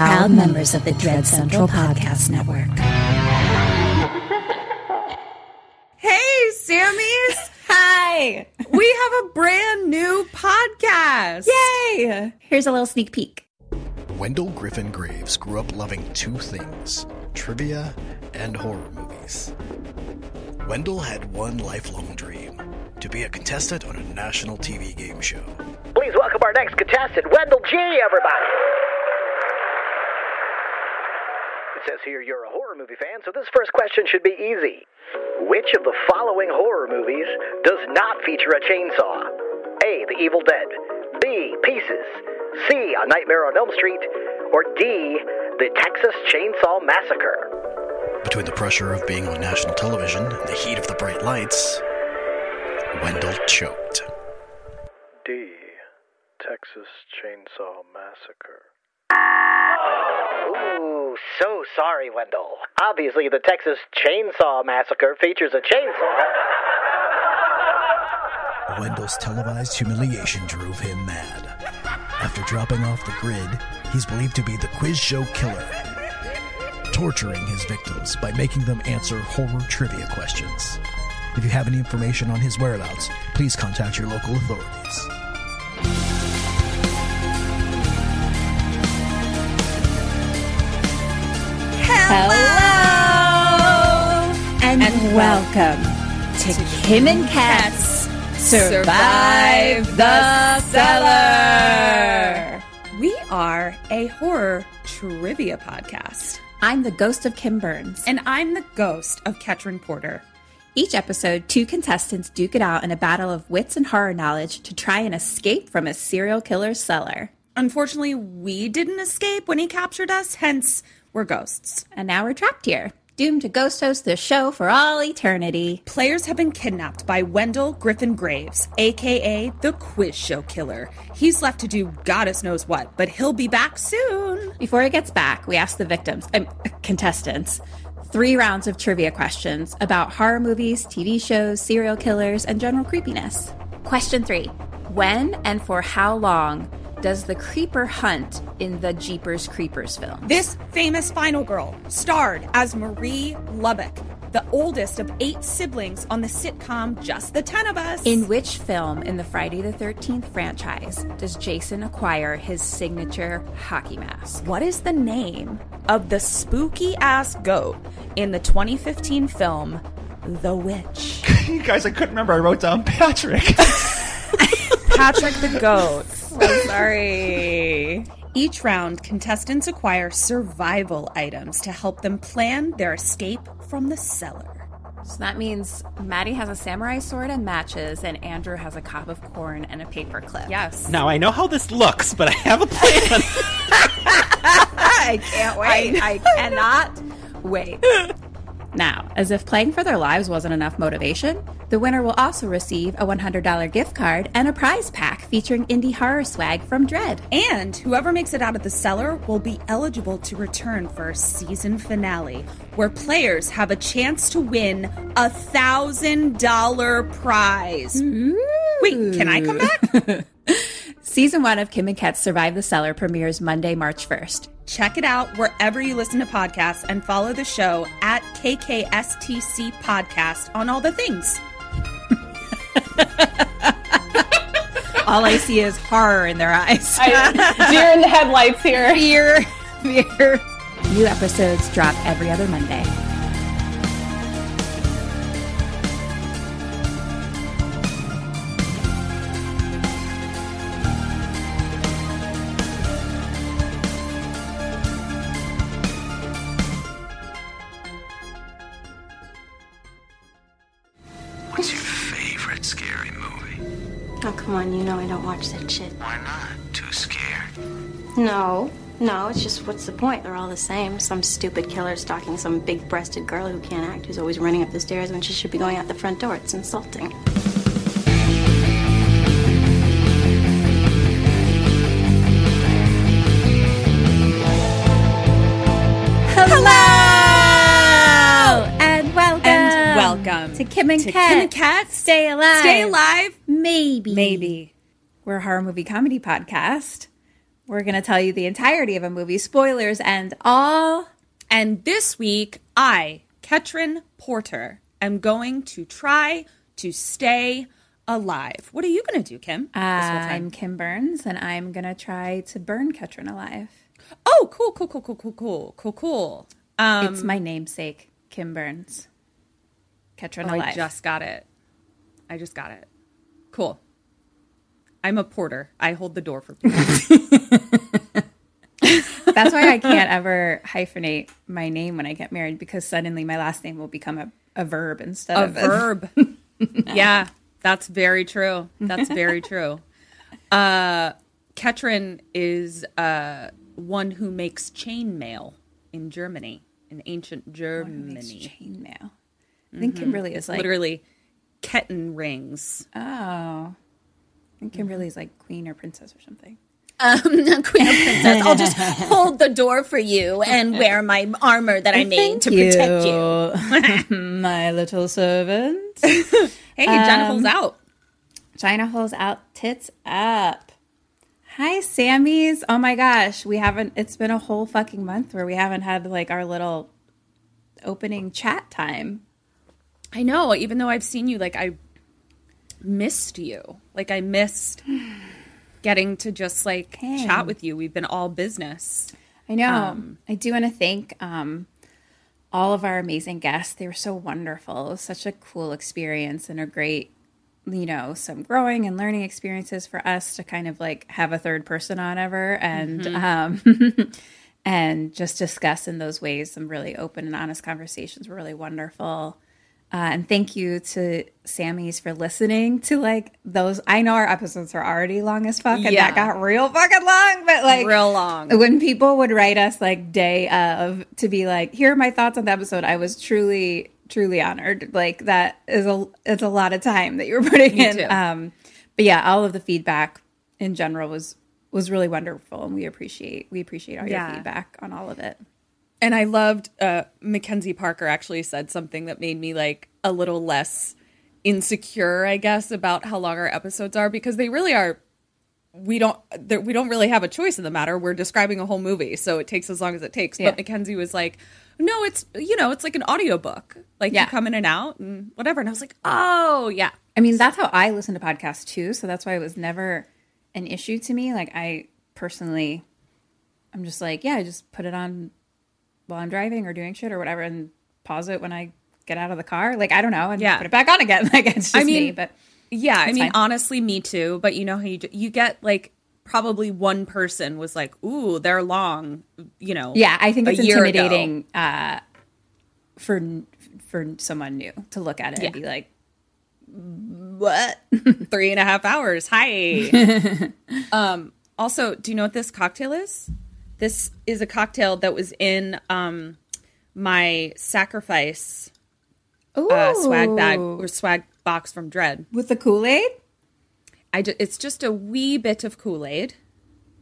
Proud members of the Dread Central Podcast Network. Hey, Sammys! Hi! we have a brand new podcast! Yay! Here's a little sneak peek. Wendell Griffin Graves grew up loving two things trivia and horror movies. Wendell had one lifelong dream to be a contestant on a national TV game show. Please welcome our next contestant, Wendell G, everybody! It says here you're a horror movie fan, so this first question should be easy. Which of the following horror movies does not feature a chainsaw? A. The Evil Dead. B. Pieces. C. A Nightmare on Elm Street. Or D. The Texas Chainsaw Massacre. Between the pressure of being on national television and the heat of the bright lights, Wendell choked. D. Texas Chainsaw Massacre. Ooh, Oh, so sorry, Wendell. Obviously, the Texas Chainsaw Massacre features a chainsaw. Wendell's televised humiliation drove him mad. After dropping off the grid, he's believed to be the quiz show killer, torturing his victims by making them answer horror trivia questions. If you have any information on his whereabouts, please contact your local authorities. Hello! And, welcome to Kim and Kat's Survive the Cellar. We are a horror trivia podcast. I'm the ghost of Kim Burns. And I'm the ghost of Ketrin Porter. Each episode, two contestants duke it out in a battle of wits and horror knowledge to try and escape from a serial killer's cellar. Unfortunately, we didn't escape when he captured us, hence, we're ghosts. And now we're trapped here, doomed to ghost host the show for all eternity. Players have been kidnapped by Wendell Griffin Graves, aka the Quiz Show Killer. He's left to do goddess knows what, but he'll be back soon. Before he gets back, we ask the victims, um, contestants, three rounds of trivia questions about horror movies, TV shows, serial killers, and general creepiness. Question three When and for how long does the creeper hunt in the Jeepers Creepers film? This famous final girl starred as Marie Lubbock, the oldest of eight siblings on the sitcom Just the Ten of Us. In which film in the Friday the 13th franchise does Jason acquire his signature hockey mask? What is the name of the spooky ass goat in the 2015 film The Witch? you guys, I couldn't remember. I wrote down Patrick. Patrick the Goat. I'm sorry. Each round, contestants acquire survival items to help them plan their escape from the cellar. So that means Maddie has a samurai sword and matches, and Andrew has a cob of corn and a paper clip. Yes. Now I know how this looks, but I have a plan. I can't wait. I, I cannot wait. Now, as if playing for their lives wasn't enough motivation, the winner will also receive a $100 gift card and a prize pack featuring indie horror swag from Dread. And whoever makes it out of the cellar will be eligible to return for a season finale, where players have a chance to win a thousand dollar prize. Wait, can I come back? Season one of Kim and Ket's Survive the Cellar premieres Monday, March 1st. Check it out wherever you listen to podcasts and follow the show at KKSTC Podcast on all the things. All I see is horror in their eyes. I, deer in the headlights here. Fear, fear. New episodes drop every other Monday. Come on, you know I don't watch that shit. Why not? Too scared? No, no, it's just what's the point? They're all the same. Some stupid killer stalking some big breasted girl who can't act, who's always running up the stairs when she should be going out the front door. It's insulting. Hello and welcome And welcome to Kim and to Kat. Kim and Kat. Stay alive. Stay alive. Maybe. Maybe. We're a horror movie comedy podcast. We're going to tell you the entirety of a movie, spoilers and all. And this week, I, Ketrin Porter, am going to try to stay alive. What are you going to do, Kim? I'm Kim Burns, and I'm going to try to burn Ketrin alive. Oh, cool, cool, cool, cool, cool, cool, cool, cool. Um, it's my namesake, Kim Burns. Ketrin oh, alive. I just got it. I just got it. Cool. I'm a porter. I hold the door for people. That's why I can't ever hyphenate my name when I get married because suddenly my last name will become a, a verb instead of a of verb. yeah, that's very true. That's very true. Uh, Ketrin is uh, one who makes chainmail in Germany, in ancient Germany. chainmail. I think Kimberly is like literally kitten rings. Oh, I think Kimberly is like queen or princess or something. Um, Queen or Princess, I'll just hold the door for you and wear my armor that I made to protect you. my little servant. hey, Jenna Um, holes out. China holds out, tits up. Hi, Sammy's. Oh my gosh, we haven't. It's been a whole fucking month where we haven't had like our little opening chat time. I know. Even though I've seen you, like I missed you. Like I missed getting to just like Dang. chat with you. We've been all business. I know. Um, I do want to thank um, all of our amazing guests. They were so wonderful. It was such a cool experience and a great, you know, some growing and learning experiences for us to kind of like have a third person on ever and um, and just discuss in those ways some really open and honest conversations were really wonderful. Uh, and thank you to Sammy's for listening to like those. I know our episodes are already long as fuck, and Yeah. that got real fucking long. But like Real long. when people would write us like day of to be like, here are my thoughts on the episode. I was truly, truly honored. Like that is a it's a lot of time that you were putting Me in. too. Um, but yeah, all of the feedback in general was was really wonderful, and we appreciate we appreciate all Yeah. your feedback on all of it. And I loved uh, Mackenzie Parker actually said something that made me like a little less insecure, I guess, about how long our episodes are because they really are. We don't we don't really have a choice in the matter. We're describing a whole movie, so it takes as long as it takes. Yeah. But Mackenzie was like, "No, it's you know, it's like an audiobook. Like Yeah. you come in and out and whatever." And I was like, "Oh yeah, I mean, that's how I listen to podcasts too. So that's why it was never an issue to me. Like I personally, I'm just like, yeah, I just put it on while I'm driving or doing shit or whatever, and pause it when I get out of the car. Like I don't know, and Yeah. put it back on again. Like it's just I mean, me. But yeah, I mean, fine. honestly, me too. But you know how you you get like probably one person was like, "Ooh, they're long," you know. yeah, I think it's intimidating uh, for for someone new to look at it and be like, what three and a half hours hi um also do you know what this cocktail is this is a cocktail that was in um my sacrifice uh, swag bag or swag box from dread. With the kool-aid? I ju- it's just a wee bit of kool-aid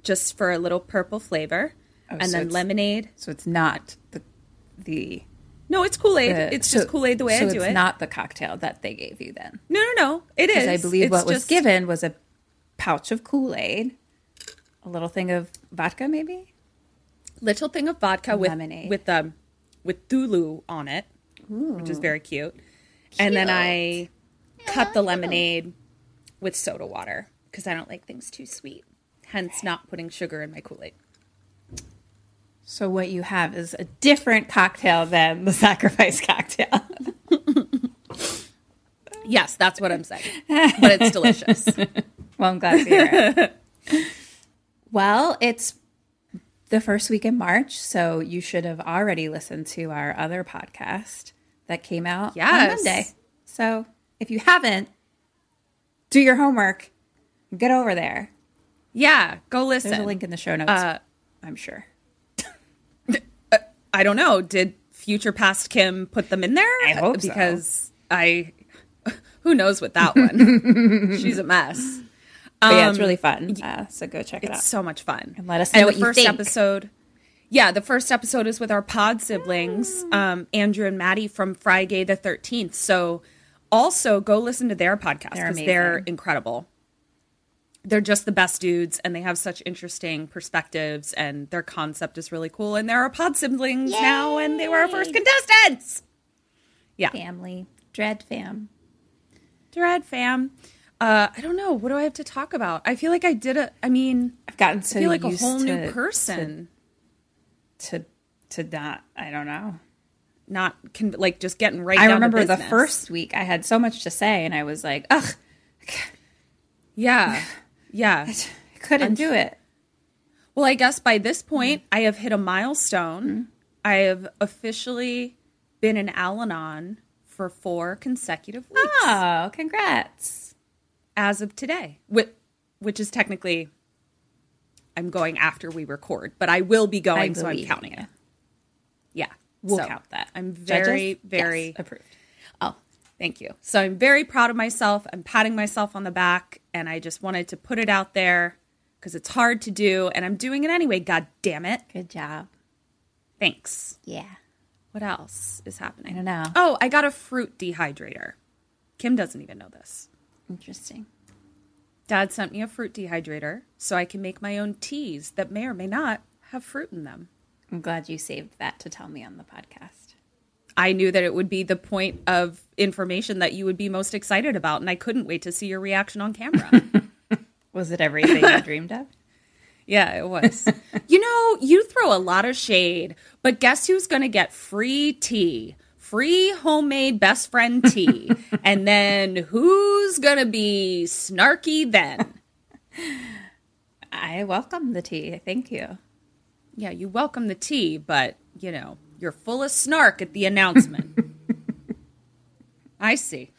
just for a little purple flavor. Oh, and so then lemonade. So it's not the the. no it's kool-aid. it's so- just kool-aid the way so i do it's it. not the cocktail that they gave you then. no no no. It is I believe It's what was given was a pouch of Kool Aid, a little thing of vodka, maybe. Little thing of vodka with Lemonade. with um with Cthulhu on it, which is very cute. And then I cut the lemonade with soda water because I don't like things too sweet. Hence, not putting sugar in my Kool Aid. So what you have is a different cocktail than the sacrifice cocktail. Yes, that's what I'm saying. But it's delicious. well, I'm glad to hear it. well, it's the first week in March, so you should have already listened to our other podcast that came out on Monday. So if you haven't, do your homework Get over there. Yeah, go listen. There's a link in the show notes. Uh, I'm sure. I don't know. Did future past Kim put them in there? I hope so. because I who knows with that one. She's a mess. But yeah, it's Um, really fun. Uh, so go check it It's out. so much fun. And let us know and what the you first think. episode. Yeah, the first episode is with our pod siblings, um, Andrew and Maddie from Friday the Thirteenth. So, also go listen to their podcast They're because they're incredible. They're just the best dudes, and they have such interesting perspectives, and their concept is really cool. And they're our pod siblings now, and they were our first contestants. Yeah, Family. Dread fam. Dread fam. Uh, I don't know. What do I have to talk about? I feel like I did a. I mean, I've gotten so I feel like a whole new person. To to not I don't know. not con- like just getting right. I down to remember the first week I had so much to say and I was like, ugh, Yeah, yeah. I couldn't do it. Well, I guess by this point, I have hit a milestone. I have officially been in Al-Anon for four consecutive weeks Oh, congrats. As of today, which, which is technically I'm going after we record, but I will be going, so I'm counting it. Yeah, We'll so count that. I'm very, Judges? very Yes, approved. Oh, thank you. So I'm very proud of myself. I'm patting myself on the back, and I just wanted to put it out there because it's hard to do, and I'm doing it anyway. God damn it! Good job. Thanks. Yeah. What else is happening? I don't know. Oh, I got a fruit dehydrator. Kim doesn't even know this. Interesting. Dad sent me a fruit dehydrator so I can make my own teas that may or may not have fruit in them. I'm glad you saved that to tell me on the podcast. I knew that it would be the point of information that you would be most excited about, and I couldn't wait to see your reaction on camera. Was it everything you dreamed of? Yeah, it was. you know, you throw a lot of shade, but guess who's going to get free tea? Free homemade best friend tea. and then who's going to be snarky then? I welcome the tea. Thank you. Yeah, you welcome the tea, but, you know, you're full of snark at the announcement. I see.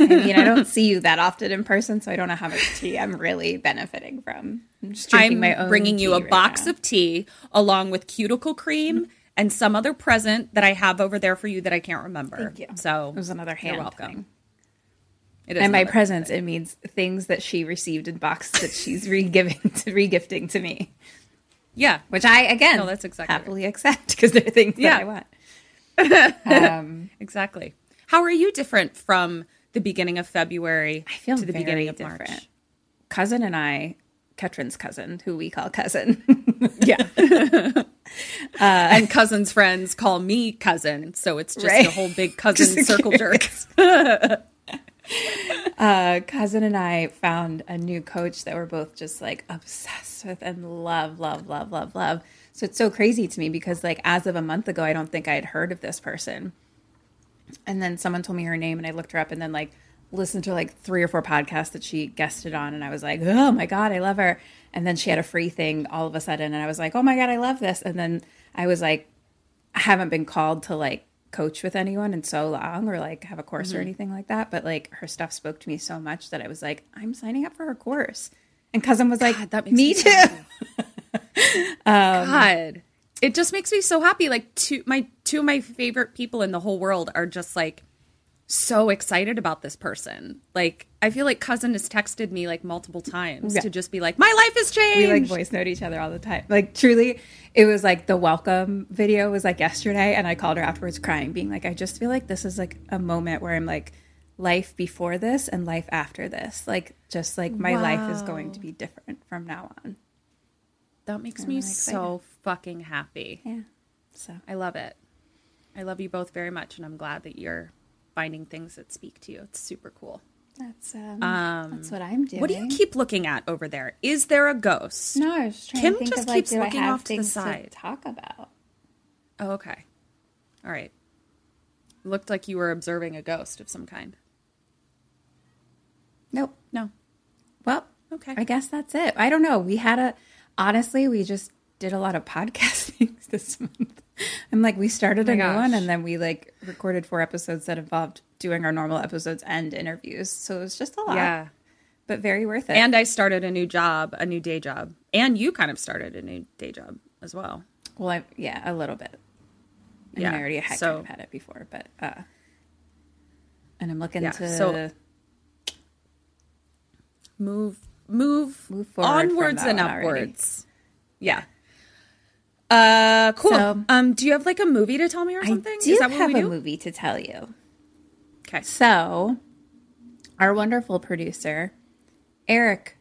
I mean, I don't see you that often in person, so I don't know how much tea I'm really benefiting from. I'm just drinking I'm my own bringing you a right box now. of tea along with cuticle cream and some other present that I have over there for you that I can't remember. Thank you. So It was another hand You're welcome. thing. It is and my presents, it means things that she received in boxes that she's re-giving to regifting to me. Yeah, which I again No, that's exactly happily accept because they're things Yeah. that I want. Um, exactly. How are you different from the beginning of February I feel to the very beginning of different. March? Cousin and I, Ketrin's cousin, who we call cousin. Yeah. and cousins' friends call me cousin, so it's just Right. a whole big cousin circle jerk. uh, cousin and I found a new coach that we're both just like obsessed with and love, love, love, love, love. So it's so crazy to me because like as of a month ago, I don't think I had heard of this person. And then someone told me her name and I looked her up and then like listened to like three or four podcasts that she guested on and I was like, oh my God, I love her. And then she had a free thing all of a sudden and I was like, oh my God, I love this. And then I was like, I haven't been called to like coach with anyone in so long or like have a course or Mhm. anything like that. But like her stuff spoke to me so much that I was like, I'm signing up for her course. And cousin was like, that makes me me too. um, God, it just makes me so happy. Like two my two of my favorite people in the whole world are just like so excited about this person. Like I feel like cousin has texted me like multiple times Yeah. to just be like, my life has changed. we like voice note each other all the time. Like truly, it was like the welcome video was like yesterday, and I called her afterwards crying, being like, I just feel like this is like a moment where I'm like, life before this and life after this. Like just like my life is going to be different from now on. That makes me really so fucking happy. Yeah. So I love it. I love you both very much, and I'm glad that you're finding things that speak to you. It's super cool. that's um, Um, that's what I'm doing. What do you keep looking at over there? Is there a ghost? No, I was trying Kim to think just of like, keeps do I have off to the things side. talk about? Oh, okay. All right. Looked like you were observing a ghost of some kind. Nope. No. Well, Okay. I guess that's it. I don't know. We had a honestly, we just did a lot of podcast things this month. I'm like, we started Oh a my new one and then we like recorded four episodes that involved doing our normal episodes and interviews. So it was just a lot. Yeah. but very worth it. And I started a new job, a new day job, and you kind of started a new day job as well. Well, I, yeah, a little bit. I yeah, mean, I already had, so, kind of had it before, but uh, and I'm looking yeah, to so move move move onwards and upwards. Already. Yeah. Uh, cool. So, um, do you have like a movie to tell me or something? I do Is that what have we do? a movie to tell you. Okay. So, our wonderful producer, Eric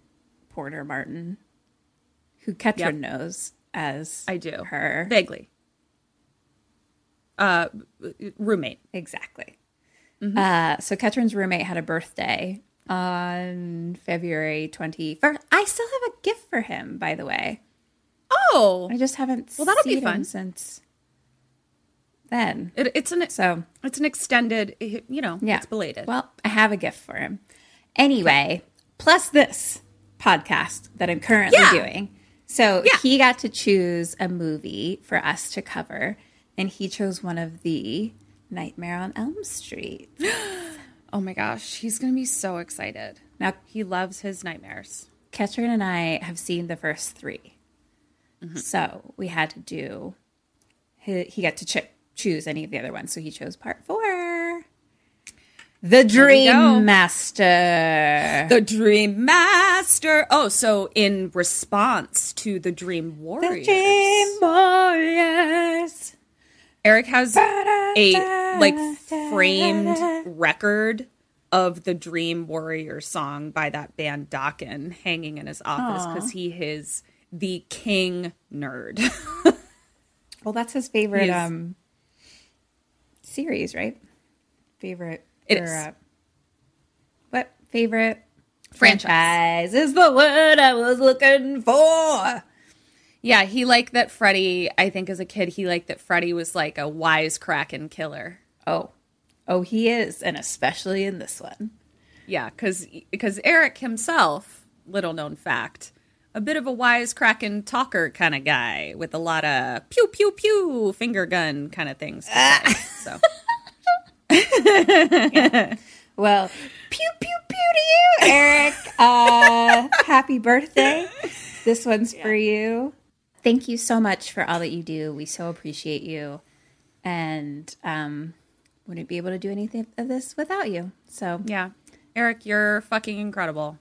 Porter Martin, who Ketrin yep. knows as I do her vaguely. Uh, roommate. Exactly. Mm-hmm. Uh, so Ketrin's roommate had a birthday on February 21st. I still have a gift for him, by the way. Oh, I just haven't. Well, that'll be fun since then. It, it's an so it's an extended. You know, yeah, it's belated. Well, I have a gift for him. Anyway, plus this podcast that I'm currently yeah. doing. So yeah. he got to choose a movie for us to cover, and he chose one of the Nightmare on Elm Street. oh my gosh, he's going to be so excited. Now he loves his nightmares. Ketrin and I have seen the first 3 mm-hmm. so we had to do. He, he got to ch- choose any of the other ones, so he chose part four. The Dream Master. The Dream Master. Oh, so in response to the Dream Warriors. The Dream Warriors. Eric has a like framed record of the Dream Warrior song by that band Dokken hanging in his office because he is the king nerd. well, that's his favorite um series, right? Favorite it is. Uh, what favorite franchise. franchise is the word I was looking for. Yeah, he liked that Freddy. I think as a kid, he liked that Freddy was like a wisecracking killer. Oh, oh, he is, and especially in this one. Yeah, because because Eric himself, little known fact, a bit of a wisecracking talker kind of guy with a lot of pew pew pew finger gun kind of things. so. yeah. Well, pew pew pew to you, Eric. Uh, happy birthday. This one's yeah. for you. Thank you so much for all that you do. We so appreciate you, and um, wouldn't be able to do anything of this without you. So yeah, Eric, you're fucking incredible.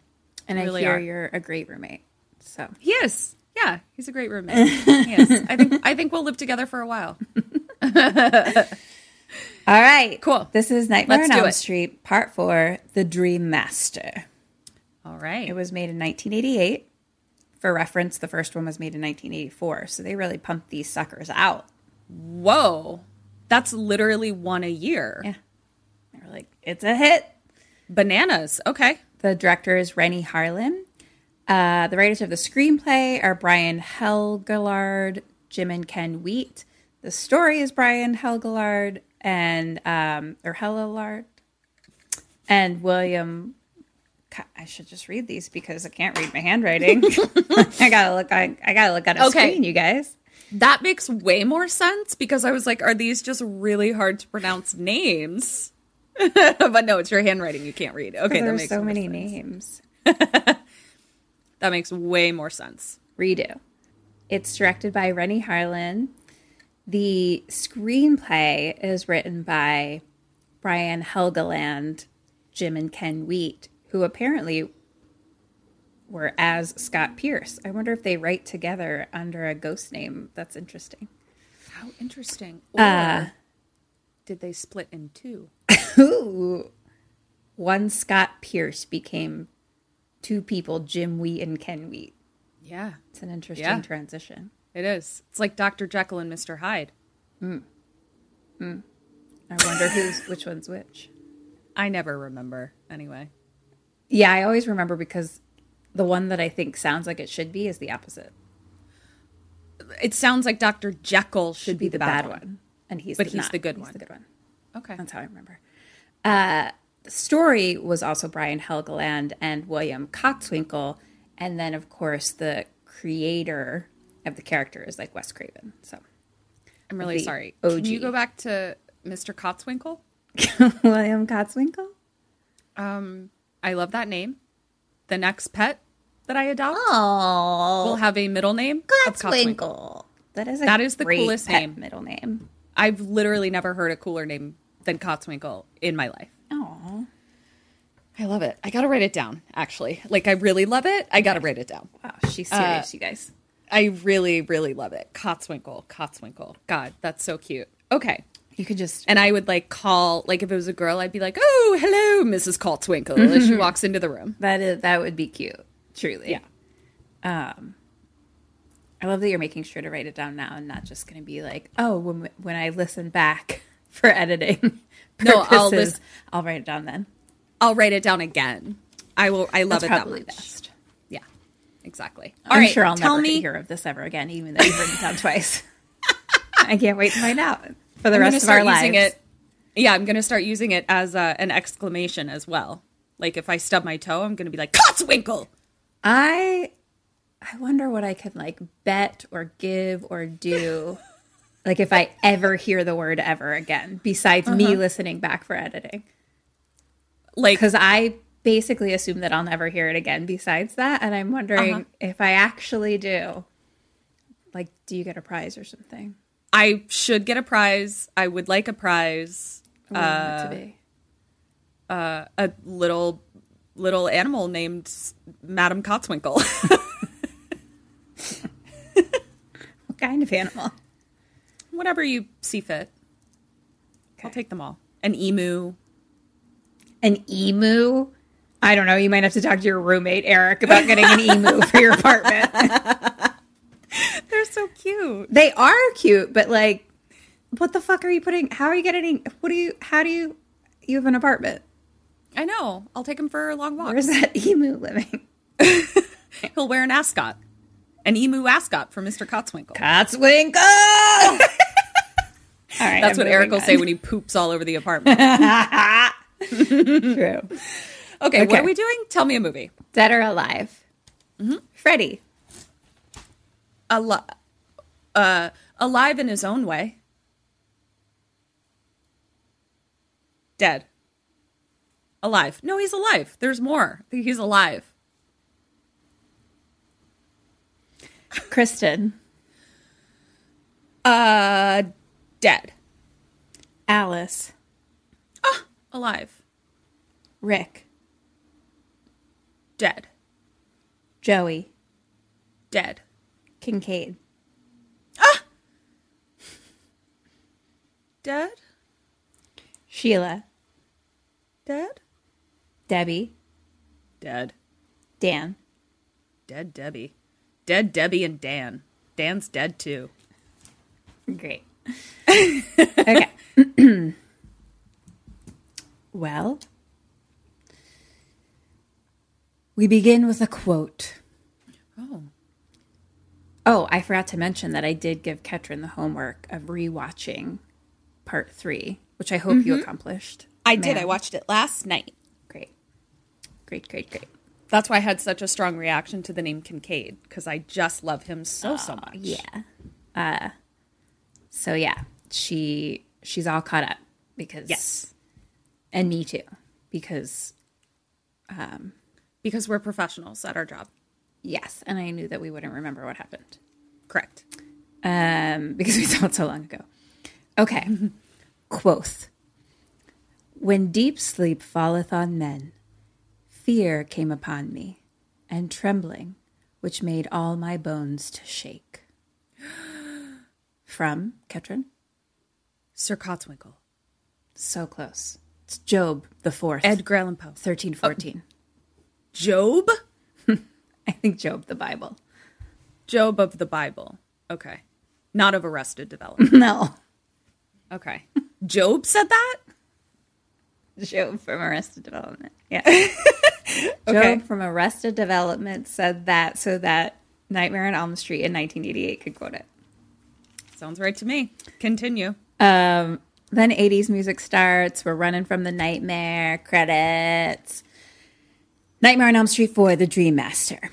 And you I really hear are. you're a great roommate. So he is. Yeah, he's a great roommate. yes, I think I think we'll live together for a while. All right. Cool. This is Nightmare Let's on Elm Street, Part 4 The Dream Master. All right. It was made in 1988. For reference, the first one was made in 1984. So they really pumped these suckers out. Whoa. That's literally one a year. Yeah. They were like, it's a hit. Bananas. Okay. The director is Renny Harlin. Uh, the writers of the screenplay are Brian Helgeland, Jim and Ken Wheat. The story is Brian Helgeland and um, or Helgeland and William. I should just read these because I can't read my handwriting. I gotta look. I, I gotta look at a okay. screen, you guys. That makes way more sense because I was like, are these just really hard to pronounce names? but no, it's your handwriting you can't read. Okay, that makes so many sense. names. That makes way more sense. Redo. It's directed by Renny Harlin the screenplay is written by Brian Helgeland, Jim and Ken Wheat, who apparently were as Scott Pierce. I wonder if they write together under a ghost name. That's interesting. How interesting. Or uh, did they split in two? Ooh. One Scott Pierce became two people, Jim Wheat and Ken Wheat. Yeah. It's an interesting yeah. transition. It is. It's like Dr. Jekyll and Mr. Hyde. Hmm. Hmm. I wonder who's which one's which. I never remember anyway. Yeah, I always remember because the one that I think sounds like it should be is the opposite. It sounds like Dr. Jekyll should, should be, be, the bad, bad one. one. and he's but the he's not. the good he's one. the good one. Okay, that's how I remember. Uh, the story was also Brian Helgeland and William Kotzwinkle, and then of course the creator of the character is like Wes Craven. So I'm really sorry. OG. Can you go back to Mr. Kotzwinkle? William Kotzwinkle? Um, I love that name. the next pet that I adopt Oh, will have a middle name Kotzwinkle. Kotzwinkle. That is a That is the coolest name. middle name. I've literally never heard a cooler name than Kotzwinkle in my life. I love it. I gotta write it down. Actually, like I really love it. I gotta write it down. wow, she's serious, Uh, you guys. I really, really love it. Kotzwinkle, Kotzwinkle. God, that's so cute. Okay. You could just And I would like call, like if it was a girl, I'd be like, "Oh, hello, Mrs. Kotzwinkle," as she walks into the room. that is that would be cute. Truly, Yeah. Um, I love that you're making sure to write it down now and not just going to be like, oh, when when I listen back for editing. No, I'll purposes, I'll write it down then. I'll write it down again. I will. I love That's it that probably much. best. Yeah, exactly. I'm All right, sure I'll tell never me. hear of this ever again, even though you've written it down twice. I can't wait to find out for the I'm rest of our lives. it. Yeah, I'm gonna start using it as uh, an exclamation as well. Like if I stub my toe, I'm gonna be like Kotzwinkle. I I wonder what I could like bet or give or do. like if I ever hear the word ever again, besides me Uh-huh. listening back for editing. Like Because I basically assume that I'll never hear it again besides that. And I'm wondering Uh-huh. if I actually do. Like, do you get a prize or something? I should get a prize. I would like a prize. What do you want Uh, to be? uh, a little little animal named Madam Kotzwinkle. What kind of animal? Whatever you see fit. I'll take them all. An emu. An emu? I don't know. You might have to talk to your roommate, Eric, about getting an emu for your apartment. They're so cute. They are cute, but like, what the fuck are you putting? How are you getting? What do you? How do you? You have an apartment. I know. I'll take him for a long walk. Where's that emu living? He'll wear an ascot. An emu ascot for Mr. Kotzwinkle. Kotzwinkle. all right, That's I'm what Eric will on. say when he poops all over the apartment. True. Okay, what are we doing? Tell me a movie. Dead or alive? Freddy. Al- uh, alive in his own way. Dead. Alive. No, he's alive. There's more. He's alive. Kristen. Uh, dead. Alice. Alive. Rick. Dead. Joey. Dead. Kincaid. Ah! Dead. Sheila. Dead. Debbie. Dead. Dan. Dead Debbie. Dead Debbie and Dan. Dan's dead too. Great. okay. well, we begin with a quote. Oh. Oh, I forgot to mention that I did give Ketrin the homework of rewatching part three, which I hope you Mhm. accomplished. I did. I watched it last night. Great. Great, great, great. That's why I had such a strong reaction to the name Kincaid because I just love him so so much. Yeah. Uh so yeah, she she's all caught up because Yes. And me too because um Because we're professionals at our job. yes, and I knew that we wouldn't remember what happened. Correct. Um because we saw it so long ago. Okay. Quoth. When deep sleep falleth on men, fear came upon me, and trembling, which made all my bones to shake. From Ketrin? Sir Kotzwinkle. So close. It's Job the fourth. Edgar Allan Poe. Thirteen fourteen. Job? I think Job the Bible. Job of the Bible. Okay. Not of Arrested Development. No. Okay. Job said that? Job from Arrested Development. Yeah. Okay. Job from Arrested Development said that so that Nightmare on Elm Street in 1988 could quote it. Sounds right to me. Continue. Um, then 80s music starts. We're running from the nightmare credits. Nightmare on Elm Street 4, The Dream Master.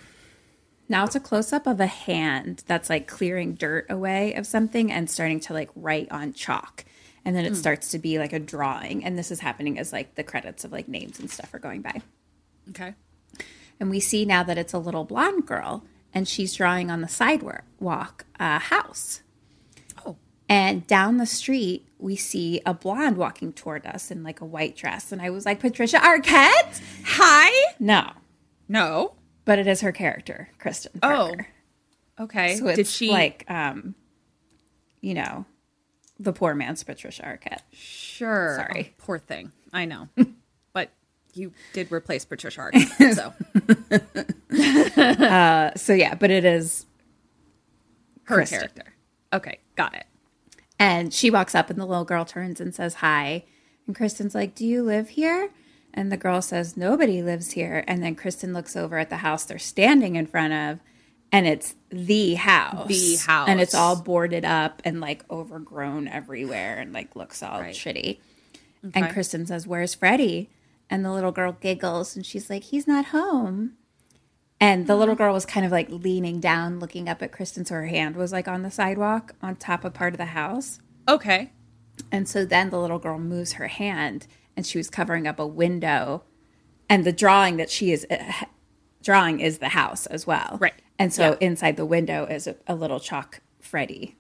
Now it's a close up of a hand that's like clearing dirt away of something and starting to like write on chalk. And then it Mm. starts to be like a drawing. And this is happening as like the credits of like names and stuff are going by. Okay. And we see now that it's a little blonde girl and she's drawing on the sidewalk a house. Oh. And down the street, we see a blonde walking toward us in like a white dress. And I was like, Patricia Arquette? Hi? No. No. But it is her character, Kristen Parker. Oh. Okay. So it's Did she like, um, you know, the poor man's Patricia Arquette. Sure. Sorry. Oh, poor thing. I know. but you did replace Patricia Arquette, so uh, so yeah, but it is her Kristen. character. Okay, got it. And she walks up, and the little girl turns and says hi. And Kristen's like, Do you live here? And the girl says, Nobody lives here. And then Kristen looks over at the house they're standing in front of, and it's the house. The house. And it's all boarded up and like overgrown everywhere and like looks all shitty. And Kristen says, Where's Freddy? And the little girl giggles and she's like, He's not home. And the little girl was kind of like leaning down, looking up at Kristen, so her hand was like on the sidewalk on top of part of the house. Okay. And so then the little girl moves her hand and she was covering up a window. And the drawing that she is uh, drawing is the house as well. Right. And so Yeah. inside the window is a, a little chalk Freddy.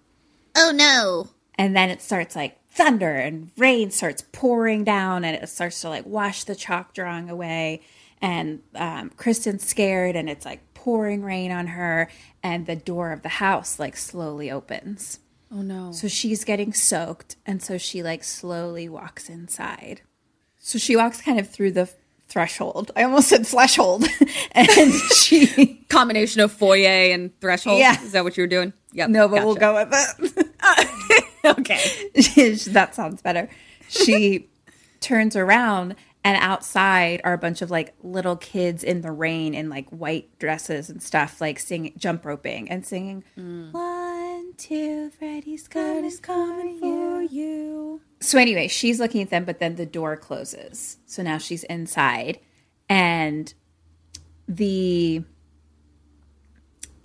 Oh no. And then it starts like thunder and rain starts pouring down and it starts to like wash the chalk drawing away. And um, Kristen's scared and it's like pouring rain on her. And the door of the house like slowly opens. Oh no. So she's getting soaked. And so she like slowly walks inside. So she walks kind of through the threshold. I almost said threshold. and she. Combination of foyer and threshold. Yeah. Is that what you were doing? Yep. No, but we'll go with it. okay. that sounds better. She turns around and outside are a bunch of like little kids in the rain in like white dresses and stuff, like singing jump roping and singing mm. one, two, Freddy's gun is coming for you. So anyway, she's looking at them, but then the door closes. So now she's inside and the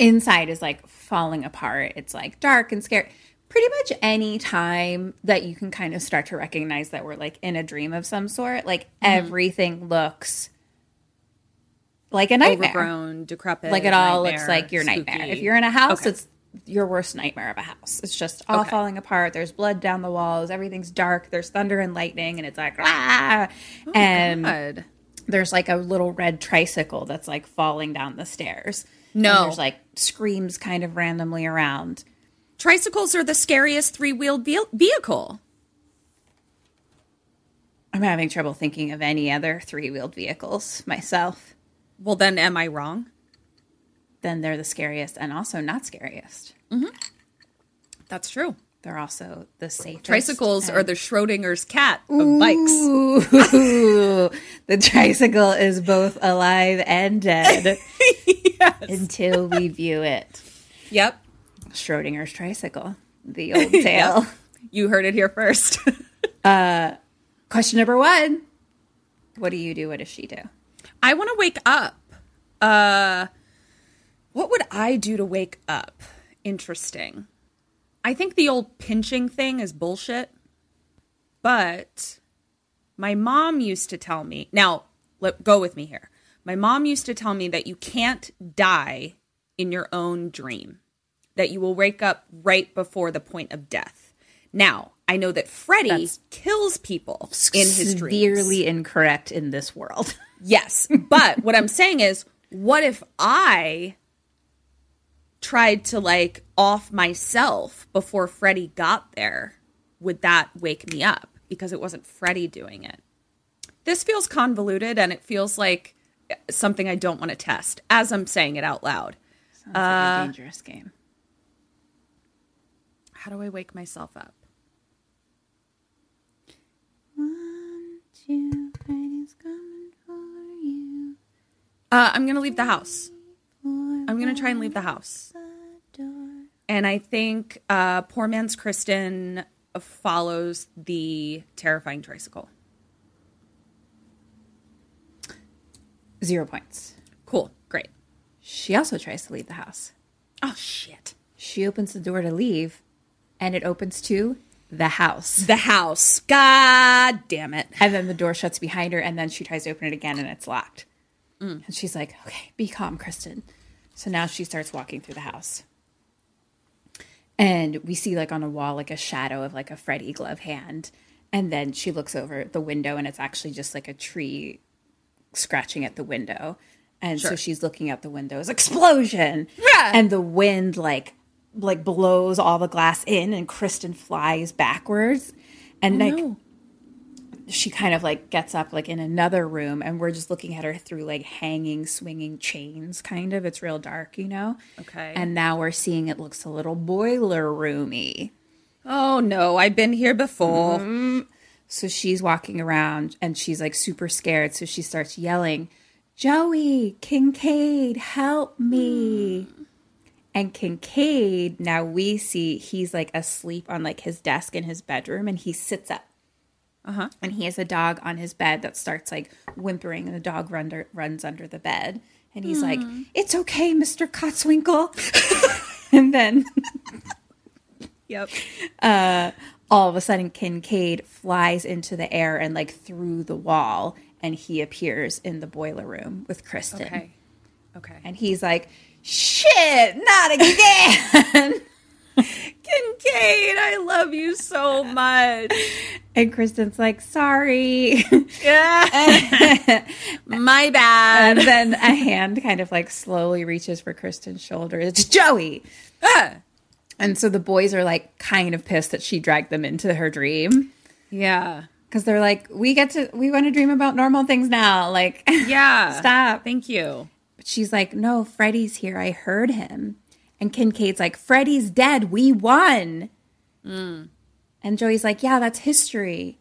inside is like falling apart. It's like dark and scary. Pretty much any time that you can kind of start to recognize that we're like in a dream of some sort, like everything looks like a nightmare. Overgrown, decrepit. like it all looks like your nightmare. If you're in a house, Okay. it's your worst nightmare of a house. It's just all Okay. falling apart. There's blood down the walls. Everything's dark. There's thunder and lightning, and it's like ah. oh, and God. there's like a little red tricycle that's like falling down the stairs. No. And there's like screams kind of randomly around. Tricycles are the scariest three wheeled vehicle. I'm having trouble thinking of any other three wheeled vehicles myself. Well, then, am I wrong? Then they're the scariest and also not scariest. Mm-hmm. That's true. They're also the safest. Tricycles and- are the Schrodinger's cat of bikes. Ooh, the tricycle is both alive and dead until we view it. Yep. Schrodinger's tricycle, the old tale. You heard it here first. uh, question number one What do you do? What does she do? I want to wake up. Uh, what would I do to wake up? Interesting. I think the old pinching thing is bullshit. But my mom used to tell me. Now, let go with me here. My mom used to tell me that you can't die in your own dream. That you will wake up right before the point of death. Now, I know that Freddy That's kills people in his dreams. Severely incorrect in this world. Yes. But what I'm saying is, what if I tried to like off myself before Freddy got there? Would that wake me up? Because it wasn't Freddy doing it. This feels convoluted and it feels like something I don't want to test as I'm saying it out loud. Sounds like Uh, a dangerous game. How do I wake myself up? You fighting's coming for you. Uh, I'm gonna leave the house. I'm gonna try and leave the house. And I think uh, poor man's Kristen follows the terrifying tricycle. Zero points. Cool, great. She also tries to leave the house. Oh shit! She opens the door to leave, and it opens to the house. The house. God damn it! And then the door shuts behind her, and then she tries to open it again, and it's locked. Mm. And she's like, okay, be calm, Kristen. So now she starts walking through the house. And we see like on a wall like a shadow of like a Freddy glove hand. And then she looks over the window and it's actually just like a tree scratching at the window. And so she's looking out the windows, explosion. Yeah. And the wind like like blows all the glass in and Kristen flies backwards. And Oh, like no. she kind of like gets up like in another room and we're just looking at her through like hanging swinging chains kind of it's real dark you know Okay. and now we're seeing it looks a little boiler roomy Oh no, I've been here before. Mhm. so she's walking around and she's like super scared so she starts yelling joey kincaid help me and kincaid now we see he's like asleep on like his desk in his bedroom and he sits up Uh-huh. and he has a dog on his bed that starts like whimpering and the dog run under, runs under the bed and he's like Hmm. it's okay mr Kotzwinkle and then Yep. uh, all of a sudden kincaid flies into the air and like through the wall and he appears in the boiler room with kristen Okay. Okay. and he's like shit not again Kincaid, I love you so much. and kristen's like sorry Yeah. My bad. and then a hand kind of like slowly reaches for Kristen's shoulder. It's Joey. Ah. And so the boys are like kind of pissed that she dragged them into her dream Yeah. because they're like, we get to, we want to dream about normal things now. Like, Yeah. stop. Thank you. But she's like, no, Freddy's here. I heard him. And Kincaid's like, Freddy's dead. We won. Mm. And Joey's like, yeah, that's history.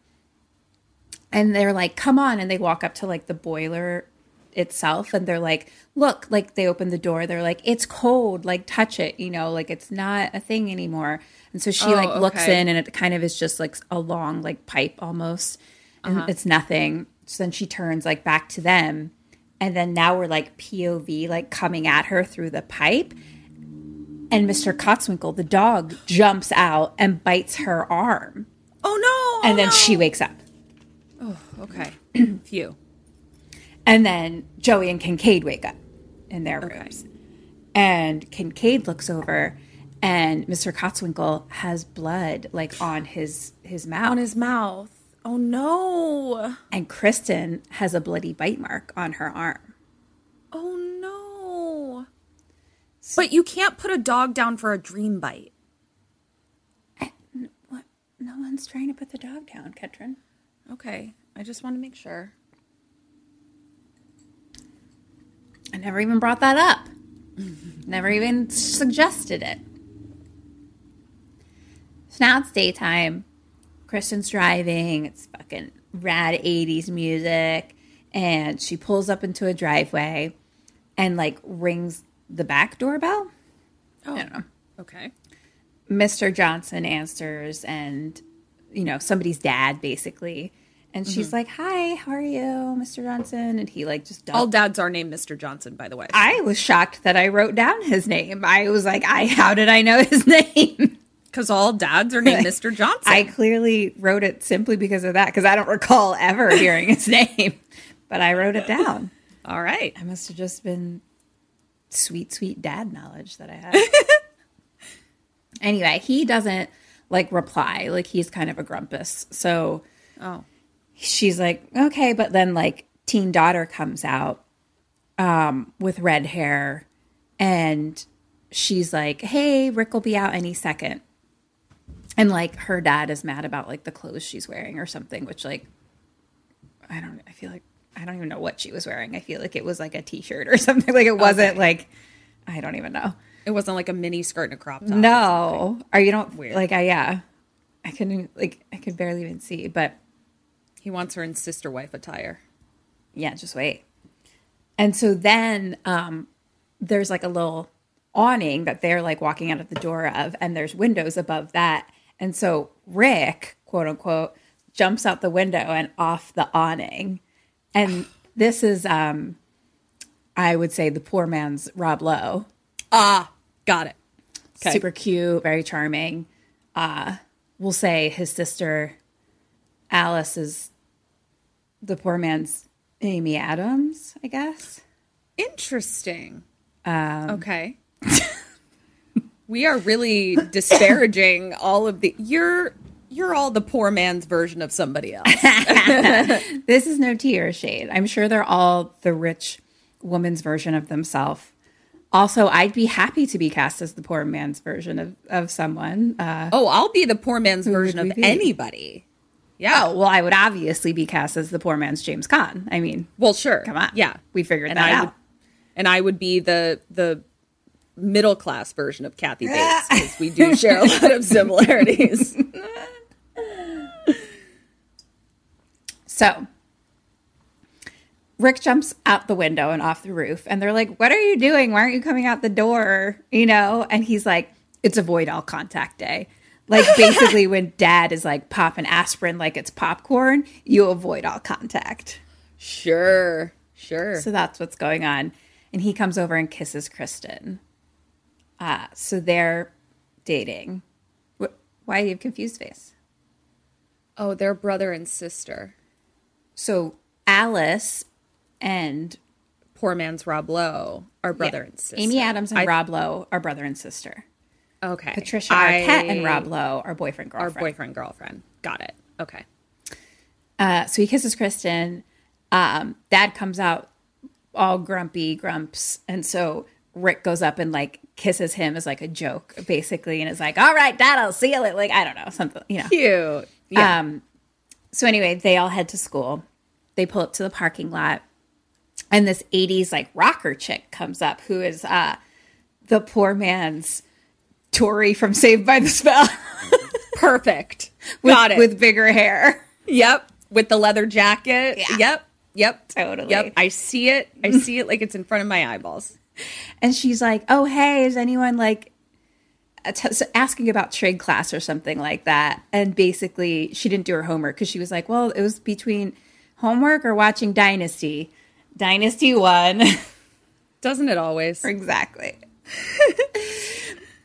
And they're like, come on. And they walk up to like the boiler itself and they're like, look, like they open the door. They're like, it's cold. Like, touch it. You know, like it's not a thing anymore. And so she Oh, like looks in and it kind of is just like a long like pipe almost. And Uh-huh. it's nothing. So then she turns like back to them. And then now we're like POV like coming at her through the pipe. And Mr. Kotzwinkle, the dog, jumps out and bites her arm. Oh no. Oh, and then she wakes up. Oh, okay. Phew. And then Joey and Kincaid wake up in their rooms. And Kincaid looks over and Mr. Kotzwinkle has blood like on his his mouth. On his mouth. Oh no. and Kristen has a bloody bite mark on her arm. Oh no. But you can't put a dog down for a dream bite. What? No one's trying to put the dog down, Ketrin. Okay. I just want to make sure. I never even brought that up. never even suggested it. So now it's daytime. Kristen's driving. It's fucking rad 80s music. And she pulls up into a driveway and like rings the back doorbell. Oh. I don't know. Okay. Mr. Johnson answers and, you know, somebody's dad basically. And she's Mhm. like, Hi, how are you, Mr. Johnson? And he like just All dads are named Mr. Johnson, by the way. I was shocked that I wrote down his name. I was like, I how did I know his name? Because all dads are named Mr. Johnson. I clearly wrote it simply because of that, because I don't recall ever hearing his name. But I wrote it down. All right. I must have just been sweet, sweet dad knowledge that I had. anyway, he doesn't like reply. Like he's kind of a grumpus. So Oh. she's like, okay, but then like teen daughter comes out um, with red hair and she's like, hey, Rick will be out any second. And like her dad is mad about like the clothes she's wearing or something, which like, I don't, I feel like, I don't even know what she was wearing. I feel like it was like a t shirt or something. Like it wasn't Okay. like, I don't even know. It wasn't like a mini skirt and a crop top. No. are you don't, Weird. like, I, yeah. I couldn't, like, I could barely even see, but He wants her in sister wife attire. yeah, just wait. And so then um, there's like a little awning that they're like walking out of the door of, and there's windows above that. And so Rick, quote unquote, jumps out the window and off the awning. And this is, um, I would say, the poor man's Rob Lowe. Ah, got it. Okay. Super cute, very charming. Uh, we'll say his sister Alice is the poor man's Amy Adams, I guess. Interesting. Um, Okay. we are really disparaging all of the you're you're all the poor man's version of somebody else. this is no tea or shade. I'm sure they're all the rich woman's version of themselves. Also, I'd be happy to be cast as the poor man's version of, of someone. Uh, oh, I'll be the poor man's version of be? anybody. Yeah. Oh, well, I would obviously be cast as the poor man's James Caan. I mean, Well, sure. come on. Yeah. We figured and that I out. would and I would be the the middle class version of Kathy Bates because we do share a lot of similarities. So Rick jumps out the window and off the roof, and they're like, What are you doing? Why aren't you coming out the door? You know? And he's like, It's avoid all contact day. Like basically, when dad is like popping aspirin like it's popcorn, you avoid all contact. Sure, sure. So that's what's going on. And he comes over and kisses Kristen. Uh, so they're dating. Why do you have confused face? Oh, they're brother and sister. So Alice and Poor man's Rob Lowe are brother Yeah. and sister. Amy Adams and I- Rob Lowe are brother and sister. Okay. Patricia I- Arquette and Rob Lowe are boyfriend Our girlfriend. boyfriend girlfriend. Got it. Okay. Uh, so he kisses Kristen. Um, Dad comes out all grumpy, grumps, and so Rick goes up and like kisses him as like a joke, basically, and is like, "All right, Dad, I'll seal it." Like I don't know something, you know. Cute. Yeah. Um, so anyway, they all head to school. They pull up to the parking lot, and this '80s like rocker chick comes up, who is uh, the poor man's Tori from Saved by the Spell. Perfect. with, Got it. with bigger hair. Yep. With the leather jacket. Yeah. Yep. Yep. Totally. Yep. I see it. I see it like it's in front of my eyeballs. And she's like, "Oh, hey, is anyone like asking about trade class or something like that?" And basically, she didn't do her homework because she was like, "Well, it was between homework or watching Dynasty." Dynasty won. Doesn't it always? exactly.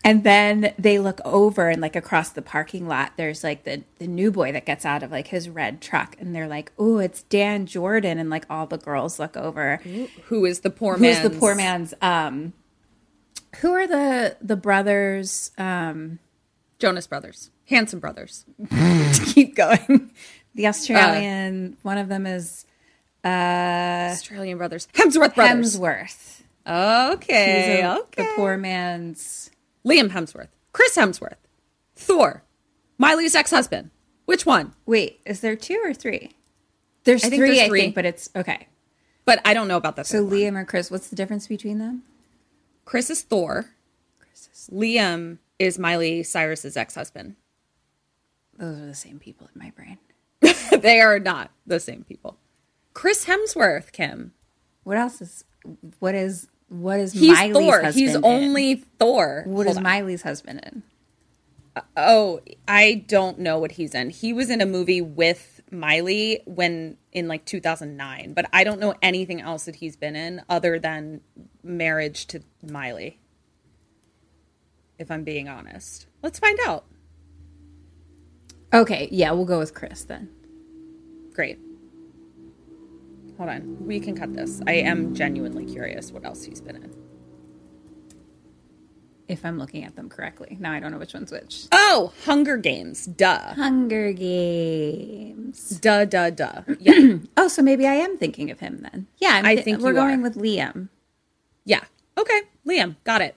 And then they look over and like across the parking lot, there's like the the new boy that gets out of like his red truck, and they're like, "Oh, it's Dan Jordan," and like all the girls look over. Who is the poor man? Who's the poor man's? Um, who are the the brothers? Um, Jonas Brothers. Hanson Brothers. keep going. The Australian. one of them is uh, Australian Brothers. Hemsworth Brothers. Hemsworth. Okay. A- okay. The poor man's. Liam Hemsworth. Chris Hemsworth. Thor. Miley's ex-husband. Which one? Wait, is there two or three? There's I three, there's I three. think, but it's okay. But I don't know about that. So Liam or Chris, what's the difference between them? Chris is Thor. Chris. is Liam is Miley Cyrus's ex-husband. Those are the same people in my brain. they are not the same people. Chris Hemsworth, Kim. What else is? What is? What is He's Miley's Thor. husband? He's in? only Thor. What Hold is on. Miley's husband in? Uh, oh, I don't know what he's in. He was in a movie with Miley when in like 2009, but I don't know anything else that he's been in other than marriage to Miley. If I'm being honest. Let's find out. Okay, yeah, we'll go with Chris then. Great. Hold on. We can cut this. I am genuinely curious what else he's been in. If I'm looking at them correctly. Now I don't know which one's which. Oh, Hunger Games. Duh. Hunger Games. Duh, duh, duh. Yeah. Oh, so maybe I am thinking of him then. Yeah, I'm I think we're going are. with Liam. yeah. Okay. Liam. Got it.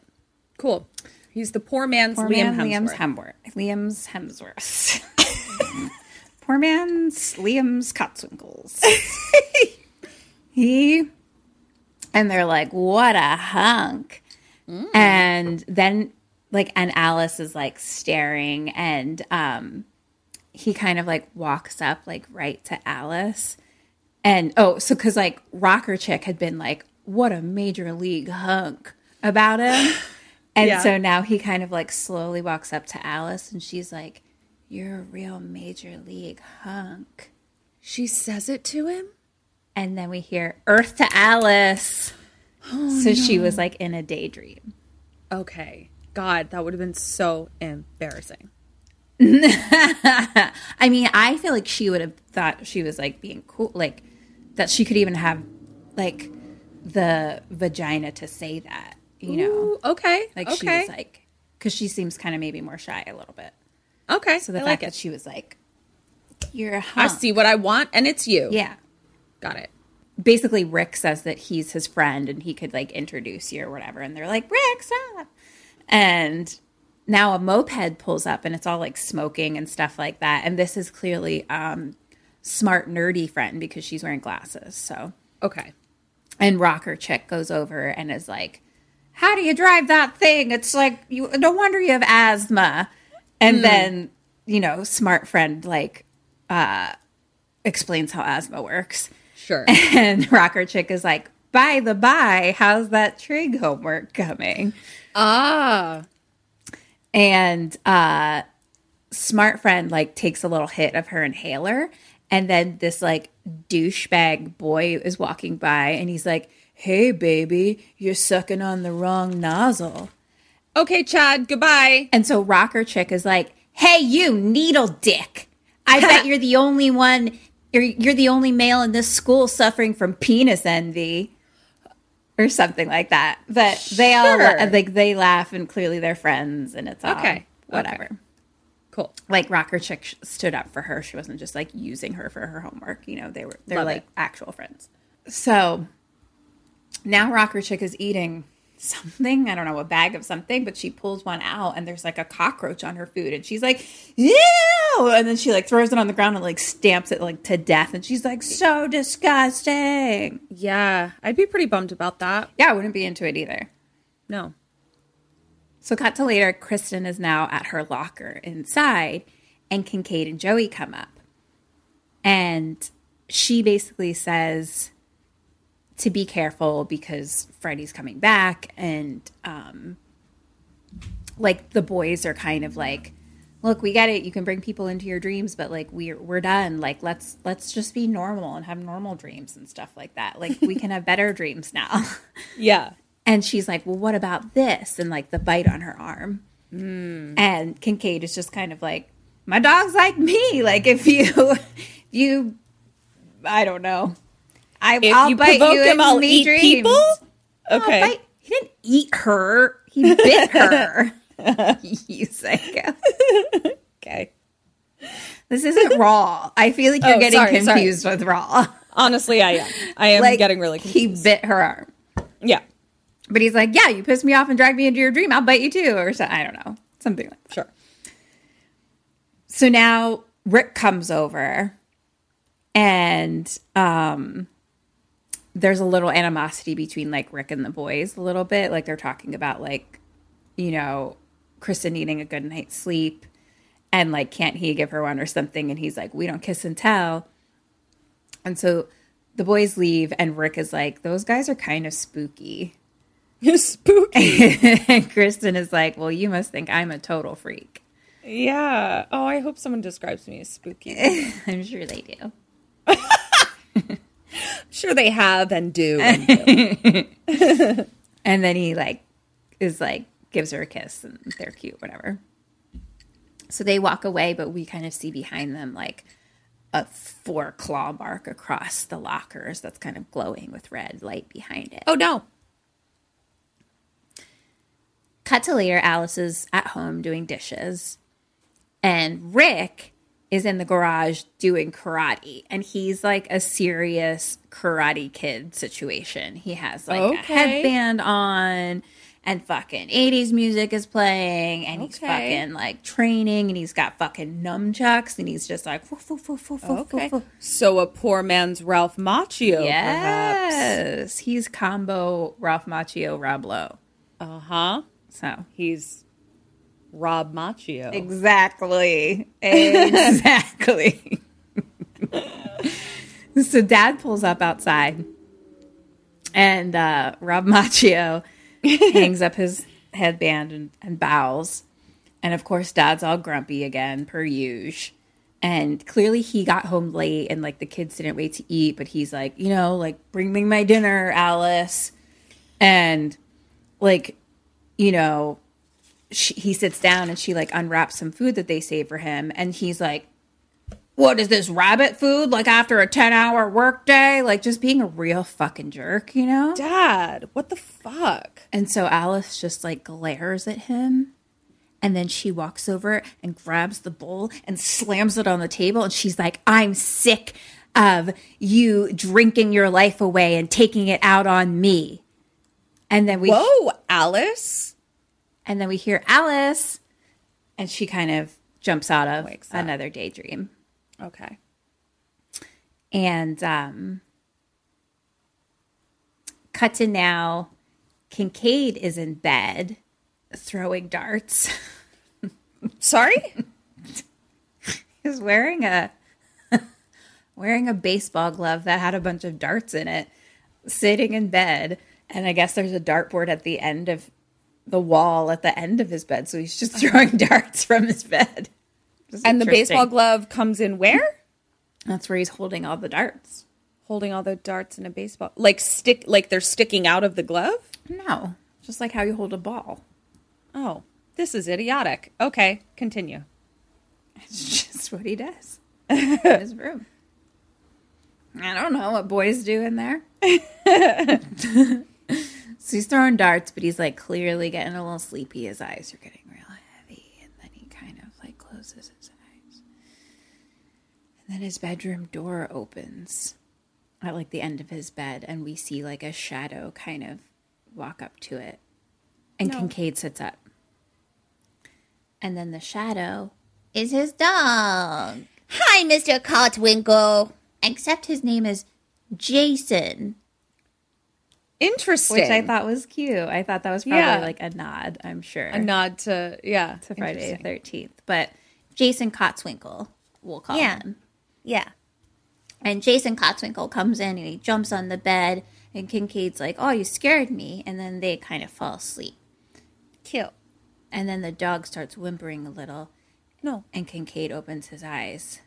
Cool. He's the poor man's Poor Liam man, Hemsworth. Liam's Hemsworth. Liam's Hemsworth. Poor man's Liam's Kotzwinkles. he and they're like, "What a hunk!" And then, like, and Alice is like staring, and um, he kind of like walks up, like, right to Alice, and oh, so because like Rocker Chick had been like, "What a major league hunk" about him. And Yeah. so now he kind of like slowly walks up to Alice and she's like, You're a real major league hunk. She says it to him? And then we hear Earth to Alice. Oh, so she was like in a daydream. Okay. God, that would have been so embarrassing. I mean, I feel like she would have thought she was like being cool, like that she could even have like the vagina to say that, you know. Ooh, okay. Like she was like, because she seems kind of maybe more shy a little bit. Okay. So the I fact like that she was like, "You're a I hunk." see what I want, and it's you. Yeah. Got it. Basically, Rick says that he's his friend and he could like introduce you or whatever, and they're like, "Rick, stop!" And now a moped pulls up and it's all like smoking and stuff like that. And this is clearly um, smart nerdy friend because she's wearing glasses. So Okay. and rocker chick goes over and is like how do you drive that thing it's like you no wonder you have asthma and Hmm. then you know smart friend like uh explains how asthma works Sure. and rocker chick is like by the by how's that trig homework coming Ah. and uh smart friend like takes a little hit of her inhaler and then this like douchebag boy is walking by and he's like hey baby you're sucking on the wrong nozzle Okay, Chad. Goodbye. and so rocker chick is like hey you needle dick i bet you're the only one you're, you're the only male in this school suffering from penis envy or something like that. But they all like they laugh and clearly they're friends and it's all Okay. whatever. Cool. like rocker chick stood up for her. She wasn't just like using her for her homework. You know they were they're like it. actual friends. So now rocker chick is eating something i don't know a bag of something but she pulls one out and there's like a cockroach on her food and she's like ew and then she like throws it on the ground and like stamps it like to death and she's like so disgusting Yeah, I'd be pretty bummed about that. yeah i wouldn't be into it either No. So cut to later, Kristen is now at her locker inside, and Kincaid and Joey come up. And she basically says to be careful because Freddy's coming back and um like the boys are kind of like look we get it you can bring people into your dreams but like we're we're done like let's let's just be normal and have normal dreams and stuff like that like we can have better dreams now Yeah. and she's like, well, what about this? And like the bite on her arm. And Kincaid is just kind of like, my dog's like me. Like if you, if you, I don't know. I, If I'll you bite provoke you him, I'll eat dreams. people? Okay. he didn't eat her. He bit her. you psycho. Okay. This isn't raw. I feel like you're Oh, getting sorry, sorry. confused with raw. Honestly, I am. I am Like, getting really confused. He bit her arm. yeah. But he's like, yeah, you pissed me off and dragged me into your dream. I'll bite you too. Or so, I don't know. Something like that. Sure. So now Rick comes over and um there's a little animosity between like Rick and the boys a little bit. Like they're talking about like, you know, Kristen needing a good night's sleep and like can't he give her one or something and he's like, We don't kiss and tell. And so the boys leave and Rick is like, Those guys are kind of spooky. Spooky. and Kristen is like, Well, you must think I'm a total freak. Yeah. Oh, I hope someone describes me as spooky. I'm sure they do. Sure they have and do. And do. and then he like is like gives her a kiss and they're cute whatever so they walk away but we kind of see behind them like a four claw mark across the lockers that's kind of glowing with red light behind it oh no cut to later alice is at home doing dishes and rick is in the garage doing karate and he's like a serious karate kid situation he has like a headband on and fucking 80s music is playing and he's Okay. fucking like training and he's got fucking numchucks and he's just like woof, woof, woof, woof, Okay. woof, woof. So a poor man's Ralph Macchio, perhaps. yes he's combo ralph macchio rob lowe Uh huh. so He's Rob Macchio. Exactly. Exactly. so dad pulls up outside and uh, Rob Macchio hangs up his headband and, and bows. And of course, dad's all grumpy again, per usual. And clearly, he got home late and like the kids didn't wait to eat, but he's like, you know, like, bring me my dinner, Alice. And like, you know, she, he sits down and she like unwraps some food that they saved for him and he's like what is this rabbit food? Like after a 10 hour workday like just being a real fucking jerk you know? Dad what the fuck? And so alice just like glares at him and then she walks over and grabs the bowl and slams it on the table and she's like i'm sick of you drinking your life away and taking it out on me. And then we whoa alice and then we hear alice and she kind of jumps out of another daydream Okay. And um, cut to now, Kincaid is in bed throwing darts. Sorry? He's wearing a wearing a baseball glove that had a bunch of darts in it, sitting in bed. And I guess there's a dartboard at the end of the wall at the end of his bed. So he's just throwing darts from his bed. And the baseball glove comes in where? That's where he's holding all the darts. Holding all the darts in a baseball. Like stick like they're sticking out of the glove? No. Just like how you hold a ball. Oh, this is idiotic. Okay, continue. It's just what he does in his room. I don't know what boys do in there. so he's throwing darts, but he's like clearly getting a little sleepy. His eyes are getting real heavy, and then he kind of like closes his eyes. And then his bedroom door opens at like the end of his bed, and we see like a shadow kind of walk up to it. And No. Kincaid sits up. And then the shadow Is his dog. Hi, Mr. Kotzwinkle. Except his name is Jason. Interesting. Which I thought was cute. I thought that was probably Yeah. like a nod, I'm sure. A nod to yeah. To Friday the 13th. But Jason Kotzwinkle, we'll call Yeah. him. Yeah. And Jason Kotzwinkle comes in and he jumps on the bed and Kincaid's like, Oh, you scared me and then they kind of fall asleep. Cute. And then the dog starts whimpering a little. No. And Kincaid opens his eyes.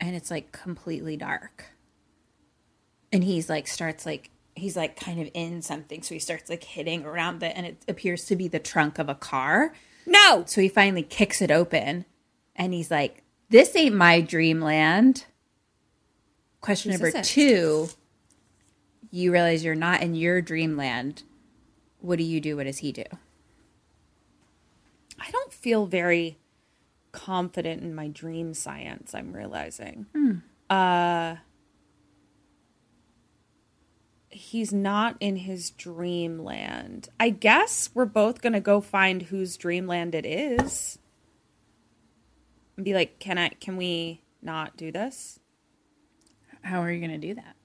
And it's like completely dark. And he's like starts like he's like kind of in something. So he starts like hitting around it and it appears to be the trunk of a car. No. So he finally kicks it open and he's like, This ain't my dreamland. Question number two. You realize you're not in your dreamland. What do you do? What does he do? I don't feel very confident in my dream science, I'm realizing. Hmm. Uh he's not in his dreamland. I guess we're both to go find whose dreamland it is. And be like, "Can I can we not do this?" How are you to do that?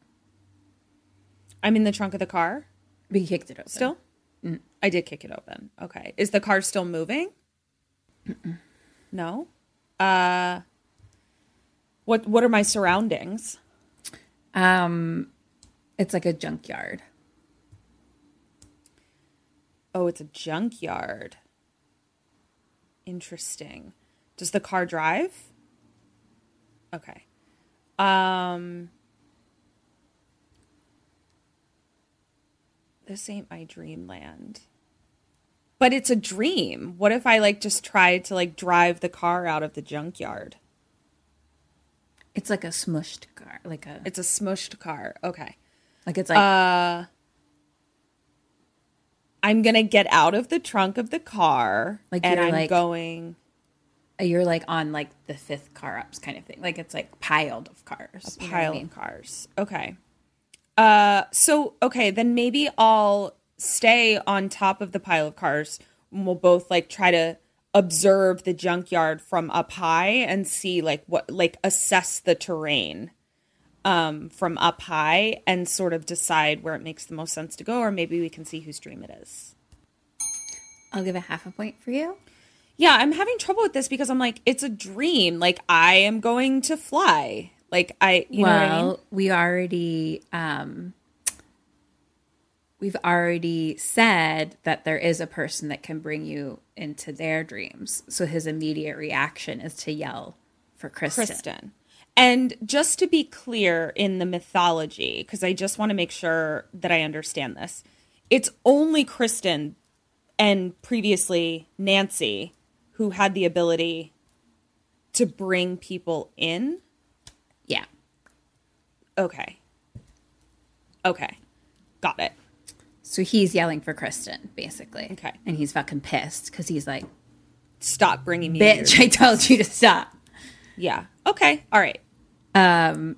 I'm in the trunk of the car. But you kicked it open. Still? Mm. I did kick it open. Okay. Is the car still moving? No. Uh what what are my surroundings? Um it's like a junkyard. Oh, it's a junkyard. Interesting. Does the car drive? Okay. Um This ain't my dreamland. But it's a dream. What if I like just tried to like drive the car out of the junkyard? It's like a smushed car, like a It's a smushed car. Okay. Like it's like uh I'm gonna get out of the trunk of the car, Like and I'm like- going. you're like on like the fifth car ups kind of thing. Like it's like piled of cars. A know I pile mean? of cars. Okay. Uh, so okay, then maybe I'll stay on top of the pile of cars. And we'll both like try to observe the junkyard from up high and see like what like assess the terrain um from up high and sort of decide where it makes the most sense to go or maybe we can see whose dream it is. I'll give a half a point for you. Yeah, I'm having trouble with this because I'm like it's a dream. Like I am going to fly. Like I you know what I mean? we already um we've already said that there is a person that can bring you into their dreams. So his immediate reaction is to yell for Kristen. Kristen. And just to be clear in the mythology, because I just want to make sure that I understand this, it's only Kristen and previously Nancy who had the ability to bring people in. Yeah. Okay. Okay. Got it. So he's yelling for Kristen, basically. Okay. And he's fucking pissed because he's like, Stop bringing me bitch. I told you to stop. Yeah. Okay. All right. Um,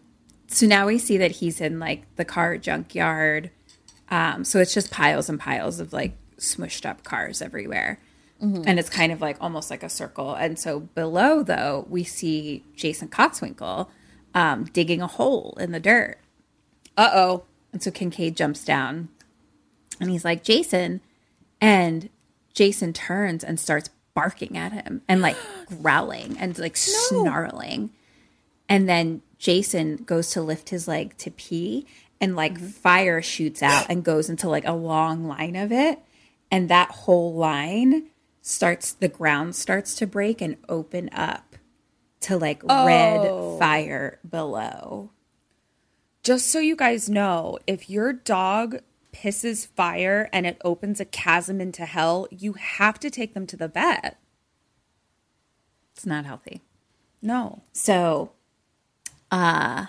so now we see that he's in like the car junkyard. Um, so it's just piles and piles of like smushed up cars everywhere. Mhm. And it's kind of like almost like a circle. And so below, though, we see Jason Kotzwinkle um, digging a hole in the dirt. Uh oh. And so Kincaid jumps down and he's like, Jason. And Jason turns and starts barking at him and like growling and like snarling. And then Jason goes to lift his leg to pee and like mm-hmm. fire shoots out and goes into like a long line of it. And that whole line starts, the ground starts to break and open up to like Oh. red fire below. Just so you guys know, if your dog pisses fire and it opens a chasm into hell, you have to take them to the vet. It's not healthy. No. So, uh,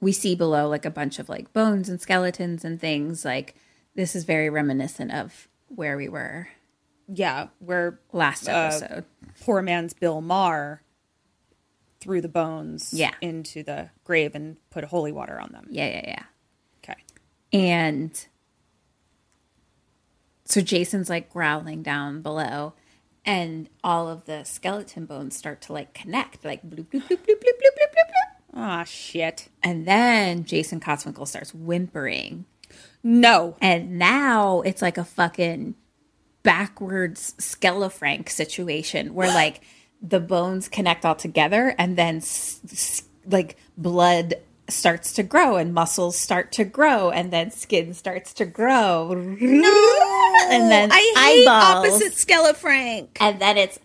we see below like a bunch of like bones and skeletons and things. Like, this is very reminiscent of where we were Yeah, where last uh, episode. poor man's Bill Maher threw the bones Yeah. into the grave and put holy water on them. Yeah, yeah, yeah. Okay. And so Jason's like growling down below, and all of the skeleton bones start to like connect, like bloop, bloop, bloop, bloop, bloop, bloop, bloop, bloop. Oh shit. And then Jason Kotzwinkle starts whimpering. No. And now it's like a fucking backwards Skelefrank situation where like the bones connect all together and then s- s- like blood starts to grow and muscles start to grow and then skin starts to grow. No! And then I hate eyeballs. opposite Skelefrank. And then it's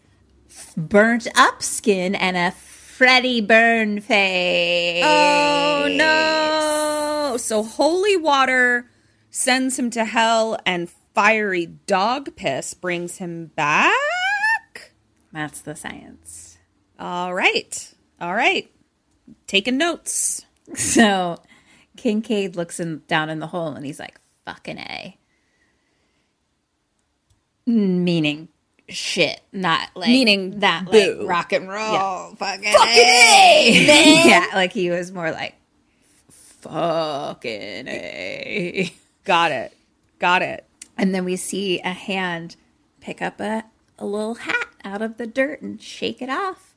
burnt up skin and a Freddy burn face. Oh no. So holy water sends him to hell and fiery dog piss brings him back? That's the science. All right. All right. Taking notes. So Kincaid looks in, down in the hole and he's like, fucking A. Meaning shit, not like Meaning that boo. like rock and roll. Yeah. Fucking, Fucking A. Man. yeah, like he was more like fucking A. Got it. Got it. And then we see a hand pick up a, a little hat out of the dirt and shake it off.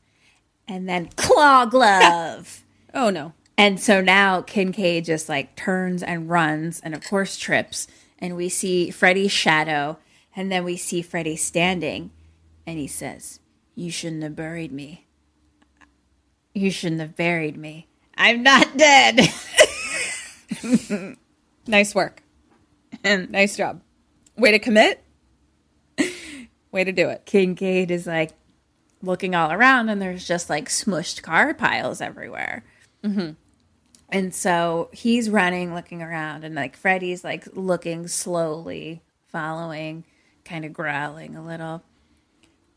And then claw glove. oh no. And so now Kincaid just like turns and runs and of course trips. And we see Freddy's shadow. And then we see Freddy standing. And he says, You shouldn't have buried me. You shouldn't have buried me. I'm not dead. Nice work. And nice job. Way to commit. Way to do it. Kincaid is like looking all around and there's just like smushed car piles everywhere. Mm-hmm. And so he's running, looking around, and like Freddy's like looking slowly, following, kind of growling a little.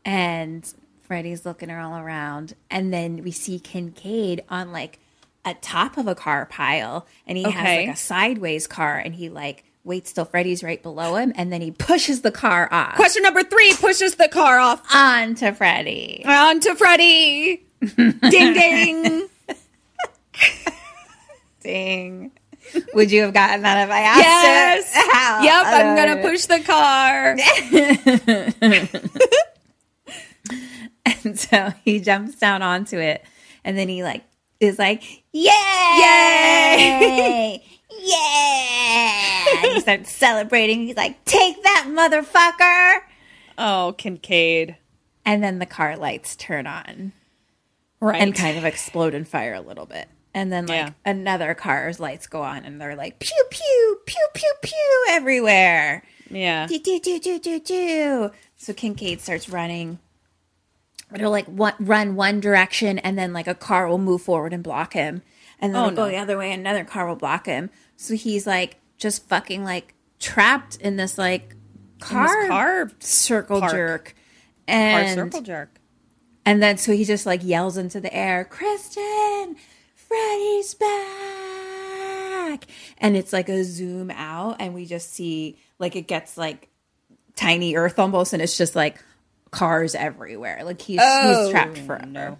And Freddy's looking all around. And then we see Kincaid on like a top of a car pile, and he has like a sideways car, and he like waits till Freddy's right below him, and then he pushes the car off. Question number three pushes the car off onto Freddy. Onto Freddy. ding ding. Ding. Would you have gotten that if I asked Yes. it? How? Yep, I'm gonna push the car. And so he jumps down onto it, and then he like is like, "Yay! Yay! yeah!" And he starts celebrating. He's like, "Take that, motherfucker!" Oh, Kincaid. And then the car lights turn on, Right. and kind of explode and fire a little bit. And then like Yeah. another car's lights go on, and they're like, "Pew pew pew pew pew" everywhere. Yeah. do do do do do do. So Kincaid starts running. It'll like one, run one direction, and then like a car will move forward and block him, and then Oh, it'll go no. the other way, and another car will block him. So he's like just fucking like trapped in this like car car circle park. jerk, Car and circle jerk. And then so he just like yells into the air, Kristen, Freddy's back. And it's like a zoom out, and we just see like it gets like tiny Earth almost, and it's just like cars everywhere. Like he's he's oh, trapped forever. no.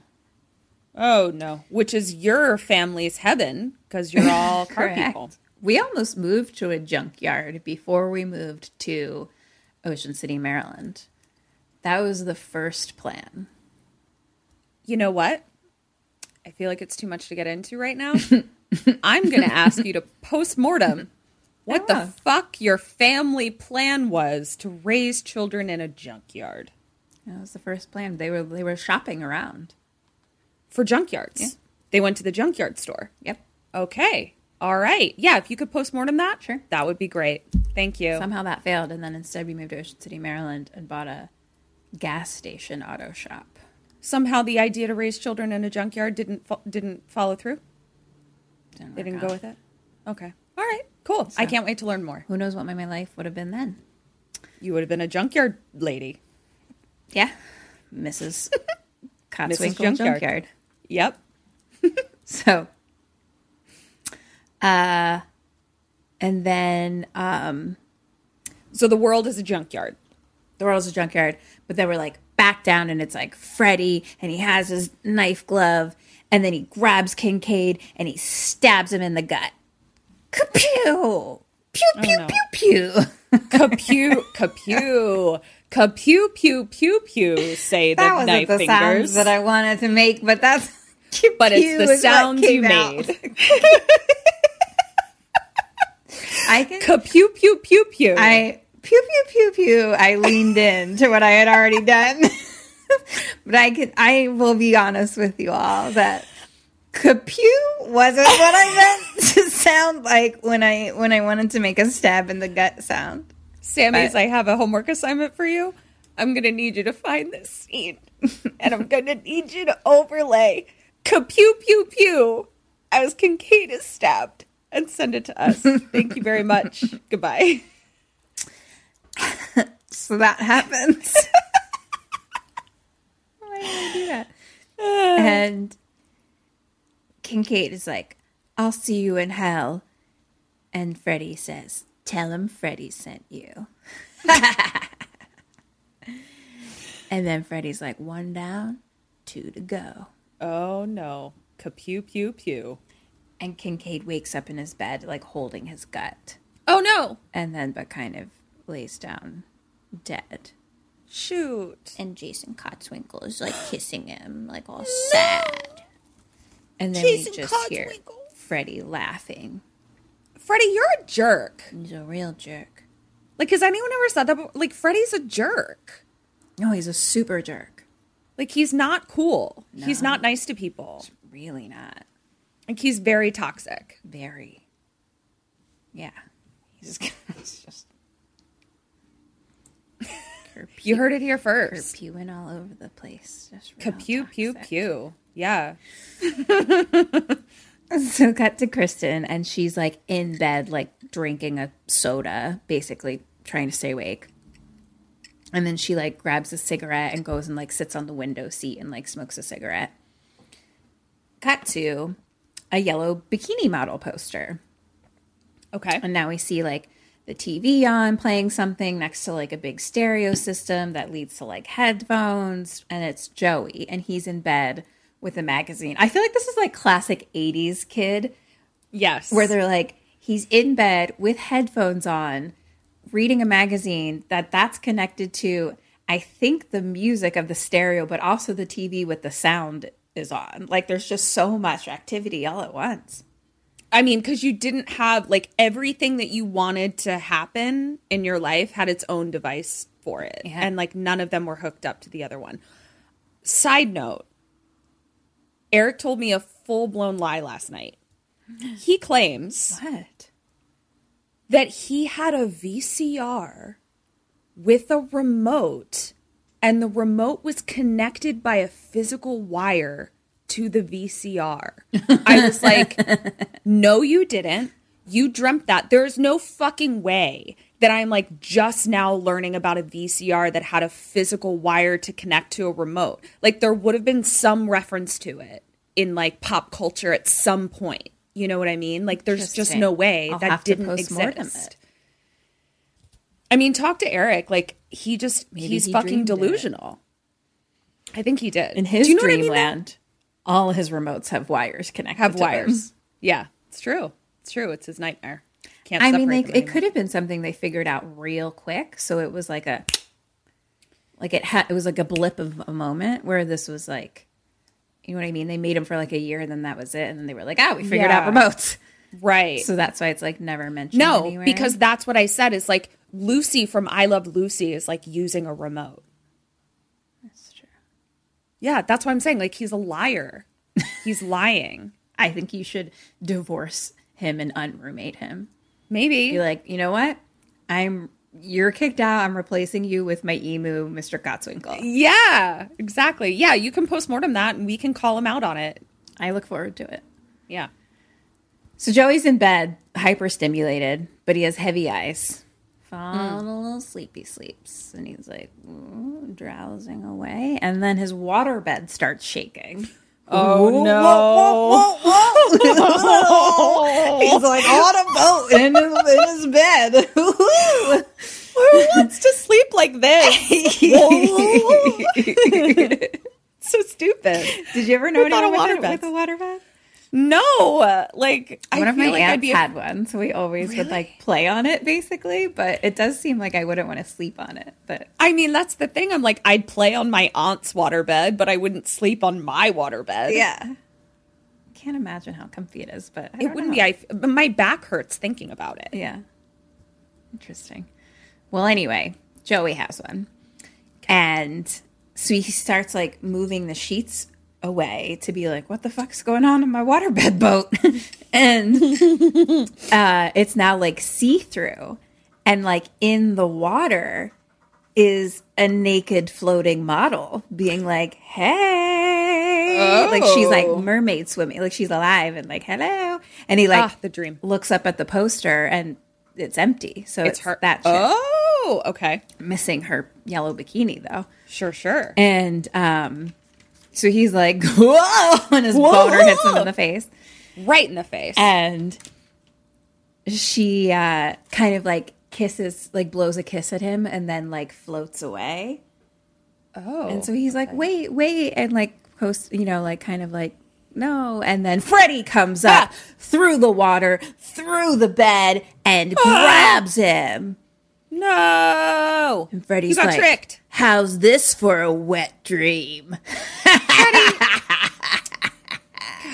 Oh no, which is your family's heaven because you're all car people. We almost moved to a junkyard before we moved to Ocean City, Maryland. That was the first plan. You know what? I feel like it's too much to get into right now. I'm going to ask you to post mortem what Ah. the fuck your family plan was to raise children in a junkyard That was the first plan. They were they were shopping around. for junkyards. They went to the junkyard store. Yep. Okay. All right. Yeah, if you could post mortem that, Sure. that would be great. Thank you. Somehow that failed, and then instead we moved to Ocean City, Maryland, and bought a gas station auto shop. Somehow the idea to raise children in a junkyard didn't fo- didn't follow through. Didn't They didn't out. go with it. Okay. All right. Cool. I can't wait to learn more. Who knows what my, my life would have been then? You would have been a junkyard lady. Yeah, Mrs. Kotzwinkle Junkyard. junkyard. Yep. So, uh, and then um, So the world is a junkyard. the world is a junkyard, but then we're like back down, and it's like Freddy, and he has his knife glove, and then he grabs Kincaid and he stabs him in the gut. Kapew! Pew oh, pew no. pew pew. Kapew, kapew, kapew, pew, pew, pew. Say the that wasn't knife the fingers. sounds that I wanted to make, but that's but it's the sounds you out. made. I can Kapew, pew, pew, pew. I pew pew pew pew. I leaned in to what I had already done, but I could. I will be honest with you all that kapew wasn't what I meant to sound like when I when I wanted to make a stab in the gut sound. Sammy's, But- I have a homework assignment for you. I'm going to need you to find this scene. and I'm going to need you to overlay kapew, pew, pew as Kincaid is stabbed and send it to us. Thank you very much. Goodbye. So that happens. Why did I do that? and Kincaid is like, "I'll see you in hell," and Freddy says, "Tell him Freddy sent you." and then Freddy's like, "One down, two to go." Oh, no. Kapew, pew, pew. And Kincaid wakes up in his bed, like holding his gut, Oh, no. and then but kind of lays down dead. Shoot. And Jason Kotzwinkle is like kissing him, like all sad. And then Jason we just hear Freddy laughing. Freddy, you're a jerk. He's a real jerk. Like, has anyone ever said that? before? Like, Freddy's a jerk. No, he's a super jerk. Like, he's not cool. He's not nice to people. Really not. Like, he's very toxic. Very. Yeah. He's just You heard it here first. pewing all over the place. Just Kapew, pew, pew. Yeah. So cut to Kristen, and she's like in bed, like drinking a soda, basically trying to stay awake. And then she like grabs a cigarette and goes and like sits on the window seat and like smokes a cigarette. Cut to a yellow bikini model poster. Okay. And now we see like the TV on playing something next to like a big stereo system that leads to like headphones. And it's Joey, and he's in bed with a magazine. I feel like this is like classic 80s kid Yes. where they're like, he's in bed with headphones on, reading a magazine that that's connected to, I think, the music of the stereo, but also the TV with the sound is on. Like there's just so much activity all at once. I mean, because you didn't have like everything that you wanted to happen in your life had its own device for it. Yeah. And like none of them were hooked up to the other one. Side note Eric told me a full blown lie last night. He claims What? that he had a VCR with a remote, and the remote was connected by a physical wire to the VCR. I was like, no, you didn't. You dreamt that. There's no fucking way that I'm like just now learning about a VCR that had a physical wire to connect to a remote. Like there would have been some reference to it in like pop culture at some point. You know what I mean? Like there's just no way I'll that didn't exist. I mean, talk to Eric. Like he just Maybe he's he fucking delusional. I think he did. In his Do you know what I mean, dreamland, all his remotes have wires connected. have to them. wires. Yeah, it's true. It's true. It's his nightmare. Can't. I mean, like it could have been something they figured out real quick. So it was like a, like it had, it was like a blip of a moment where this was like, you know what I mean? They made them for like a year, and then that was it. And then they were like, ah, we figured out remotes. Right. So that's why it's like never mentioned. No, anywhere. because that's what I said. Is like Lucy from I Love Lucy is like using a remote. Yeah, that's what I'm saying. Like he's a liar. He's lying. I think you should divorce him and unroommate him. Maybe. Be like, you know what? I'm you're kicked out. I'm replacing you with my emu, Mr. Kotzwinkle. Yeah, exactly. Yeah, you can postmortem that and we can call him out on it. I look forward to it. Yeah. So Joey's in bed, hyperstimulated, but he has heavy eyes. Mm. Falling a little sleepy sleeps. And he's like ooh, drowsing away. And then his water bed starts shaking. Oh, Ooh, no. whoa, whoa, whoa, whoa. he's like on a boat in his, in his bed. Who wants to sleep like this? so stupid. Did you ever know Who thought anyone of with, a, waterbeds? with a water bed? No, like I One of my like I'd aunts be had one, so we always would like play on it basically. But it does seem like I wouldn't want to sleep on it. But I mean, that's the thing. I'm like, I'd play on my aunt's waterbed, but I wouldn't sleep on my waterbed. yeah, can't imagine how comfy it is. But I it wouldn't know. be. I, but my back hurts thinking about it. Yeah, interesting. Well, anyway, Joey has one, and so he starts like moving the sheets away to be like, "What the fuck's going on in my waterbed boat?" and uh, it's now like see through, and like in the water is a naked floating model being like, "Hey," like she's like Oh. mermaid swimming, like she's alive and like, "Hello," and he like Ah, the dream. looks up at the poster and it's empty, so it's, It's her- that Oh, okay. missing her yellow bikini though. Sure, sure. And um, so he's like, "Whoa!" and his Whoa. boner hits him in the face. Right in the face. And she uh, kind of like kisses, like blows a kiss at him, and then like floats away. oh. And so he's like, "Wait, wait!" and like post, you know, like kind of like. No, and then Freddy comes up through the water, through the bed, and grabs him. No. And Freddy's You got like, tricked. "How's this for a wet dream?"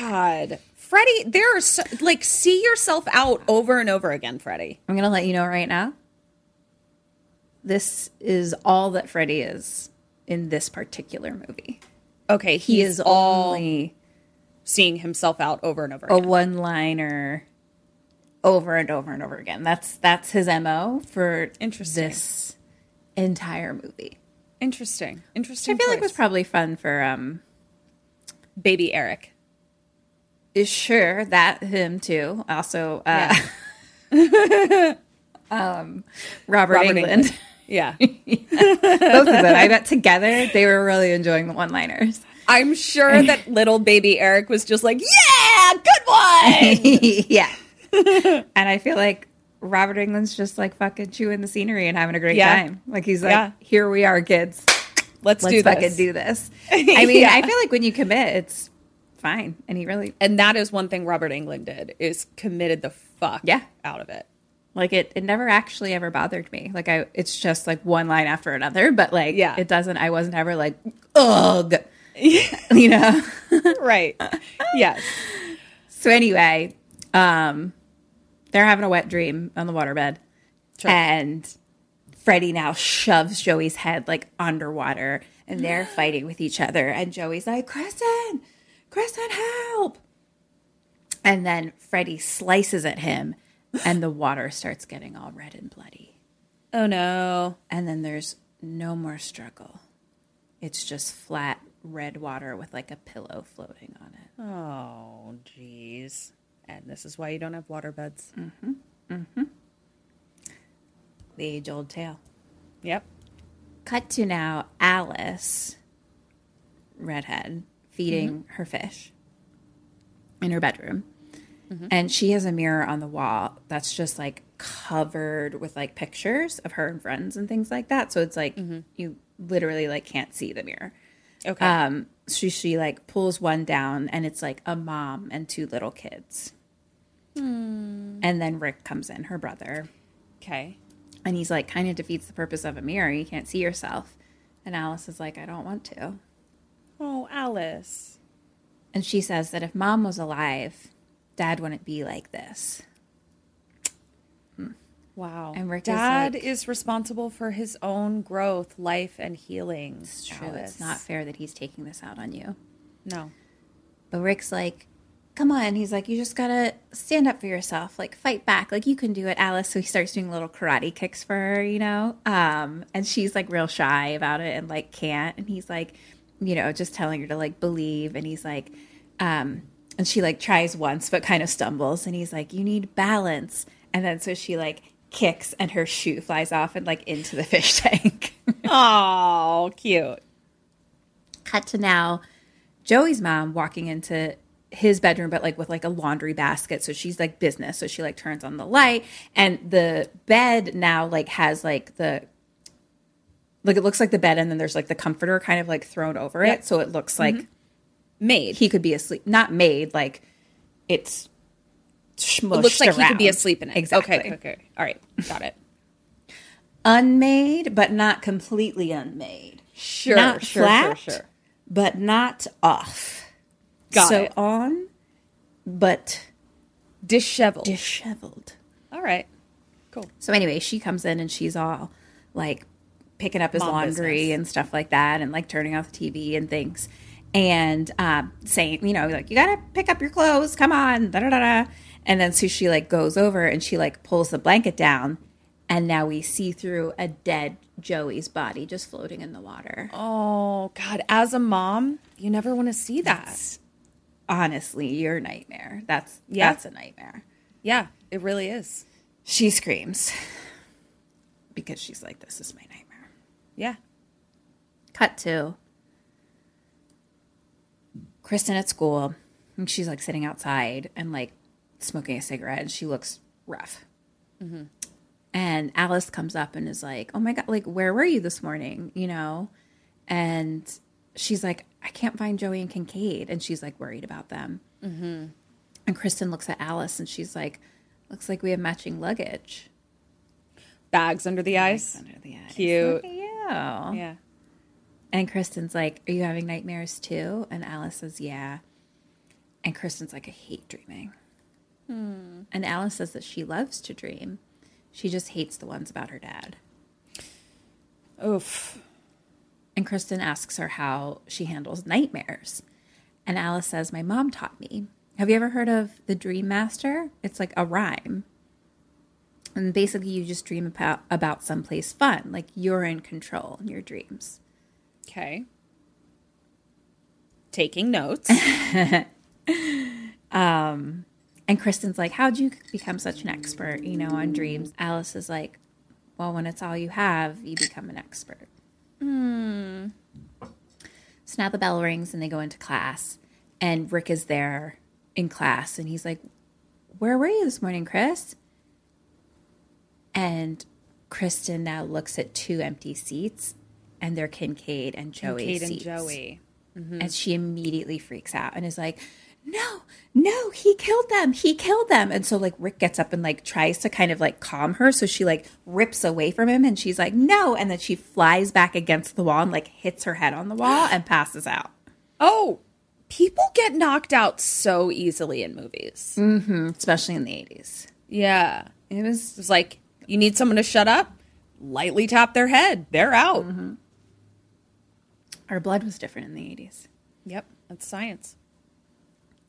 God. Freddy, there are so, like see yourself out over and over again, Freddy. I'm gonna let you know right now. This is all that Freddy is in this particular movie. Okay, He is all only seeing himself out over and over a again. one-liner over and over and over again. That's that's his mo for Interesting. this entire movie. Interesting. Which Interesting. I feel like was probably fun for um baby Eric. is sure that him too. Also uh um Robert, Robert England. Englund. Yeah. Both of them. I bet together they were really enjoying the one-liners. I'm sure that little baby Eric was just like, "Yeah, good one." yeah. and I feel like Robert Englund's just like fucking chewing the scenery and having a great Yeah. time. Like he's like, Yeah. here we are, kids. Let's, Let's do fucking this. do this. I mean, Yeah. I feel like when you commit, it's fine. And he really And that is one thing Robert Englund did is committed the fuck Yeah. out of it. like it it never actually ever bothered me. Like I it's just like one line after another, but like Yeah. it doesn't I wasn't ever like, ugh. you know? right. Yes. So anyway, um, they're having a wet dream on the waterbed, and Freddy now shoves Joey's head like underwater, and they're fighting with each other. And Joey's like, Kristen, Kristen, help!" And then Freddy slices at him, and the water starts getting all red and bloody. Oh no. And then there's no more struggle. It's just flat red water with like a pillow floating on it. Oh, jeez. And this is why you don't have water beds. Mm-hmm. Mm-hmm. The age old tale. Yep. Cut to now Alice, redhead, feeding her fish in her bedroom. And she has a mirror on the wall that's just like covered with like pictures of her and friends and things like that. So it's like you literally like can't see the mirror. Okay. Um she she like pulls one down and it's like a mom and two little kids. Hmm. And then Rick comes in, her brother. Okay. And he's like kind of defeats the purpose of a mirror. You can't see yourself. And Alice is like, I don't want to. Oh, Alice. And she says that if mom was alive, dad wouldn't be like this. Wow. And Rick is Dad like- is, responsible for his own growth, life, and healing. It's true. It's not fair that he's taking this out on you. No. But Rick's like, come on. He's like, you just gotta stand up for yourself. Like, fight back. Like, you can do it, Alice. So he starts doing little karate kicks for her, you know? Um, and she's like real shy about it and like can't. And he's like, you know, just telling her to like believe. And he's like, um, and she like tries once but kind of stumbles. And he's like, you need balance. And then so she like kicks and her shoe flies off and like into the fish tank. Oh, cute. cut to now joey's mom walking into his bedroom but like with like a laundry basket so she's like business so she like turns on the light and the bed now like has like the like it looks like the bed and then there's like the comforter kind of like thrown over Yep. it so it looks like Mhm. made he could be asleep not made like it's smushed It looks like he could be asleep in it. exactly Okay, okay. All right. Got it. unmade but not completely unmade Sure, not sure, flat, sure, sure. but not off. Got so it. on, but disheveled. Disheveled. All right. Cool. So anyway, she comes in and she's all like picking up his Mom laundry business. and stuff like that, and like turning off the TV and things, and um, saying, you know, like you gotta pick up your clothes. Come on, da da da da. And then so she like goes over and she like pulls the blanket down, and now we see through a dead Joey's body just floating in the water. Oh God! As a mom, you never want to see that. That's honestly your nightmare. That's Yeah. that's a nightmare. yeah, it really is. She screams because she's like, "This is my nightmare." Yeah. Cut to Kristen at school, and she's like sitting outside and like smoking a cigarette, and she looks rough. Mm-hmm. And Alice comes up and is like, "Oh my god, like where were you this morning?" You know, and she's like, "I can't find Joey and Kincaid," and she's like worried about them. Mm-hmm. And Kristen looks at Alice and she's like, "Looks like we have matching luggage." Bags under the eyes. under the eyes. Cute. Yeah. And Kristen's like, Are you having nightmares too? And Alice says, Yeah. And Kristen's like, I hate dreaming. Hmm. And Alice says that she loves to dream. She just hates the ones about her dad. Oof. And Kristen asks her how she handles nightmares. And Alice says, My mom taught me. Have you ever heard of the Dream Master? It's like a rhyme. And basically, you just dream about, about someplace fun, like you're in control in your dreams. Okay. Taking notes. um, and Kristen's like, How'd you become such an expert, you know, on dreams? Alice is like, Well, when it's all you have, you become an expert. Hmm. So now the bell rings and they go into class, and Rick is there in class, and he's like, Where were you this morning, Chris? And Kristen now looks at two empty seats, and they're Kincaid and Joey Kincaid and seats. Joey. Mhm. And she immediately freaks out and is like, no, no, he killed them. He killed them. And so like Rick gets up and like tries to kind of like calm her. So she like rips away from him and she's like, no. And then she flies back against the wall and like hits her head on the wall and passes out. Oh, people get knocked out so easily in movies. Mm-hmm. Especially in the 80s. Yeah. It was, it was like, you need someone to shut up, lightly tap their head. They're out. Our blood was different in the 80s. Yep. That's science.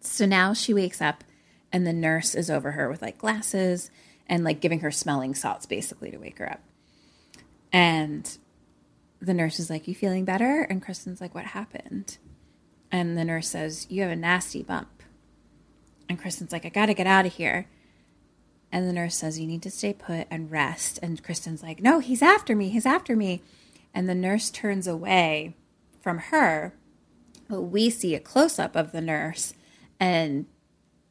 So now she wakes up and the nurse is over her with like glasses and like giving her smelling salts basically to wake her up. And the nurse is like, You feeling better? And Kristen's like, What happened? And the nurse says, You have a nasty bump. And Kristen's like, I gotta get out of here. And the nurse says, You need to stay put and rest. And Kristen's like, No, he's after me. He's after me. And the nurse turns away from her. But we see a close up of the nurse. And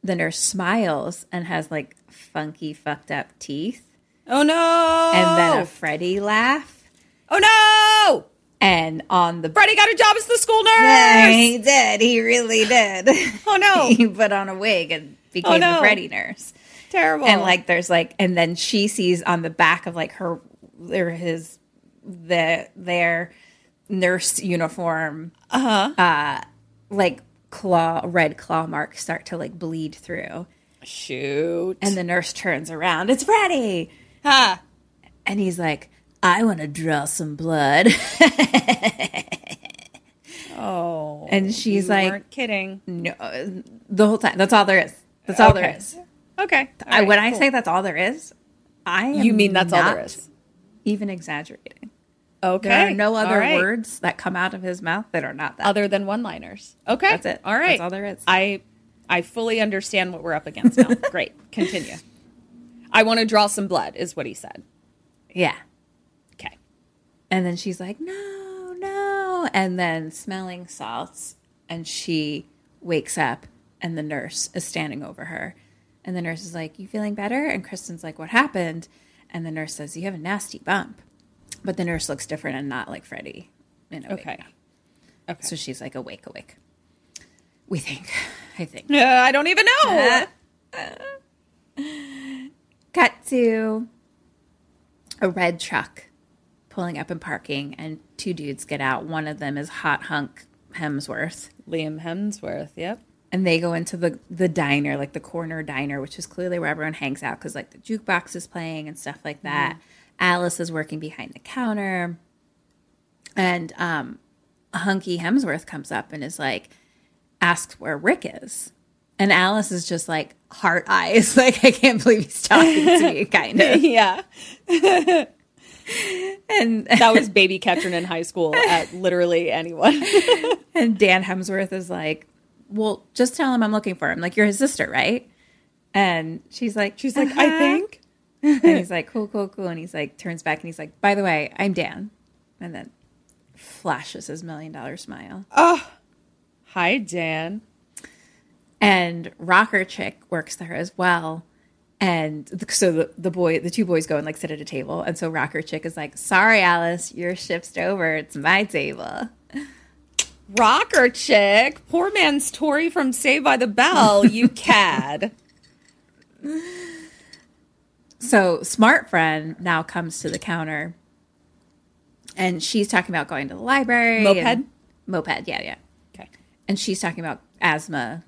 the nurse smiles and has like funky, fucked up teeth. Oh no! And then a Freddy laugh. Oh no! And on the Freddy got a job as the school nurse. Yeah, he did. He really did. Oh no! he put on a wig and became Oh, no. the Freddy nurse. Terrible. And like, there's like, and then she sees on the back of like her or his the their nurse uniform, uh-huh. uh, like claw red claw marks start to like bleed through. Shoot! And the nurse turns around. It's Freddy. Ha! And he's like, I want to draw some blood. Oh. and she's you like, kidding. No, the whole time. That's all there is. That's all there Okay. is. Okay. I, when I say that's all there is, I am You mean that's all there is? Even exaggerating. Okay. There are no other right. words that come out of his mouth that are not that. other than one-liners. Okay. That's it. All right. That's all there is. I I fully understand what we're up against now. Great. Continue. I want to draw some blood is what he said. Yeah. Okay. And then she's like, no, no. And then smelling salts. And she wakes up and the nurse is standing over her. And the nurse is like, You feeling better? And Kristen's like, What happened? And the nurse says, You have a nasty bump. But the nurse looks different and not like Freddy. In a wig Okay. now. Okay. So she's like, Awake, awake. We think. I think. Uh, I don't even know. Cut to a red truck pulling up and parking, and two dudes get out. One of them is hot hunk Hemsworth. Liam Hemsworth, yep. And they go into the, the diner, like the corner diner, which is clearly where everyone hangs out because, like, the jukebox is playing and stuff like that. Alice is working behind the counter. And um, Hunky Hemsworth comes up and is like, asks where Rick is. And Alice is just like, heart eyes. Like, I can't believe he's talking to me, kind of. yeah. and that was baby Ketron in high school at literally anyone. and Dan Hemsworth is like, well, just tell him I'm looking for him. Like, you're his sister, right? And she's like, she's like, I think. and he's like, cool, cool, cool. And he's like, turns back and he's like, by the way, I'm Dan. And then flashes his million dollar smile. Oh, hi, Dan. And Rocker Chick works there as well. And so the, the boy, the two boys go and like sit at a table. And so Rocker Chick is like, sorry, Alice, your shift's over. It's my table. Rocker chick. Poor man's Tori from Saved by the Bell, you cad. So Smart Friend now comes to the counter and she's talking about going to the library. Moped? moped, yeah, yeah. Okay. And she's talking about asthma.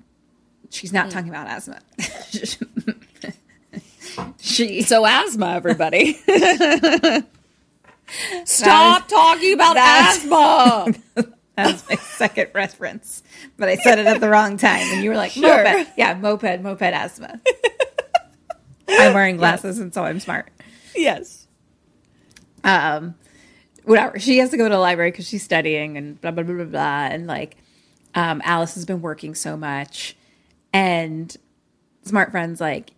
She's not hmm. talking about asthma. she So asthma, everybody. Stop talking about That's- asthma. That's my second reference, but I said it at the wrong time, and you were like, Sure. "Moped, yeah, moped, moped asthma." I'm wearing glasses, and so I'm smart. yes. um whatever. She has to go to the library because she's studying and blah blah blah blah blah and like um alice has been working so much. And smart friends like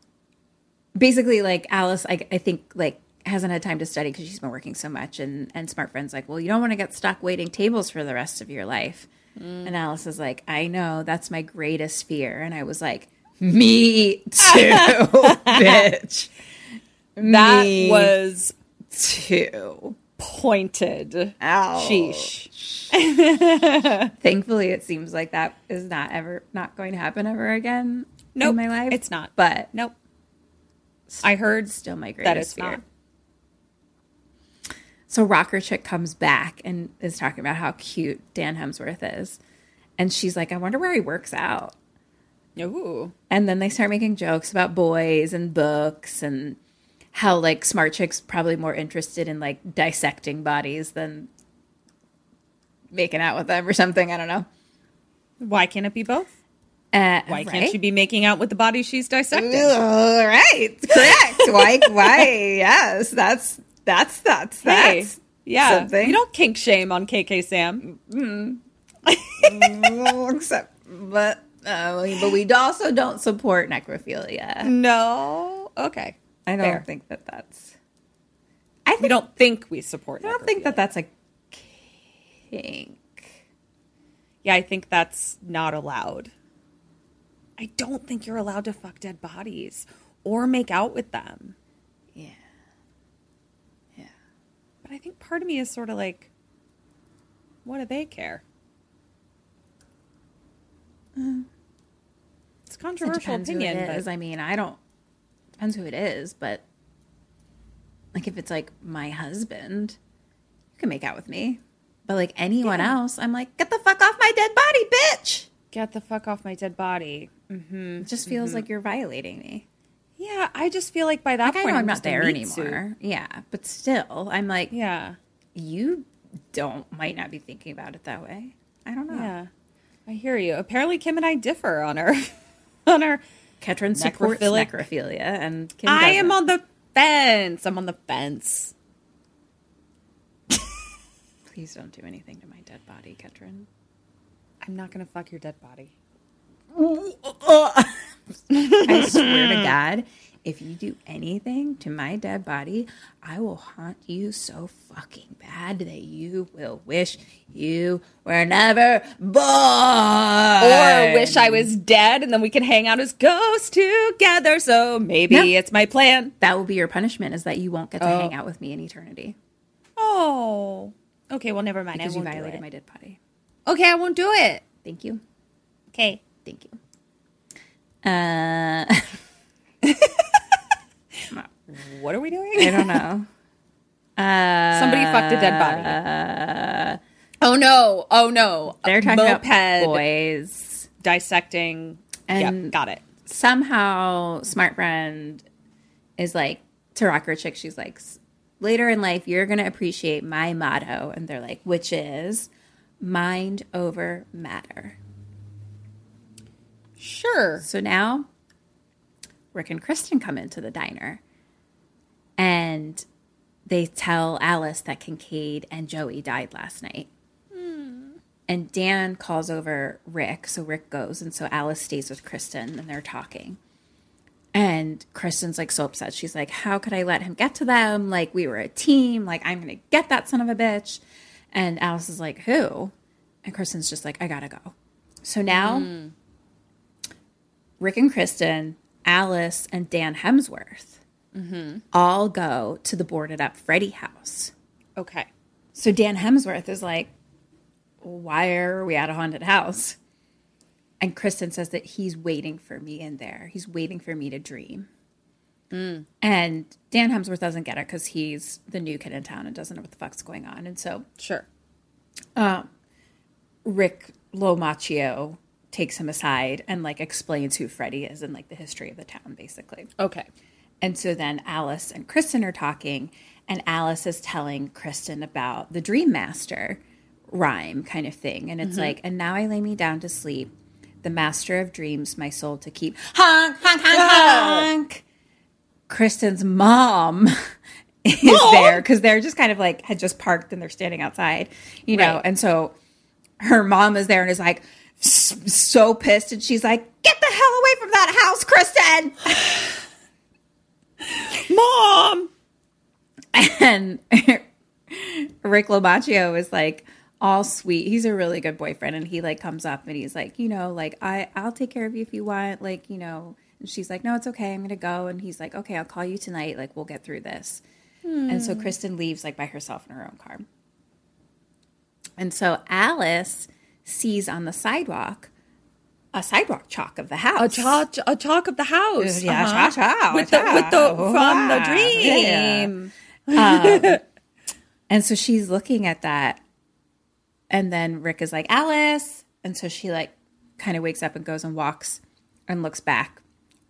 basically like alice i, I think like hasn't had time to study because she's been working so much. And and smart friends like well you don't want to get stuck waiting tables for the rest of your life. And alice is like i know. That's my greatest fear. And i was like me too bitch That Me was too pointed. Ouch. Sheesh. Thankfully, it seems like that is not ever not going to happen ever again Nope, in my life. it's not. But Nope. I heard still my that greatest it's fear. not. So Rocker Chick comes back and is talking about how cute Dan Hemsworth is, and she's like, "I wonder where he works out." Ooh. And then they start making jokes about boys and books and how like smart chicks probably more interested in like dissecting bodies than making out with them or something. I don't know. Why can't it be both? Uh, Why can't right? she be making out with the body she's dissecting? All right, correct. why? Why? Yes, that's that's that's Hey, that's yeah. something. You don't kink shame on KK Sam. mm. Except, but uh, but we also don't support necrophilia. No. Okay. I don't Fair. think that that's. I we don't think we support. I don't think that that's a kink. Yeah, I think that's not allowed. I don't think you're allowed to fuck dead bodies or make out with them. Yeah. Yeah. But I think part of me is sort of like, what do they care? Mm. It's controversial who opinion. it but- I mean, I don't depends who it is, but like if it's like my husband, you can make out with me. But like anyone Yeah. else, I'm like, get the fuck off my dead body, bitch. Get the fuck off my dead body. Mm-hmm. It just feels like you're violating me. Yeah, I just feel like by that Like, I point I'm I'm not there meat suit. anymore. Yeah, but still, I'm like, yeah, you don't might not be thinking about it that way. I don't know. Yeah, I hear you. Apparently, Kim and I differ on our on our Ketron supports necrophilia, and Kim I am doesn't. on the fence. I'm on the fence. Please don't do anything to my dead body, Ketron. I'm not gonna fuck your dead body. I swear to God, if you do anything to my dead body, I will haunt you so fucking bad that you will wish you were never born. Or wish I was dead, and then we can hang out as ghosts together. So maybe No. it's my plan. That will be your punishment is that you won't get to Oh. hang out with me in eternity. Oh, okay. Well, never mind. Because I you won't do violated my dead body. Okay, I won't do it. Thank you. Okay. Thank you. Uh What are we doing? I don't know. Uh, Somebody fucked a dead body. oh no! Oh no! They're talking Moped about boys dissecting. And yep, got it. somehow smart friend is like to rock her chick she's like later in life you're gonna appreciate my motto and they're like which is mind over matter Sure. so now rick and kristen come into the diner and they tell alice that kincaid and joey died last night hmm. and Dan calls over Rick, so Rick goes, and so Alice stays with Kristen, and they're talking. And Kristen's like so upset. She's like, "How could I let him get to them? Like we were a team. Like I'm gonna get that son of a bitch." And Alice is like, "Who?" And Kristen's just like, "I gotta go." So now, hmm. Rick and Kristen, Alice, and Dan Hemsworth all go to the boarded up Freddy house. Okay. So Dan Hemsworth is like, why are we at a haunted house? And Kristen says that he's waiting for me in there. He's waiting for me to dream. And Dan Hemsworth doesn't get it because he's the new kid in town and doesn't know what the fuck's going on. And so Sure. um, Rick Lomacchio takes him aside and like explains who Freddy is and like the history of the town, basically. Okay. And so then Alice and Kristen are talking, and Alice is telling Kristen about the Dream Master rhyme kind of thing. And it's Mhm. like, and now I lay me down to sleep, the master of dreams, my soul to keep. Honk, honk, honk, honk. Kristen's mom is there because they're just kind of like had just parked and they're standing outside, you know. Right. And so her mom is there and is like so pissed, and she's like, "Get the hell away from that house, Kristen!" Mom. And Rick Lomacchio is like all sweet. He's a really good boyfriend, and he like comes up and he's like, you know, like I I'll take care of you if you want, like you know. And she's like, no, it's okay. I'm gonna go. And he's like, okay, I'll call you tonight. Like we'll get through this. And so Hmm. Kristen leaves like by herself in her own car. And so Alice sees on the sidewalk a sidewalk chalk of the house. A chalk, a chalk of the house. Yeah, Uh-huh. chalk, chalk, with the with the from the Wow. dream. Um, and so she's looking at that. And then Rick is like, Alice. And so she like kind of wakes up and goes and walks and looks back.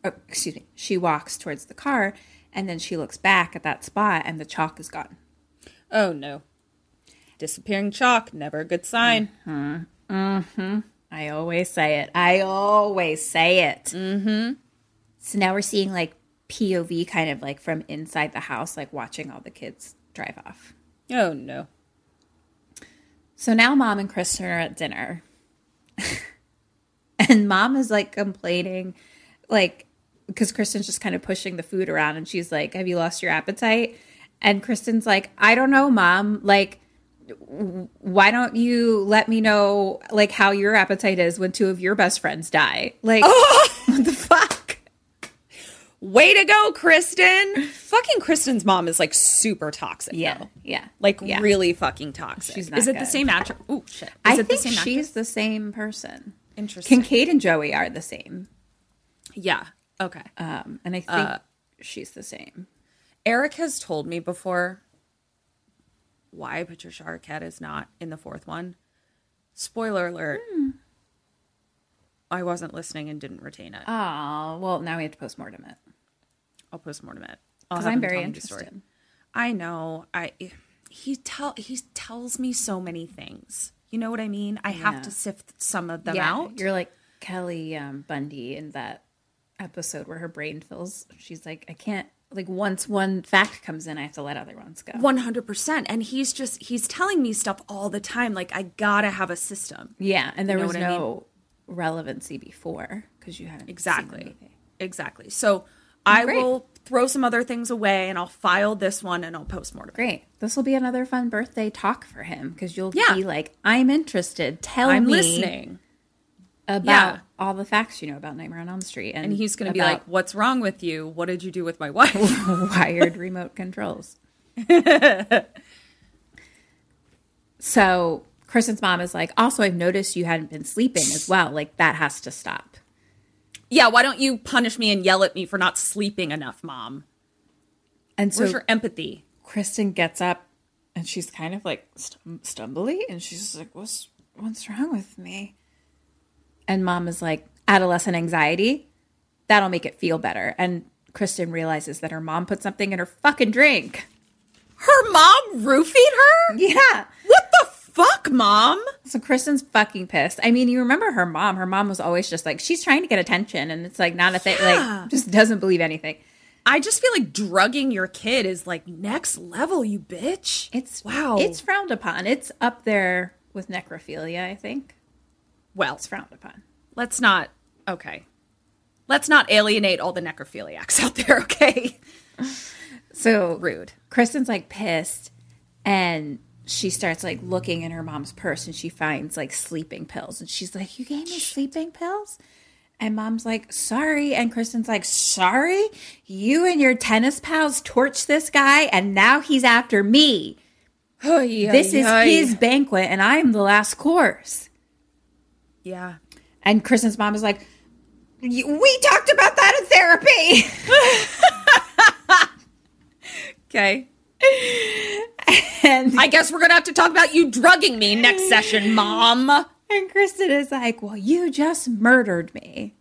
Oh, excuse me. She walks towards the car and then she looks back at that spot and the chalk is gone. Oh no. Disappearing chalk, never a good sign. Mm-hmm. Mm-hmm. I always say it. I always say it. Mm-hmm. So now we're seeing like POV kind of like from inside the house, like watching all the kids drive off. Oh no. So now mom and Kristen are at dinner. and mom is like complaining, like because Kristen's just kind of pushing the food around and she's like, Have you lost your appetite? And Kristen's like, I don't know, mom. Like, why don't you let me know like how your appetite is when two of your best friends die? Like, what the fuck? Way to go, Kristen. fucking Kristen's mom is like super toxic. Yeah, though. yeah, Like yeah. really fucking toxic. She's not is it the same actor? Oh shit. Is I it think the same she's actress? the same person. Interesting. Kincaid and Joey are the same. Yeah. Okay. Um, and I think Uh, she's the same. Eric has told me before why Patricia Arquette is not in the fourth one. Spoiler alert. I wasn't listening and didn't retain it. Oh, well, now we have to postmortem it. I'll postmortem it. I'll 'Cause have I'm very tell me the story. interested. I know. I he tell he tells me so many things. You know what I mean? I Yeah. have to sift some of them yeah, out. You're like Kelly um, Bundy in that episode where her brain fills. She's like, I can't. Like once one fact comes in, I have to let other ones go. One hundred percent. And he's just he's telling me stuff all the time. Like I gotta have a system. Yeah, and there You know was what I mean? no relevancy before because you hadn't Exactly. Exactly. So I Great. will throw some other things away and I'll file this one and I'll postmortem. it. Great. This will be another fun birthday talk for him because you'll Yeah. be like, I'm interested. Tell me I'm me listening. About Yeah. all the facts you know about Nightmare on Elm Street. And, And he's going to be like, "What's wrong with you? What did you do with my wife?" wired remote controls. so Kristen's mom is like, also, I've noticed you hadn't been sleeping as well. Like, that has to stop. yeah, why don't you punish me and yell at me for not sleeping enough, mom? And so Where's your empathy? Kristen gets up and she's kind of like stum- stumbly and she's like, what's, what's wrong with me? And mom is like, adolescent anxiety. That'll make it feel better. And Kristen realizes that her mom put something in her fucking drink. Her mom roofied her? Yeah. What the fuck, mom? So Kristen's fucking pissed. I mean, you remember her mom. Her mom was always just like, she's trying to get attention. And it's like, not a thing. Yeah. Like, just doesn't believe anything. I just feel like drugging your kid is like next level, you bitch. It's wow. It's frowned upon. It's up there with necrophilia, I think. Well, It's frowned upon. let's not. Okay, let's not alienate all the necrophiliacs out there. Okay, So rude. Kristen's like pissed and she starts like looking in her mom's purse and she finds like sleeping pills and she's like, You gave me sleeping pills? And mom's like, Sorry. And Kristen's like, Sorry? You and your tennis pals torched this guy and now he's after me. This is his banquet and I'm the last course. Yeah. And Kristen's mom is like, We talked about that in therapy. Okay. and I guess we're gonna have to talk about you drugging me next session, mom. And Kristen is like, Well, you just murdered me.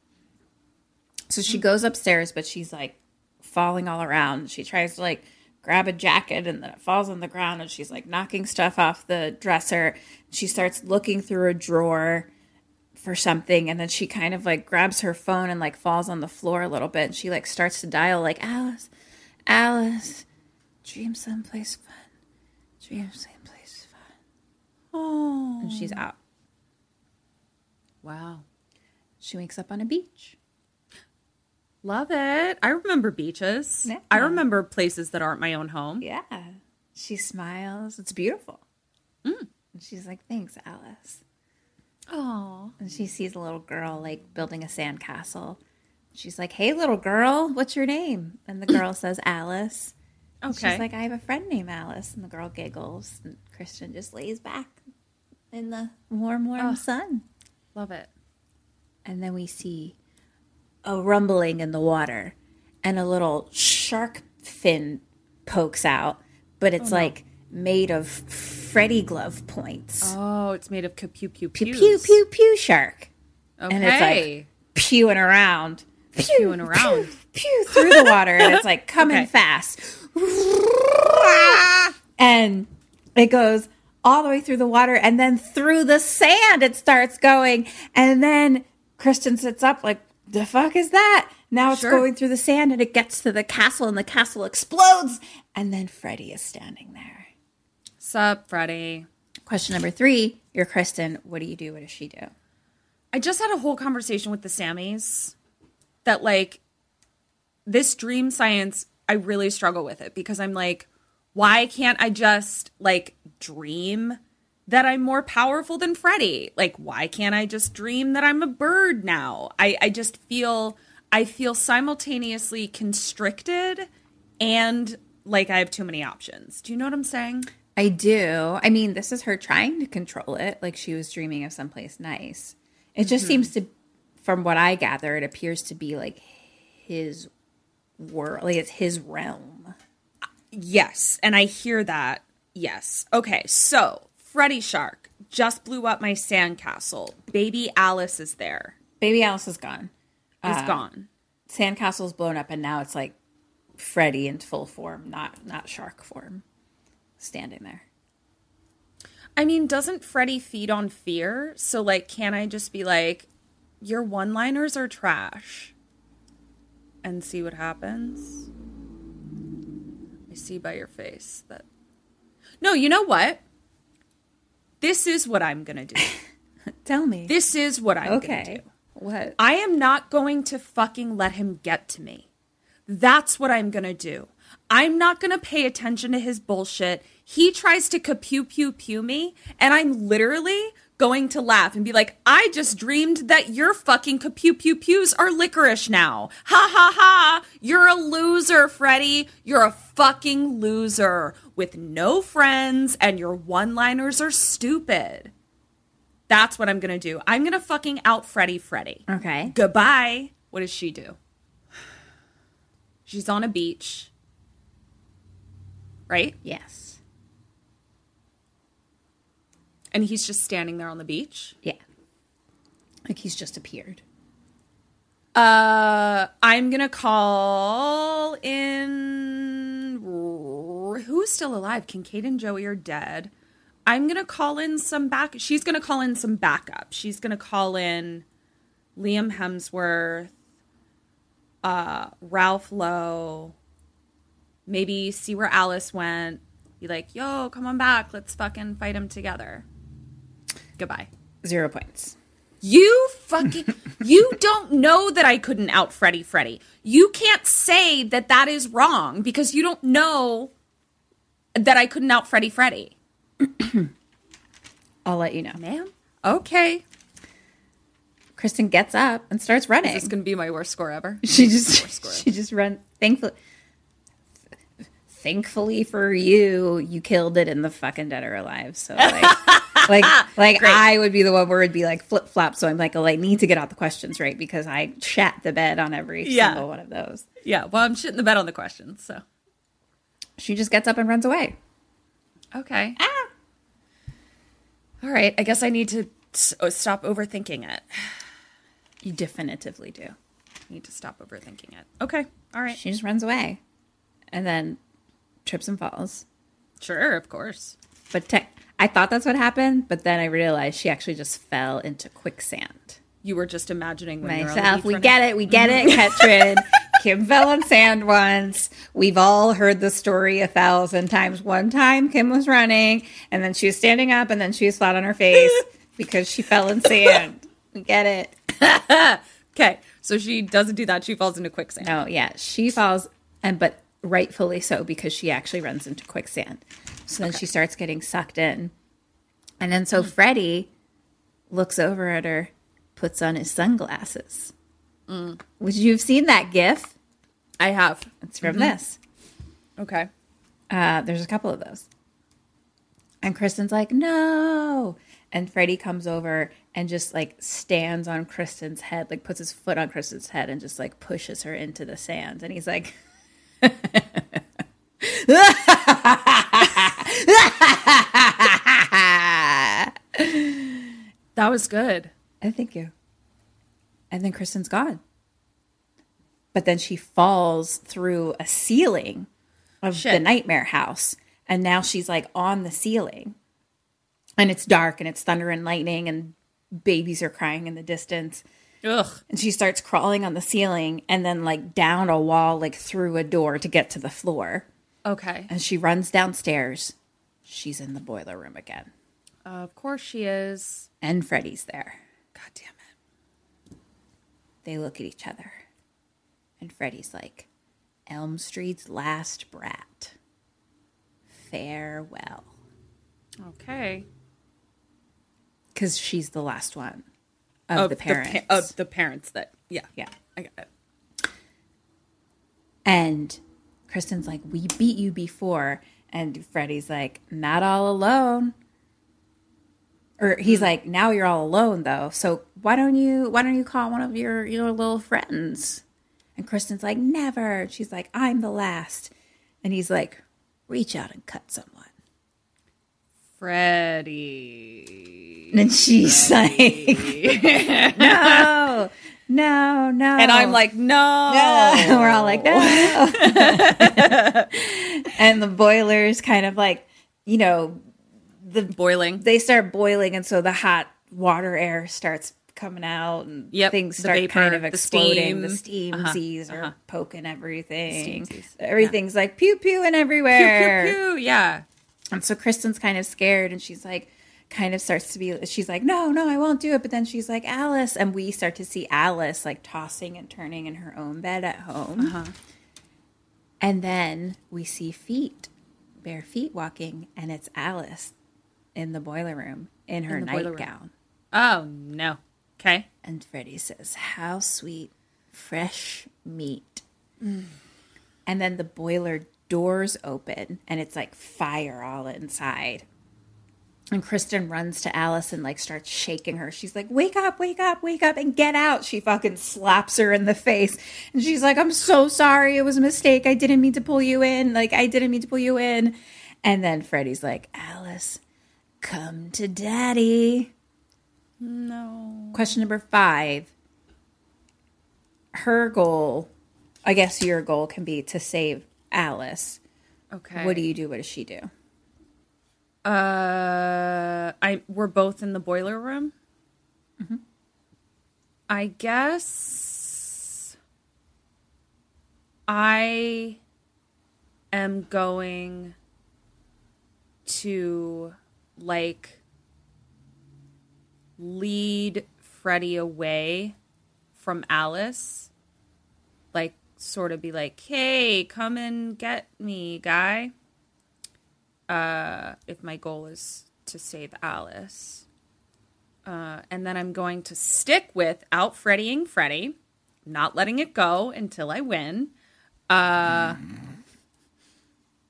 So she mm. goes upstairs, but she's like falling all around. She tries to like grab a jacket and then it falls on the ground and she's like knocking stuff off the dresser. She starts looking through a drawer for something and then she kind of like grabs her phone and like falls on the floor a little bit and she like starts to dial like Alice, Alice, dream someplace fun. Dream someplace fun. Oh. And she's out. Wow. She wakes up on a beach. Love it. I remember beaches. Yeah. I remember places that aren't my own home. Yeah. She smiles. It's beautiful. Mm. And she's like, Thanks, Alice. Oh. And she sees a little girl like building a sandcastle. She's like, Hey, little girl, what's your name? And the girl says, Alice. And Okay. She's like, I have a friend named Alice. And the girl giggles. And Kristen just lays back in the warm, warm sun. Love it. And then we see a rumbling in the water and a little shark fin pokes out, but it's Oh, no. like made of Freddy glove points. Oh, it's made of pew pew pew Pew, pew, pew, pew, shark. And it's like pewing around. Pewing around. Pew through the water and it's like coming Okay. fast. And it goes all the way through the water and then through the sand it starts going. And then Kristen sits up like, the fuck is that? Now it's Sure. going through the sand and it gets to the castle and the castle explodes. And then Freddy is standing there. Sup, Freddy? Question number three You're Kristen. What do you do? What does she do? I just had a whole conversation with the Sammys that like this dream science, I really struggle with it because I'm like, why can't I just like dream that I'm more powerful than Freddy? Like, why can't I just dream that I'm a bird now? I, I just feel I feel simultaneously constricted and like I have too many options. Do you know what I'm saying? I do. I mean, this is her trying to control it, like she was dreaming of someplace nice. It just Mhm. seems to, from what I gather, it appears to be like his world, like it's his realm. Yes, and I hear that. Yes. Okay, so Freddy Shark just blew up my sandcastle. Baby Alice is there. Baby Alice is gone. Is Uh, gone. Sandcastle's blown up, and now it's like Freddy in full form, not not shark form, standing there. I mean, doesn't Freddy feed on fear? So, like, can I just be like, your one liners are trash and see what happens? I see by your face that. No, you know what? This is what I'm going to do. Tell me. This is what I'm Okay. going to do. What? I am not going to fucking let him get to me. That's what I'm going to do. I'm not going to pay attention to his bullshit. He tries to pew pew pew me, and I'm literally going to laugh and be like, I just dreamed that your fucking pew pew pews are licorice now. Ha ha ha. You're a loser, Freddy. You're a fucking loser with no friends, and your one liners are stupid. That's what I'm gonna do. I'm gonna fucking out Freddy Freddy. Okay. Goodbye. What does she do? She's on a beach. Right? Yes. And he's just standing there on the beach. Yeah. Like he's just appeared. Uh I'm gonna call in who's still alive? Kincaid and Joey are dead. I'm gonna call in some back she's gonna call in some backup. She's gonna call in Liam Hemsworth, uh, Ralph Lowe, maybe see where Alice went, be like, yo, come on back, let's fucking fight him together. Goodbye. Zero points. You fucking you don't know that I couldn't out Freddy Freddy. You can't say that that is wrong because you don't know that I couldn't out Freddy Freddy. I'll let you know. Ma'am? Okay. Kristen gets up and starts running. This is going to be my worst score ever? She just she just run. Thankfully, thankfully for you, you killed it in the fucking Dead or Alive. So like, like, like I would be the one where it'd be like flip flop. So I'm like, oh, I need to get out the questions right because I shat the bed on every Yeah. single one of those. Yeah, well, I'm shitting the bed on the questions, so. She just gets up and runs away. Okay. Ah. All right, I guess I need to uh, stop overthinking it. You definitively do. Need to stop overthinking it. Okay. All right. She just runs away, and then trips and falls. Sure, of course. But te- I thought that's what happened, but then I realized she actually just fell into quicksand. You were just imagining when you're on the myself. We get it. We get it, mm-hmm. Ketron. Kim fell in sand once. We've all heard the story a thousand times. One time, Kim was running, and then she was standing up, and then she was flat on her face because she fell in sand. We get it. okay, so she doesn't do that. She falls into quicksand. No, yeah, she falls, and but rightfully so because she actually runs into quicksand. So then she starts getting sucked in, and then so Freddy looks over at her, puts on his sunglasses. Mm. Would you have seen that GIF? I have. It's from Mhm. this. Okay. Uh, there's a couple of those. And Kristen's like, no. And Freddy comes over and just like stands on Kristen's head, like puts his foot on Kristen's head and just like pushes her into the sand. And he's like, That was good. I thank you. And then Kristen's gone. But then she falls through a ceiling of the nightmare house. And now she's like on the ceiling. And it's dark and it's thunder and lightning and babies are crying in the distance. Ugh. And she starts crawling on the ceiling and then like down a wall, like through a door to get to the floor. Okay. And she runs downstairs. She's in the boiler room again. of course she is. And Freddy's there. God damn it. They look at each other. And Freddy's like, Elm Street's last brat. Farewell. Okay. Because she's the last one of, the parents. pa- of the parents that yeah yeah I got it. And Kristen's like, We beat you before. And Freddy's like, Not all alone. Or he's mm-hmm. like, Now you're all alone though. So why don't you why don't you call one of your your little friends? And Kristen's like, Never. She's like, I'm the last. And he's like, Reach out and cut someone. Freddy. And she's like, No, no, no. And I'm like, no. No. We're all like, no. and the boiler's kind of like, you know, the boiling. They start boiling, and so the hot water air starts coming out, and Yep, things start vapor, kind of the exploding. The steam. steamsies Uh-huh, are uh-huh. poking everything. Everything's like pew pew and everywhere. Pew, pew, pew. Yeah. And so Kristen's kind of scared and she's like, kind of starts to be, she's like, no, no, I won't do it. But then she's like, Alice. And we start to see Alice like tossing and turning in her own bed at home. Uh-huh. And then we see feet, bare feet walking, and it's Alice in the boiler room in her In the boiler room. nightgown. Oh no. Okay. And Freddy says, How sweet, fresh meat. Mm. And then the boiler doors open and it's like fire all inside. And Kristen runs to Alice and like starts shaking her. She's like, Wake up, wake up, wake up, and get out. She fucking slaps her in the face. And she's like, I'm so sorry. It was a mistake. I didn't mean to pull you in. Like, I didn't mean to pull you in. And then Freddy's like, Alice, come to daddy. No. Question number five. Her goal, I guess your goal can be to save Alice. Okay. What do you do? What does she do? Uh, I we're both in the boiler room. Mm-hmm. I guess I am going to like lead Freddy away from Alice. Like sort of be like, "Hey, come and get me, guy." uh, if my goal is to save Alice. Uh, and then I'm going to stick with out Freddying Freddy, not letting it go until I win. Uh,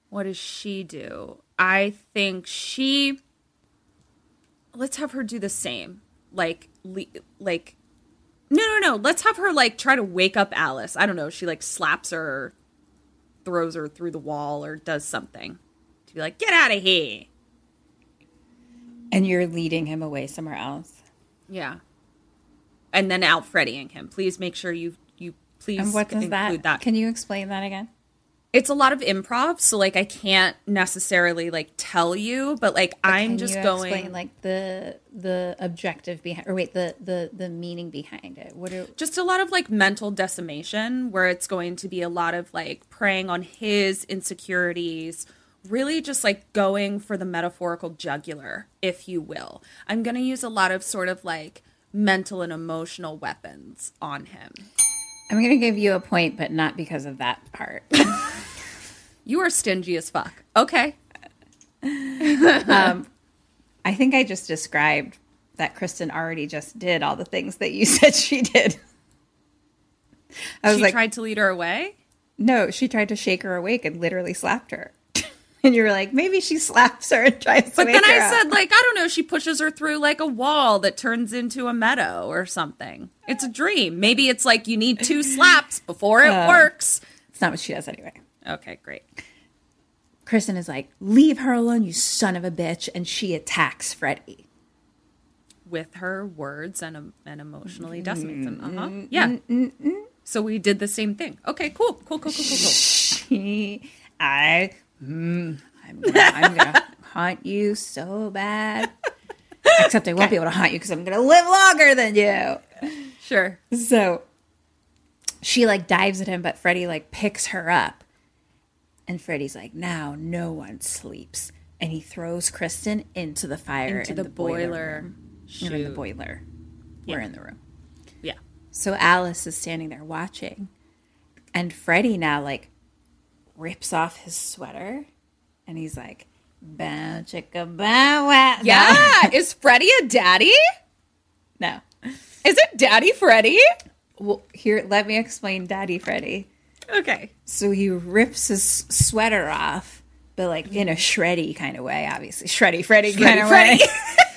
what does she do? I think she. Let's have her do the same. Like, le- like, no, no, no. Let's have her like try to wake up Alice. I don't know. She like slaps her, or throws her through the wall, or does something to be like, get out of here. And you're leading him away somewhere else. Yeah. And then out Freddying him. Please make sure you you please and what does include that, Can you explain that again? It's a lot of improv, so like I can't necessarily like tell you, but like I'm Can just going explain, like the the objective behind, or wait, the the the meaning behind it. What are just a lot of like mental decimation where it's going to be a lot of like preying on his insecurities really just like going for the metaphorical jugular if you will i'm going to use a lot of sort of like mental and emotional weapons on him I'm going to give you a point, but not because of that part. you are stingy as fuck okay um, I think I just described that Kristen already just did all the things that you said she did. I was she like, tried to lead her away no, she tried to shake her awake and literally slapped her. and you were like, maybe she slaps her and tries to but then i up. said like i don't know she pushes her through like a wall that turns into a meadow or something it's a dream maybe it's like you need two slaps before it Uh, works It's not what she does anyway. okay great Kristen is like, leave her alone, you son of a bitch. And she attacks Freddy. with her words and and emotionally decimates him. Uh huh. Mm, Yeah. mm, mm, mm. So we did the same thing. Okay. Cool. Cool. Cool. Cool. Cool. Cool. She, I, mm, I'm, gonna, I'm gonna haunt you so bad. Except I won't be able to haunt you because I'm gonna live longer than you. Sure. So she like dives at him, but Freddy like picks her up. And Freddy's like, now no one sleeps. And he throws Kristen into the fire Into in the the, boiler. boiler. In the boiler. We're in the room. Yeah. So Alice is standing there watching. And Freddy now like rips off his sweater and he's like, bow chicka bow wow. Yeah. Is Freddy a daddy? No. Is it Daddy Freddy? Well, here, let me explain Daddy Freddy. Okay. So he rips his sweater off, but like in a shreddy kind of way, obviously. Shreddy Freddy kind of Freddy. way.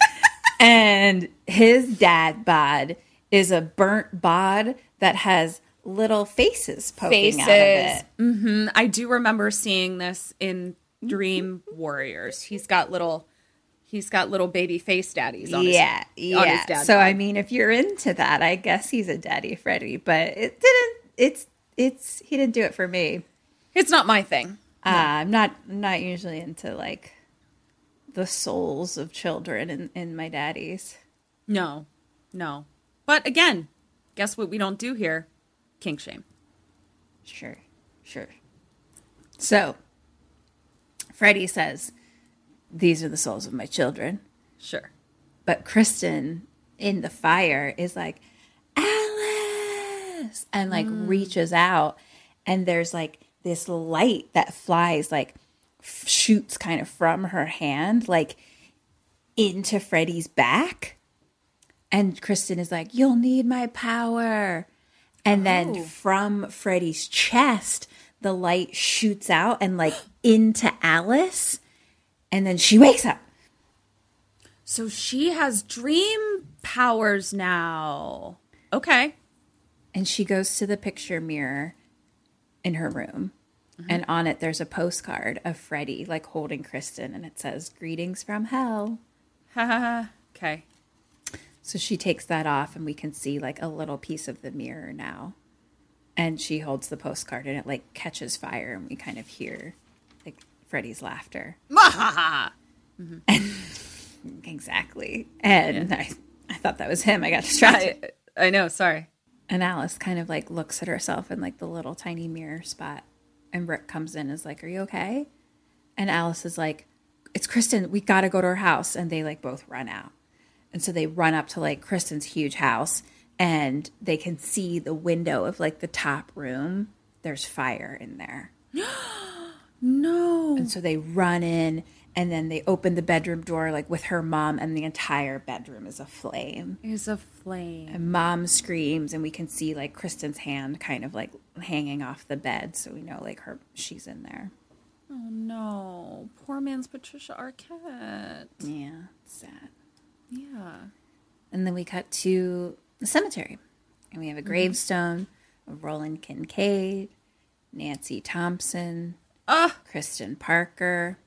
and his dad bod is a burnt bod that has little faces poking out of it. hmm I do remember seeing this in Dream Warriors. He's got little he's got little baby face daddies on yeah, his yeah. on his so I mean, if you're into that, I guess he's a daddy Freddy. But it didn't. It's it's he didn't do it for me. It's not my thing. Uh, I'm not I'm not usually into like the souls of children in, in my daddies. No. No. But again, guess what we don't do here? Kink shame. Sure, sure. So Freddy says, "These are the souls of my children." Sure. But Kristen in the fire is like, Alice, and like mm. reaches out, and there's like this light that flies, like f- shoots kind of from her hand, like into Freddy's back. And Kristen is like, You'll need my power. And then Oh. from Freddy's chest, the light shoots out and like into Alice. And then she wakes up. So she has dream powers now. Okay. and she goes to the picture mirror in her room mm-hmm. and on it there's a postcard of freddy like holding kristen and it says greetings from hell okay. So she takes that off and we can see like a little piece of the mirror now and she holds the postcard and it like catches fire and we kind of hear like freddy's laughter mm-hmm. exactly and I, I thought that was him i got distracted I, I know, sorry. And Alice kind of like looks at herself in like the little tiny mirror spot. And Rick comes in and is like, Are you okay? And Alice is like, It's Kristen. We got to go to her house. And they like both run out. And so they run up to like Kristen's huge house and they can see the window of like the top room. There's fire in there. No. And so they run in and then they open the bedroom door like with her mom and the entire bedroom is aflame. Is a flame. And mom screams and we can see like Kristen's hand kind of like hanging off the bed so we know like her she's in there. Oh no. Poor man's Patricia Arquette. Yeah, sad. Yeah. And then we cut to the cemetery. And we have a gravestone of Roland Kincaid, Nancy Thompson, Ah. Kristen Parker.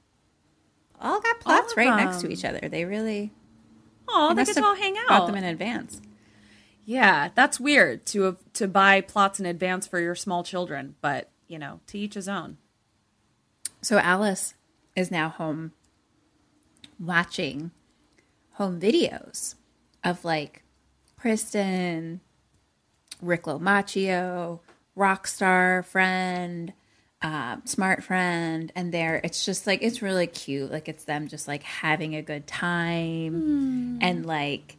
All got plots of right next to each other. They really Oh, they must get to all hang out. Bought them in advance. Yeah, that's weird to to buy plots in advance for your small children, but you know, to each his own. So Alice is now home watching home videos of like Kristen, Rick Lomacchio, Rockstar friend, uh, smart friend, and there it's just like it's really cute. Like it's them just like having a good time and like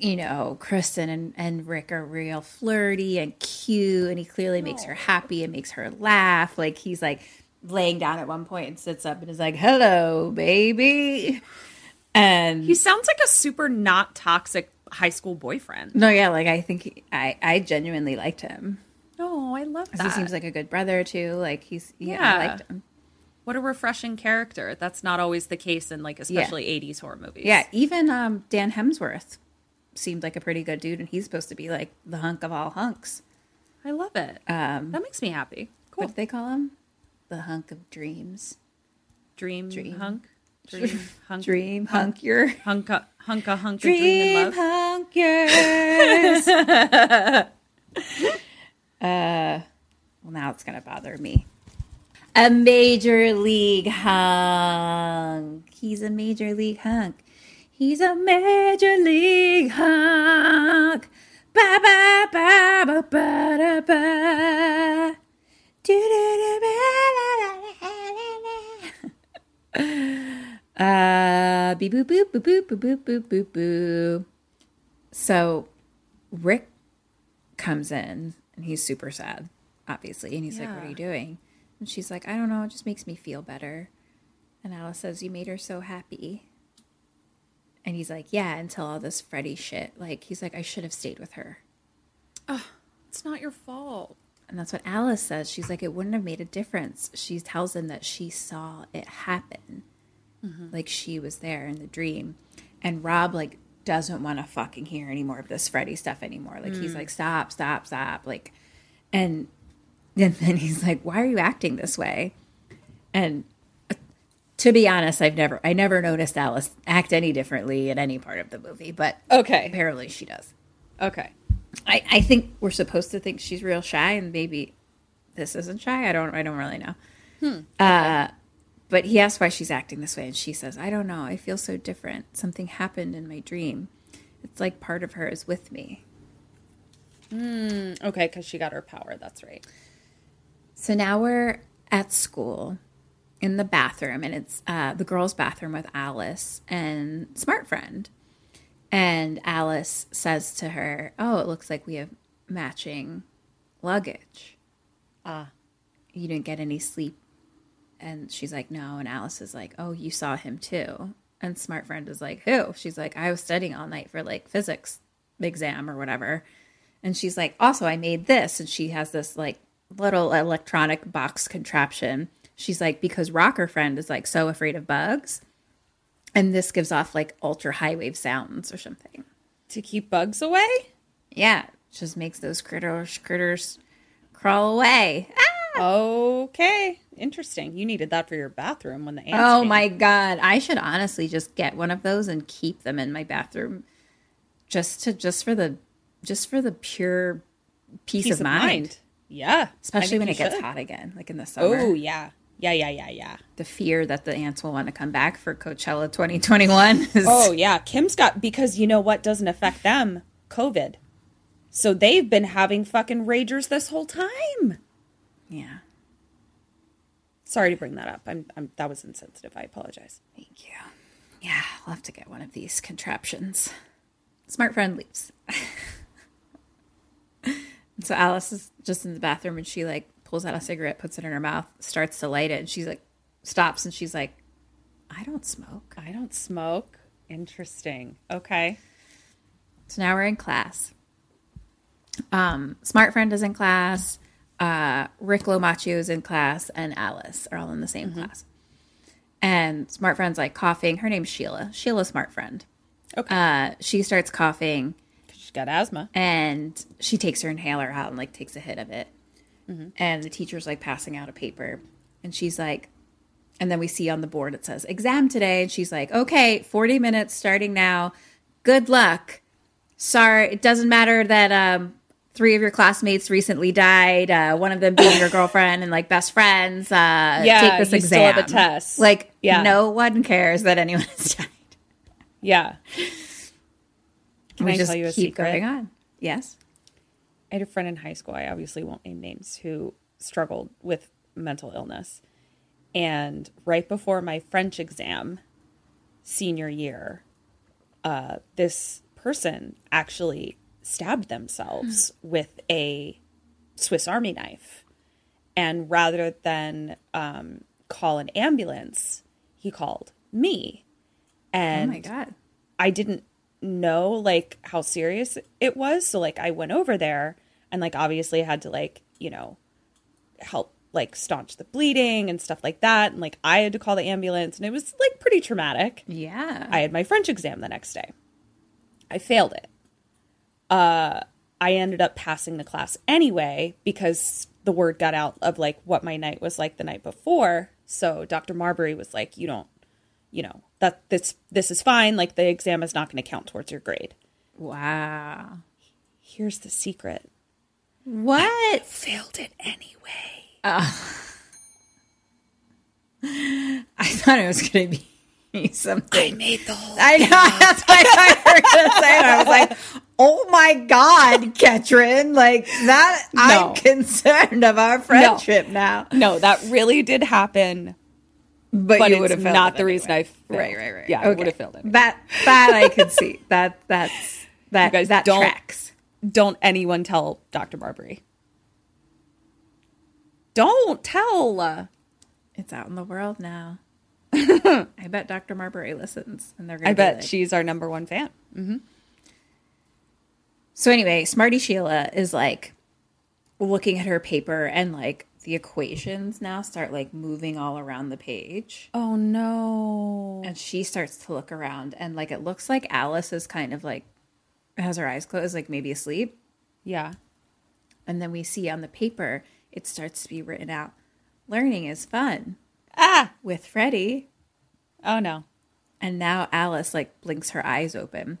you know, Kristen and, and Rick are real flirty and cute, and he clearly makes her happy and makes her laugh. Like he's like laying down at one point and sits up and is like, "Hello, baby," and He sounds like a super not toxic high school boyfriend. no, yeah, like I think he, I I genuinely liked him. Oh, I love that. He seems like a good brother too. Like he's yeah, Yeah. I liked him. What a refreshing character. That's not always the case in like especially 80s horror movies. Yeah, even um, Dan Hemsworth seemed like a pretty good dude, and he's supposed to be like the hunk of all hunks. I love it. Um, that makes me happy. Cool. What did they call him? The hunk of dreams. Dream, Dream. hunk. Dream hunk. Dream hunk your hunka hunka hunka dream dream love. uh, well, now it's gonna bother me. A major league hunk. He's a major league hunk. He's a major league hunk. Ba ba ba ba ba da ba. Do do do ba la la la la la. Uh, beep boop boop boop boop boop boop boop boop. So, Rick comes in and he's super sad, obviously, and he's like, "What are you doing?" And she's like, I don't know, it just makes me feel better. And Alice says, You made her so happy. And he's like, Yeah, until all this Freddy shit. Like, he's like, I should have stayed with her. Oh, it's not your fault. And that's what Alice says. She's like, It wouldn't have made a difference. She tells him that she saw it happen. Like, she was there in the dream. And Rob, like, doesn't want to fucking hear any more of this freddy stuff anymore. Like, he's Mm. like, Stop, stop, stop. Like, and and then he's like, "Why are you acting this way?" And uh, to be honest, I've never I never noticed Alice act any differently in any part of the movie, but Okay. apparently she does. Okay. I I think we're supposed to think she's real shy, and maybe this isn't shy. I don't I don't really know. Hmm. Uh, but he asks why she's acting this way, and she says, "I don't know. I feel so different. Something happened in my dream. It's like part of her is with me." Mm, okay, because she got her power. That's right. So now we're at school in the bathroom, and it's uh, the girls' bathroom with Alice and Smart Friend. And Alice says to her, Oh, it looks like we have matching luggage. Ah. You didn't get any sleep. And she's like, No. And Alice is like, Oh, you saw him too. And Smart Friend is like, Who? She's like, I was studying all night for like physics exam or whatever. And she's like, Also, I made this. And she has this like little electronic box contraption. She's like, Because Rocker Friend is like so afraid of bugs. And this gives off like ultra high wave sounds or something. To keep bugs away? Yeah. Just makes those critters critters crawl away. Ah! Okay. Interesting. You needed that for your bathroom when the ants Oh came. my god. I should honestly just get one of those and keep them in my bathroom just to just for the just for the pure peace, of, mind. Yeah. Especially when it gets hot again, like in the oh, summer. Oh, yeah. Yeah, yeah, yeah, yeah. The fear that the ants will want to come back for Coachella 2021 is Oh, yeah. Kim's got, because you know what doesn't affect them? COVID. So they've been having fucking ragers this whole time. Yeah. Sorry to bring that up. I'm, I'm that was insensitive. I apologize. Thank you. Yeah, I'll have to get one of these contraptions. Smart friend leaves. So Alice is just in the bathroom and she like pulls out a cigarette, puts it in her mouth, starts to light it, and she's like stops and she's like, I don't smoke. I don't smoke. Interesting. Okay. So now we're in class. Um, Smart Friend is in class. Uh, Rick Lomacchio is in class, and Alice are all in the same class. And Smart Friend's like coughing. Her name's Sheila. Sheila Smart Friend. Okay. Uh, she starts coughing, She's got asthma. and she takes her inhaler out and like takes a hit of it. Mhm. And the teacher's like passing out a paper, and she's like, and then we see on the board it says exam today, and she's like, okay, forty minutes starting now. Good luck. Sorry, it doesn't matter that um, three of your classmates recently died. Uh, one of them being your girlfriend and like best friends. Uh, Yeah, take this you still exam. have a test. Like, Yeah. no one cares that anyone has died. Yeah. Can we I just tell you a keep secret? going on. Yes. I had a friend in high school, I obviously won't name names, who struggled with mental illness. And right before my French exam, senior year, uh, this person actually stabbed themselves with a Swiss Army knife. And rather than um, call an ambulance, he called me. And oh my god. I didn't know like how serious it was. So like I went over there and like obviously had to like, you know, help like staunch the bleeding and stuff like that. And like I had to call the ambulance and it was like pretty traumatic. Yeah. I had my French exam the next day. I failed it. Uh I ended up passing the class anyway because the word got out of like what my night was like the night before. So Dr. Marbury was like, you don't, you know, that this this is fine. Like the exam is not going to count towards your grade. Wow. Here's the secret. What? failed it anyway. I thought it was going to be something. I made the whole. I know. That's what I thought you were going to say. And I was like, oh my God, Ketron. Like that, I'm concerned of our friendship now. No, that really did happen. But, But you would have not it the reason I failed. Right, right, right. Yeah, I would have failed it. That, that I could see. That, that's, that, You guys that don't tracks. don't anyone tell Dr. Barbary. Don't tell. It's out in the world now. I bet Dr. Marbury listens, and they're gonna. I be bet like- she's our number one fan. Mm-hmm. So anyway, Smarty Sheila is like looking at her paper, and like the equations now start like moving all around the page. Oh no! And she starts to look around, and like it looks like Alice is kind of like has her eyes closed, like maybe asleep. Yeah. And then we see on the paper it starts to be written out. Learning is fun. Ah, with Freddy. Oh no. And now Alice like blinks her eyes open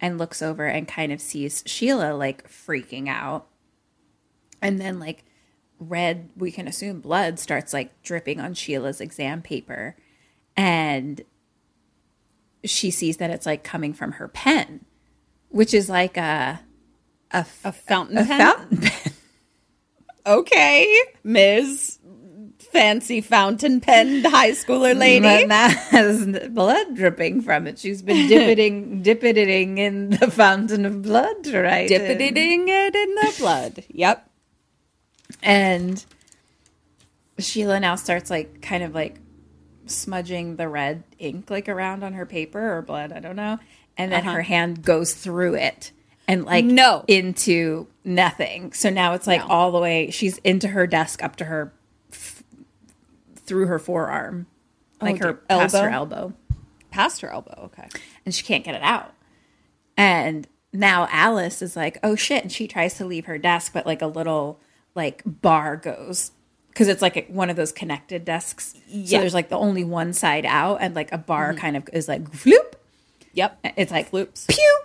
and looks over and kind of sees Sheila like freaking out. And then like red, we can assume blood starts like dripping on Sheila's exam paper. And she sees that it's like coming from her pen, which is like a a, a fountain a pen. fountain pen. Okay, Ms. Fancy fountain pen high schooler lady. But now has blood dripping from it. She's been dipping, dipping in the fountain of blood, right? Dipping it in the blood. Yep. And Sheila now starts like kind of like smudging the red ink like around on her paper or blood, I don't know. And then Uh-huh. her hand goes through it and like No. into nothing. So now it's like No. all the way she's into her desk up to her through her forearm. Like Oh, her dear. past her Elbow? elbow. Past her elbow. Okay. And she can't get it out. And now Alice is like, oh shit. And she tries to leave her desk, but like a little like bar goes because it's like one of those connected desks. So Yeah. there's like the only one side out, and like a bar Mhm. kind of is like floop. Yep. It's like floops. Pew.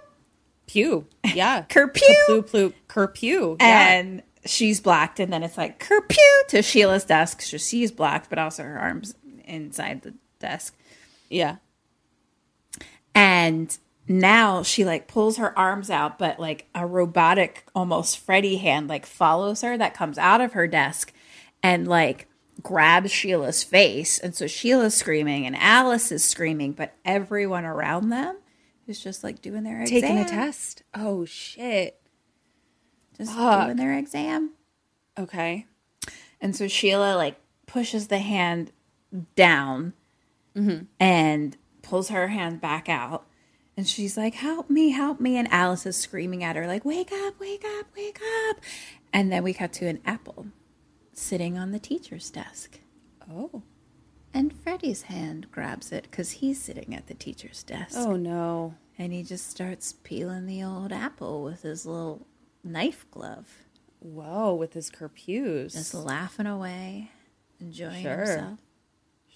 Pew. Yeah. Kerpew. Plu plu kerpew. Yeah. And she's blacked, and then it's like kerpew to Sheila's desk. So she's blacked, but also her arms inside the desk. Yeah. And now she like pulls her arms out, but like a robotic, almost Freddy hand like follows her that comes out of her desk and like grabs Sheila's face. And so Sheila's screaming and Alice is screaming, but everyone around them is just like doing their exam. Taking a test. Oh shit. Just Fuck. doing their exam. Okay. And so Sheila like pushes the hand down mm-hmm. and pulls her hand back out. And she's like, Help me, help me. And Alice is screaming at her, like, Wake up, wake up, wake up. And then we cut to an apple sitting on the teacher's desk. Oh. And Freddy's hand grabs it because he's sitting at the teacher's desk. Oh no. And he just starts peeling the old apple with his little knife glove. Whoa, with his kerpews. Just laughing away, enjoying Sure. himself.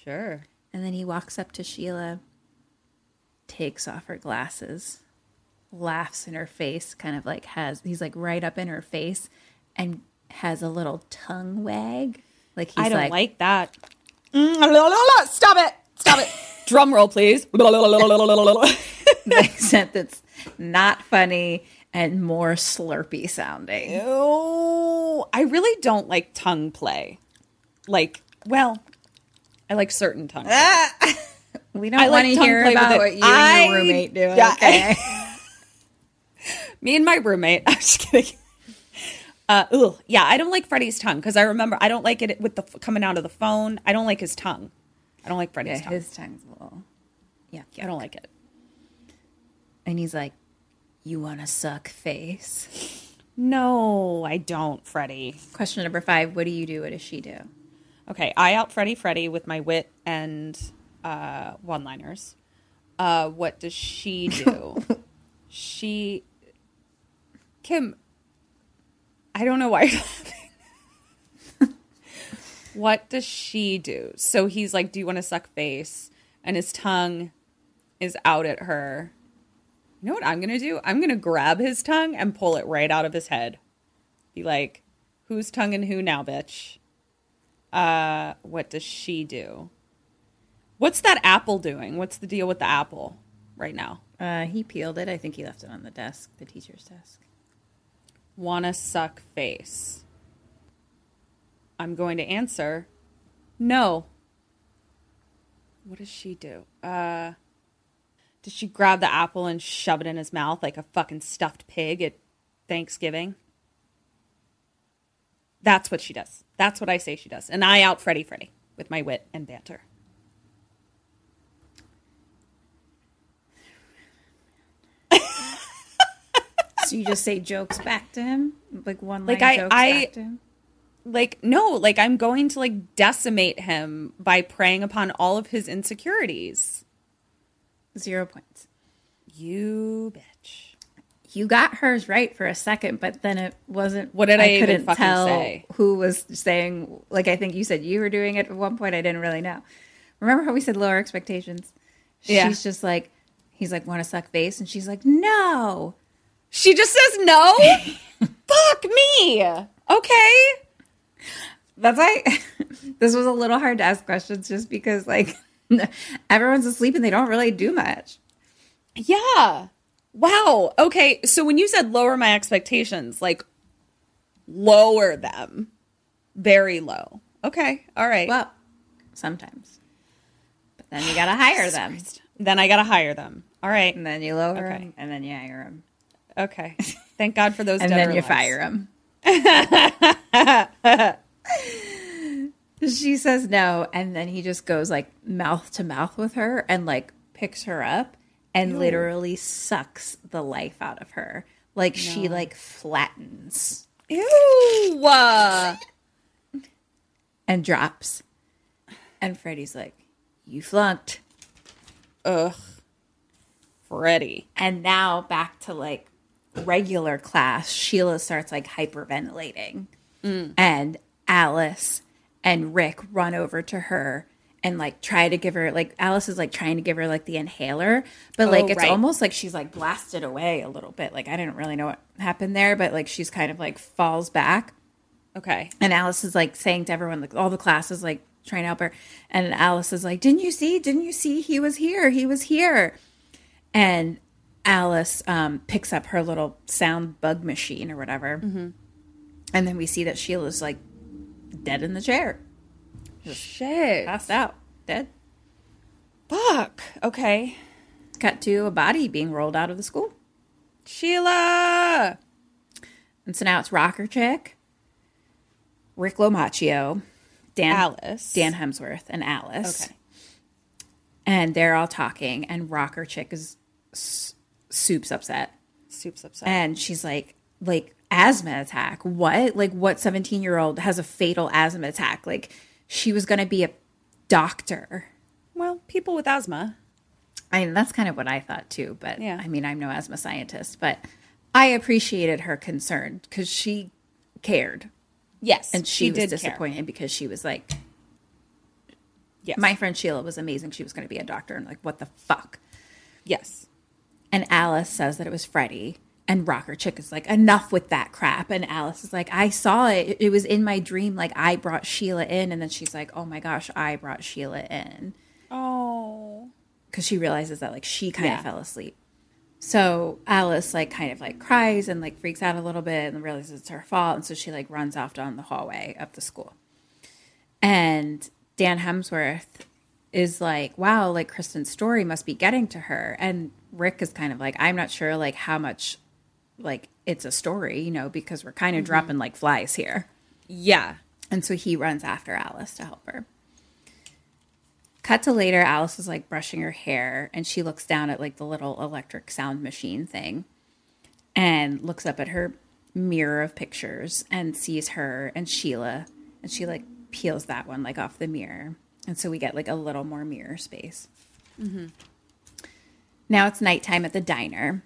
Sure. And then he walks up to Sheila, takes off her glasses, laughs in her face, kind of like has, he's like right up in her face and has a little tongue wag. Like he's I don't like, like, that. Mm, Stop it. Stop it. Drum roll, please. it's not funny and more slurpy sounding. Oh, I really don't like tongue play. Like, well, I like certain tongue. play. We don't want like to hear about what you I- and your roommate do. yeah. Okay. Me and my roommate. I'm just kidding. Uh, ugh, yeah, I don't like Freddy's tongue because I remember I don't like it with the coming out of the phone. I don't like his tongue. I don't like Freddy's Yeah, tongue. his tongue's a little. Yeah, I don't like it. And he's like, "You want to suck face?" No, I don't, Freddy. Question number five: What do you do? What does she do? Okay, I out Freddy Freddy with my wit and uh, one-liners. Uh, what does she do? she, Kim. I don't know why. you're laughing. what does she do? So he's like, "Do you want to suck face?" And his tongue is out at her. You know what I'm gonna do? I'm gonna grab his tongue and pull it right out of his head. Be like, "Who's tongue and who now, bitch?" Uh, what does she do? What's that apple doing? What's the deal with the apple right now? Uh, he peeled it. I think he left it on the desk, the teacher's desk. Wanna suck face? I'm going to answer no. What does she do? Uh, does she grab the apple and shove it in his mouth like a fucking stuffed pig at Thanksgiving? That's what she does. That's what I say she does. And I out Freddy Freddy with my wit and banter. So you just say jokes back to him, like one line Like I, jokes I, back to him. like no, like I'm going to like decimate him by preying upon all of his insecurities. Zero points. You bitch. You got hers right for a second, but then it wasn't. What did I even couldn't tell say? who was saying. Like I think you said you were doing it at one point. I didn't really know. Remember how we said lower expectations? Yeah. She's just like, he's like, want to suck face, and she's like, no. She just says no. Fuck me. Okay. That's why this was a little hard to ask questions, just because like everyone's asleep and they don't really do much. Yeah. Wow. Okay. So when you said lower my expectations, like lower them very low. Okay. All right. Well, sometimes. But then you got to hire them. Then I got to hire them. All right. And then you lower Okay. them and then you hire them. Okay. Thank God for those and then you lives. fire them. she says no, and then he just goes like mouth to mouth with her and like picks her up and literally sucks the life out of her. Like she like flattens Ew. And drops. And Freddy's like, You flunked. Ugh. Freddy. And now back to like regular class, Sheila starts like hyperventilating. Mm. And Alice and Rick run over to her and like try to give her like Alice is like trying to give her like the inhaler, but like Oh, it's right. almost like she's like blasted away a little bit. Like I didn't really know what happened there, but like she's kind of like falls back. Okay. And Alice is like saying to everyone, like all the classes, like trying to help her. And Alice is like, Didn't you see? Didn't you see? He was here. He was here. And Alice um, picks up her little sound bug machine or whatever. Mhm. And then we see that Sheila's like dead in the chair. Just Shit. Passed out. Dead. Fuck. Okay. Cut to a body being rolled out of the school. Sheila. And so now it's Rocker Chick, Rick Lomacchio, Dan Alice. Dan Hemsworth, and Alice. Okay. And they're all talking, and Rocker Chick is soup's upset. Soup's upset. And she's like, like asthma attack. What? Like what 17 year old has a fatal asthma attack? Like she was gonna be a doctor. Well, people with asthma. I mean, that's kind of what I thought too. But Yeah. I mean, I'm no asthma scientist, but I appreciated her concern because she cared. Yes. And she, she was did care. disappointed because she was like, Yes. my friend Sheila was amazing. She was going to be a doctor. And like, what the fuck? Yes. And Alice says that it was Freddy. And Rocker Chick is like, enough with that crap. And Alice is like, I saw it. It was in my dream. Like, I brought Sheila in. And then she's like, oh my gosh, I brought Sheila in. Oh. Because she realizes that, like, she kind Yeah. of fell asleep. So Alice, like, kind of like cries and like freaks out a little bit and realizes it's her fault. And so she like runs off down the hallway of the school. And Dan Hemsworth is like, wow, like Kristen's story must be getting to her. And Rick is kind of like, I'm not sure like how much like it's a story, you know, because we're kind of Mhm. dropping like flies here. Yeah. And so he runs after Alice to help her. Cut to later, Alice is like brushing her hair and she looks down at like the little electric sound machine thing and looks up at her mirror of pictures and sees her and Sheila and she like peels that one like off the mirror. And so we get like a little more mirror space. Mm-hmm. Now it's nighttime at the diner.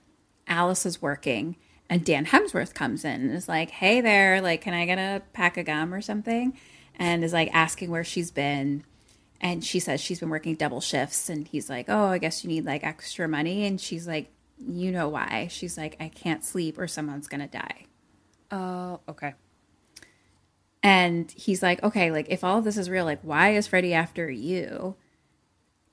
Alice is working, and Dan Hemsworth comes in and is like, "Hey there, like, can I get a pack of gum or something?" And is like asking where she's been, and she says she's been working double shifts, and he's like, "Oh, I guess you need like extra money," and she's like, "You know why?" She's like, "I can't sleep, or someone's gonna die." Oh, okay. And he's like, okay, like if all of this is real, like why is Freddy after you?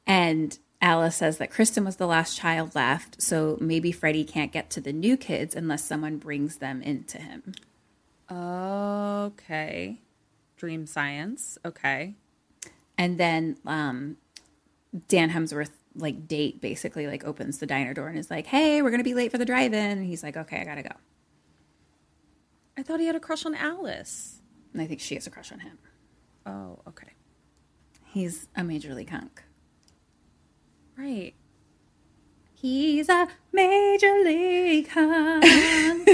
And Alice says that Kristen was the last child left, so maybe Freddy can't get to the new kids unless someone brings them into him. Okay. Dream science. Okay. And then um, Dan Hemsworth, like date, basically like opens the diner door and is like, "Hey, we're gonna be late for the drive-in." And he's like, "Okay, I gotta go." I thought he had a crush on Alice. And I think she has a crush on him. Oh, okay. He's a major league hunk. Right. He's a major league hunk.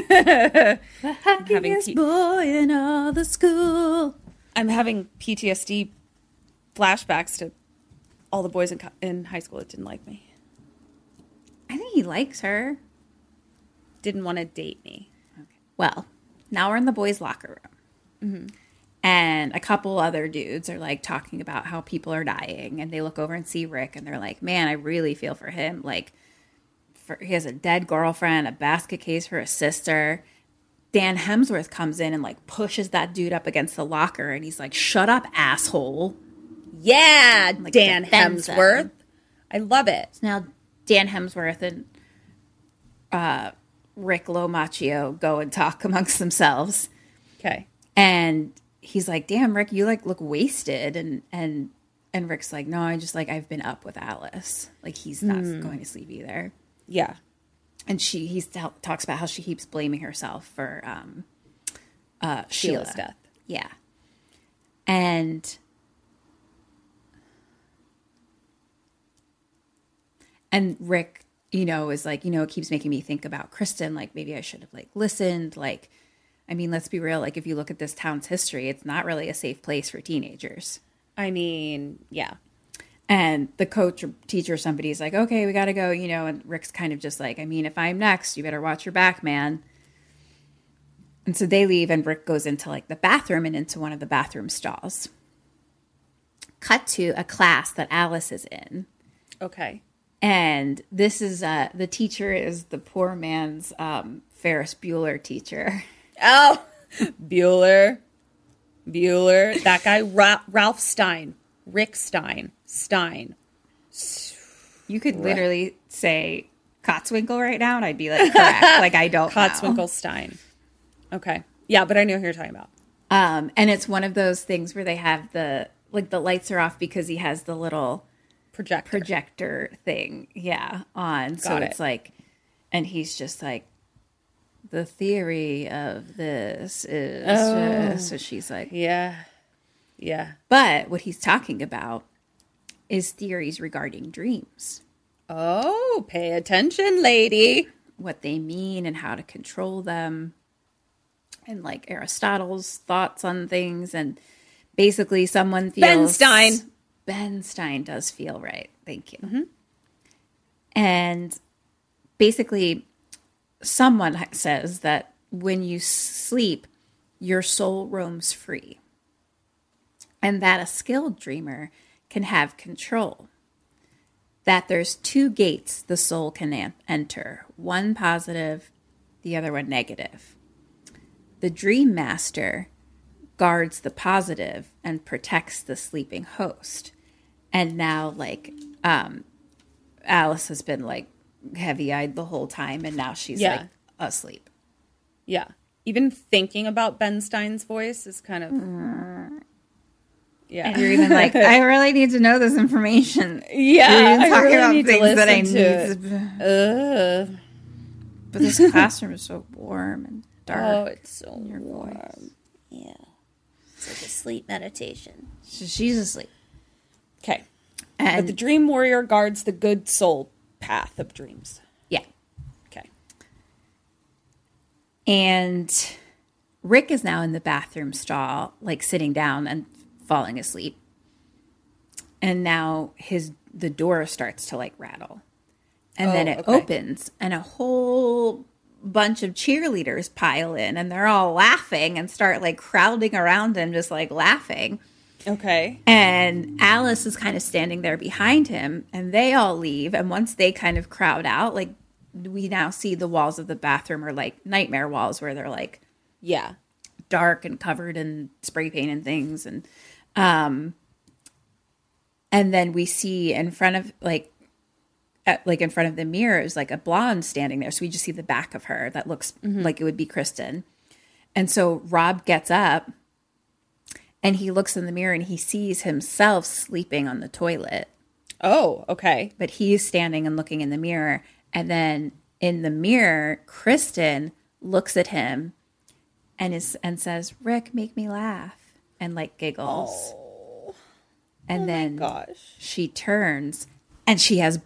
the happiest P- boy in all the school. I'm having PTSD flashbacks to all the boys in, co- in high school that didn't like me. I think he likes her. Didn't want to date me. Well, now we're in the boys' locker room. Mm-hmm. And a couple other dudes are like talking about how people are dying. And they look over and see Rick and they're like, man, I really feel for him. Like, for, he has a dead girlfriend, a basket case for a sister. Dan Hemsworth comes in and like pushes that dude up against the locker. And he's like, shut up, asshole. Yeah, Like, Dan Hemsworth. him. I love it. So now Dan Hemsworth and uh, Rick Lomacchio go and talk amongst themselves. Okay. And he's like, "Damn, Rick, you like look wasted." And and and Rick's like, "No, I just like I've been up with Alice. Like he's not Hmm. going to sleep either." Yeah. And she he talks about how she keeps blaming herself for um uh Sheila's Sheila. death. Yeah. And and Rick, you know, is like, you know, it keeps making me think about Kristen. Like maybe I should have like listened. Like, I mean, let's be real. Like if you look at this town's history, it's not really a safe place for teenagers. I mean, yeah. And the coach or teacher or somebody's like, okay, we got to go, you know, and Rick's kind of just like, I mean, if I'm next, you better watch your back, man. And so they leave, and Rick goes into like the bathroom and into one of the bathroom stalls. Cut to a class that Alice is in. Okay. And this is uh the teacher is the poor man's um Ferris Bueller teacher. Oh, Bueller. Bueller. That guy, Ra- Ralph Stein. Rick Stein. Stein. You could literally say Kotzwinkle right now, and I'd be like, correct. like I don't know. Kotzwinkle Stein. Okay. Yeah, but I know who you're talking about. Um, and it's one of those things where they have the like the lights are off because he has the little projector projector thing, yeah, on. so Got it's it. like, and he's just like, the theory of this is. Oh. So she's like, Yeah. Yeah. but what he's talking about is theories regarding dreams. Oh, pay attention, lady. What they mean and how to control them. And like Aristotle's thoughts on things. And basically, someone feels. Ben Stein. Ben Stein does feel right. Thank you. Mm-hmm. And basically, someone says that when you sleep, your soul roams free. And that a skilled dreamer can have control. That there's two gates the soul can an- enter one positive, the other one negative. The dream master guards the positive and protects the sleeping host. And now, like, um, Alice has been like heavy eyed the whole time, and now she's Yeah. like asleep. Yeah. Even thinking about Ben Stein's voice is kind of. Mm. Yeah. And you're even like, I really need to know this information. Yeah, You're talking really about need to things that I need to to- Ugh. But this classroom is so warm and dark. Oh, it's so Your warm. voice. Yeah. It's like a sleep meditation. So she's asleep. Okay. And but the dream warrior guards the good soul path of dreams. yeah. Okay. And Rick is now in the bathroom stall, like sitting down and falling asleep. And now his the door starts to like rattle. And then Oh, it okay. opens and a whole bunch of cheerleaders pile in and they're all laughing and start like crowding around him just like laughing. Okay. And Alice is kind of standing there behind him, and they all leave. And once they kind of crowd out, like we now see the walls of the bathroom are like nightmare walls where they're like Yeah. dark and covered in spray paint and things. And um and then we see in front of like at, like in front of the mirror is like a blonde standing there. So we just see the back of her that looks like it would be Kristen. And so Rob gets up and he looks in the mirror and he sees himself sleeping on the toilet. Oh, okay. But he's standing and looking in the mirror. And then in the mirror, Kristen looks at him and is and says, "Rick, make me laugh," and like giggles. Oh. And then gosh. she turns and she has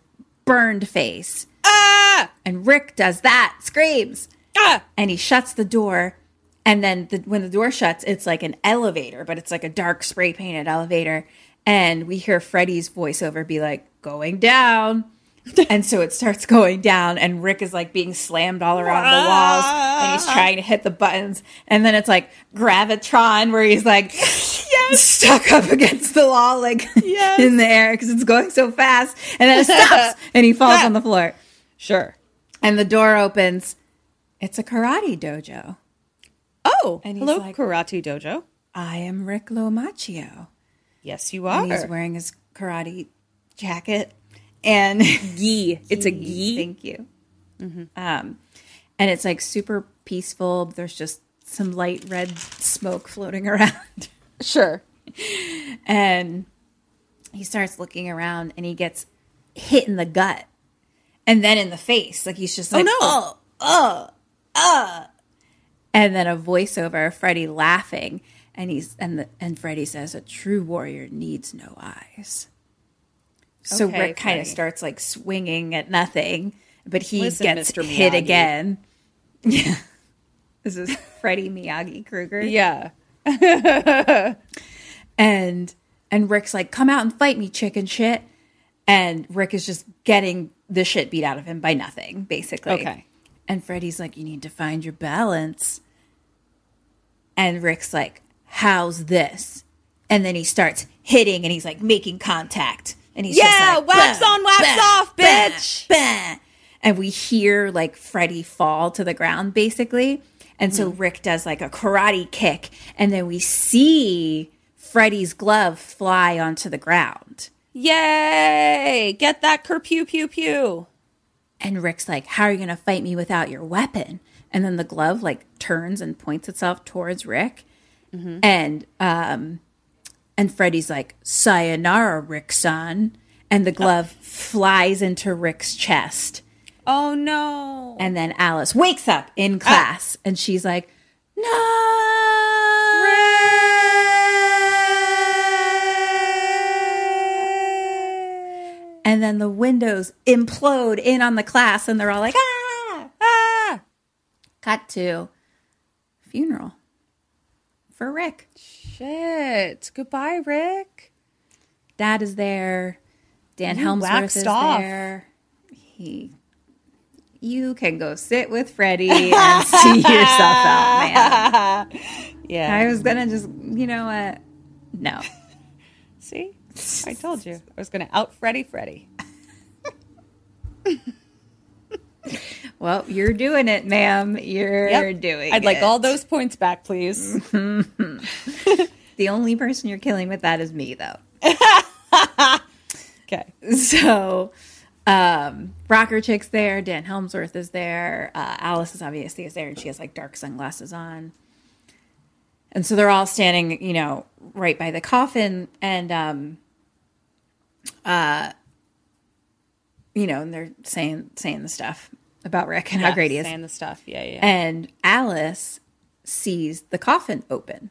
burned face. Ah! And Rick does that, screams. Ah! And he shuts the door. And then the, when the door shuts, it's like an elevator, but it's like a dark spray painted elevator. And we hear Freddy's voiceover be like, going down. and so it starts going down, and Rick is like being slammed all around the walls, and he's ah. trying to hit the buttons. And then it's like Gravitron, where he's like stuck up against the wall, like in the air, because it's going so fast. And then it stops, and he falls on the floor. Sure. And the door opens. It's a karate dojo. Oh, And hello, like- Karate Dojo. I am Rick Lomacchio. Yes, you are. And he's wearing his karate jacket and gi. It's a gi. Thank you. Um, and it's like super peaceful. There's just some light red smoke floating around. Sure. And he starts looking around and he gets hit in the gut and then in the face. Like he's just Oh, like, no. oh, oh, oh. And then a voiceover of Freddy laughing. And he's and the, and Freddy says, "A true warrior needs no eyes." So Okay, Rick kind of starts like swinging at nothing, but he Listen, gets Mr. hit Miyagi. again. Yeah, this is Freddy Miyagi Krueger. Yeah. and and Rick's like, "Come out and fight me, chicken shit." And Rick is just getting the shit beat out of him by nothing, basically. Okay. And Freddy's like, "You need to find your balance." And Rick's like, "How's this?" And then he starts hitting, and he's like making contact, and he's just Yeah, like, wax "Bah, on, wax bah, off, bitch." bah." And we hear like Freddy fall to the ground, basically. And so hmm. Rick does like a karate kick, and then we see Freddy's glove fly onto the ground. Yay! Get that ker pew pew pew. And Rick's like, How are you going to fight me without your weapon? And then the glove like turns and points itself towards Rick. And, um, and Freddy's like, Sayonara, Rick son. And the glove flies into Rick's chest. Oh no. And then Alice wakes up in class and she's like, no. And then the windows implode in on the class and they're all like, ah, ah. Cut to funeral for Rick. Shit. Goodbye, Rick. Dad is there. Dan You Hemsworth is off. there. He, you can go sit with Freddy and see yourself out, man. Yeah. I was gonna just, you know what? No. See? I told you. I was going to out Freddy Freddy. Well, you're doing it, ma'am. You're Yep. doing I'd like all those points back, please. The only person you're killing with that is me, though. okay. So, um, Rocker Chick's there. Dan Hemsworth is there. Uh, Alice is obviously is there, and she has like dark sunglasses on. And so they're all standing, you know, right by the coffin, and um, uh, you know, and they're saying saying the stuff about Rick and how Yeah, great he is. Saying the stuff. Yeah, yeah. And Alice sees the coffin open.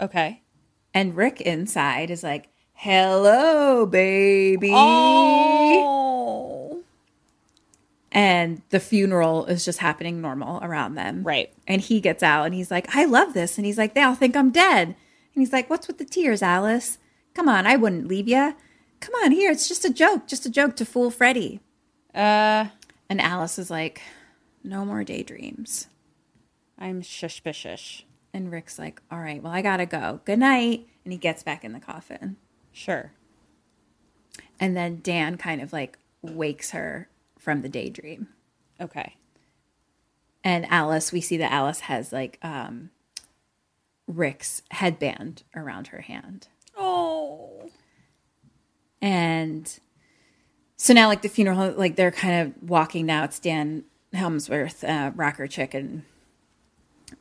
Okay. And Rick inside is like, hello, baby. Oh. And the funeral is just happening normal around them. Right. And he gets out and he's like, I love this. And he's like, they all think I'm dead. And he's like, what's with the tears, Alice? Come on, I wouldn't leave you. Come on, here. It's just a joke, just a joke to fool Freddy. Uh, And Alice is like, no more daydreams. I'm suspicious. And Rick's like, all right, well, I gotta go. Good night. And he gets back in the coffin. Sure. And then Dan kind of like wakes her from the daydream. Okay. And Alice, we see that Alice has like um Rick's headband around her hand. Oh. And so now like the funeral like they're kind of walking now. It's Dan Hemsworth, uh, rocker chick and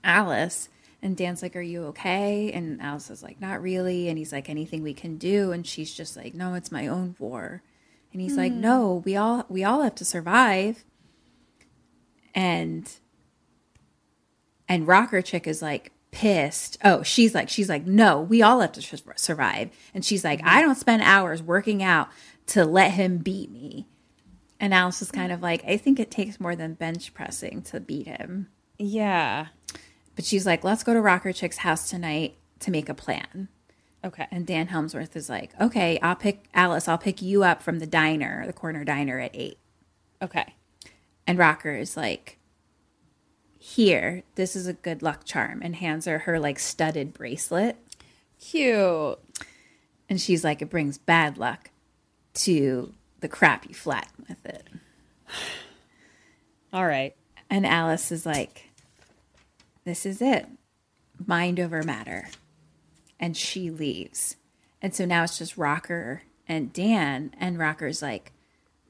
Alice. And Dan's like, Are you okay? And Alice is like, Not really. And he's like, Anything we can do? And she's just like, No, it's my own war. And he's like, Hmm. No, we all we all have to survive. And And Rocker Chick is like pissed. Oh, she's like, she's like, no, we all have to su- survive. And she's like, I don't spend hours working out to let him beat me. And Alice is kind of like, I think it takes more than bench pressing to beat him. Yeah. But she's like, let's go to Rocker Chick's house tonight to make a plan. Okay. And Dan Hemsworth is like, okay, I'll pick Alice, I'll pick you up from the diner, the corner diner at eight. Okay. And Rocker is like, here, this is a good luck charm, and hands her her like studded bracelet. Cute. And she's like, it brings bad luck to the crap you flatten with it. All right. And Alice is like, this is it. Mind over matter. And she leaves. And so now it's just Rocker and Dan, and Rocker's like,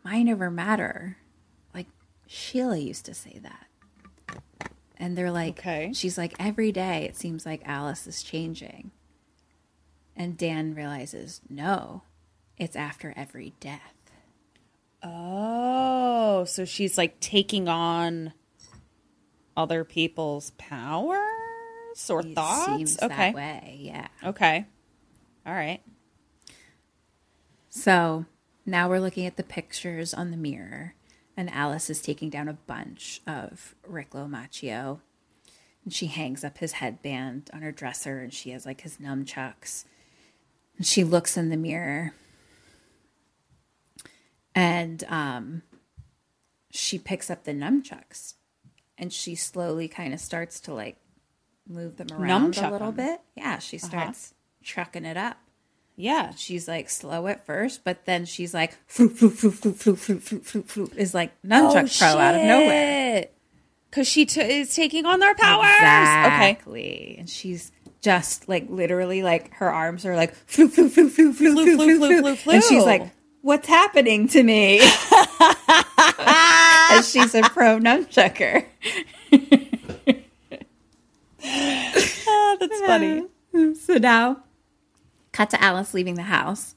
mind over matter. Like Sheila used to say that. And they're like, Okay. she's like, every day it seems like Alice is changing. And Dan realizes, no, it's after every death. Oh, so she's like taking on other people's powers or It thoughts? seems okay. that way, yeah. Okay. All right. So now we're looking at the pictures on the mirror, and Alice is taking down a bunch of Rick Lomacchio. And she hangs up his headband on her dresser, and she has like his nunchucks. And she looks in the mirror, and um, she picks up the nunchucks, and she slowly kind of starts to like move them around Nunchuck a little 'em. bit. Yeah, she Uh-huh. starts trucking it up. Yeah. She's like slow at first, but then she's like floop, floop, floop, floop, floop, floop, floop, floop, floop, is like nunchuck pro out of nowhere. Because she t- is taking on their powers. Okay. Exactly. And she's just like literally like her arms are like floop, floop, floop, floop, floop, floop, floop, floop, floop, And she's floop. like, what's happening to me? As she's a pro nunchucker. Ah, that's funny. So now, cut to Alice leaving the house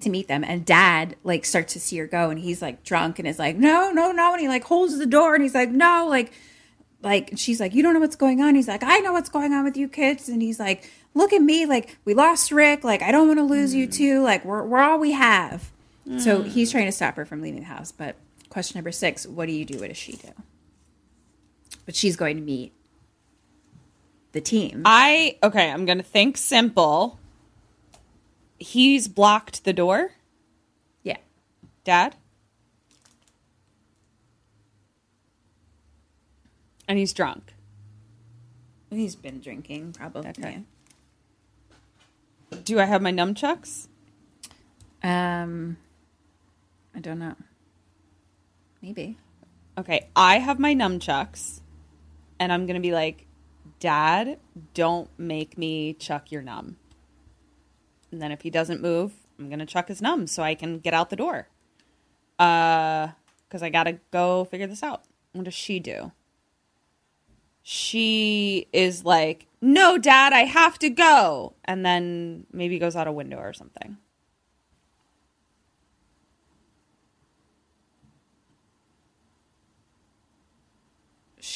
to meet them, and Dad like starts to see her go, and he's like drunk and is like, "No, no, no," and he like holds the door, and he's like, "No," like, like she's like, "You don't know what's going on." He's like, "I know what's going on with you kids," and he's like, "Look at me, like we lost Rick, like I don't want to lose you too, like we're we're all we have." So Mm. he's trying to stop her from leaving the house. But question number six: What do you do? What does she do? But she's going to meet the team. I okay, I'm gonna think simple. He's blocked the door. Yeah. Dad? And he's drunk. He's been drinking, probably. Okay. Do I have my nunchucks? Um, I don't know. Maybe. Okay, I have my nunchucks, and I'm gonna be like, Dad, don't make me chuck your num. And then if he doesn't move, I'm gonna chuck his num so I can get out the door. Uh, because I gotta go figure this out. What does she do? She is like, No, Dad, I have to go, and then maybe goes out a window or something.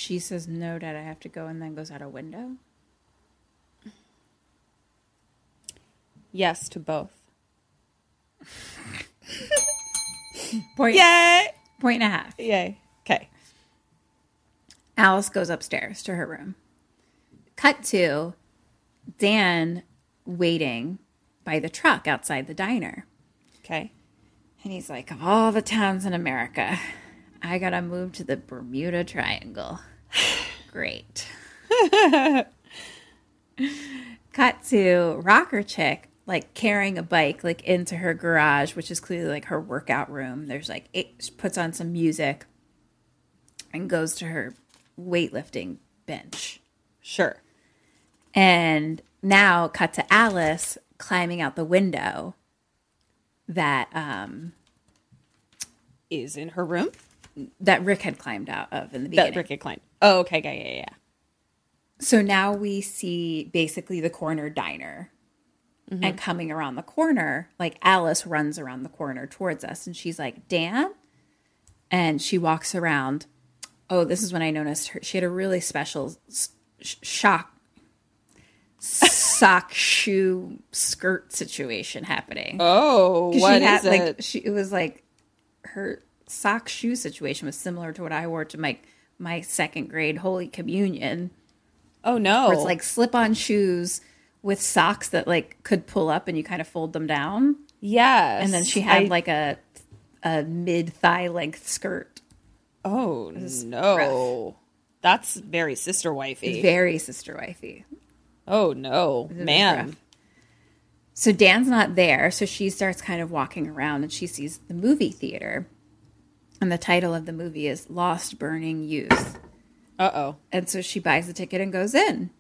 She says, No, Dad, I have to go, and then goes out a window. Yes to both. Point, Yay! point and a half. Yay. Okay. Alice goes upstairs to her room. Cut to Dan waiting by the truck outside the diner. Okay. And he's like, Of all the towns in America, I gotta move to the Bermuda Triangle. Great. Cut to Rocker Chick, like carrying a bike like into her garage, which is clearly like her workout room. There's like it puts on some music and goes to her weightlifting bench. Sure. And now cut to Alice climbing out the window that um Is in her room? That Rick had climbed out of in the beginning. That Rick had climbed. Oh, okay. Yeah, yeah, yeah. So now we see basically the corner diner. Mm-hmm. And coming around the corner, like Alice runs around the corner towards us and she's like, Dan? And she walks around. Oh, this is when I noticed her. She had a really special sh- shock sock shoe skirt situation happening. Oh, what she had, is like, it? She, it was like her sock shoe situation was similar to what I wore to my my second grade Holy Communion. Oh no! It's like slip on shoes with socks that like could pull up and you kind of fold them down. Yes. And then she had I- like a a mid thigh length skirt. Oh no, that's very sister wifey. Very sister wifey. Oh no, man. So Dan's not there, so she starts kind of walking around and she sees the movie theater. And the title of the movie is Lost Burning Youth. Uh oh. And so she buys the ticket and goes in.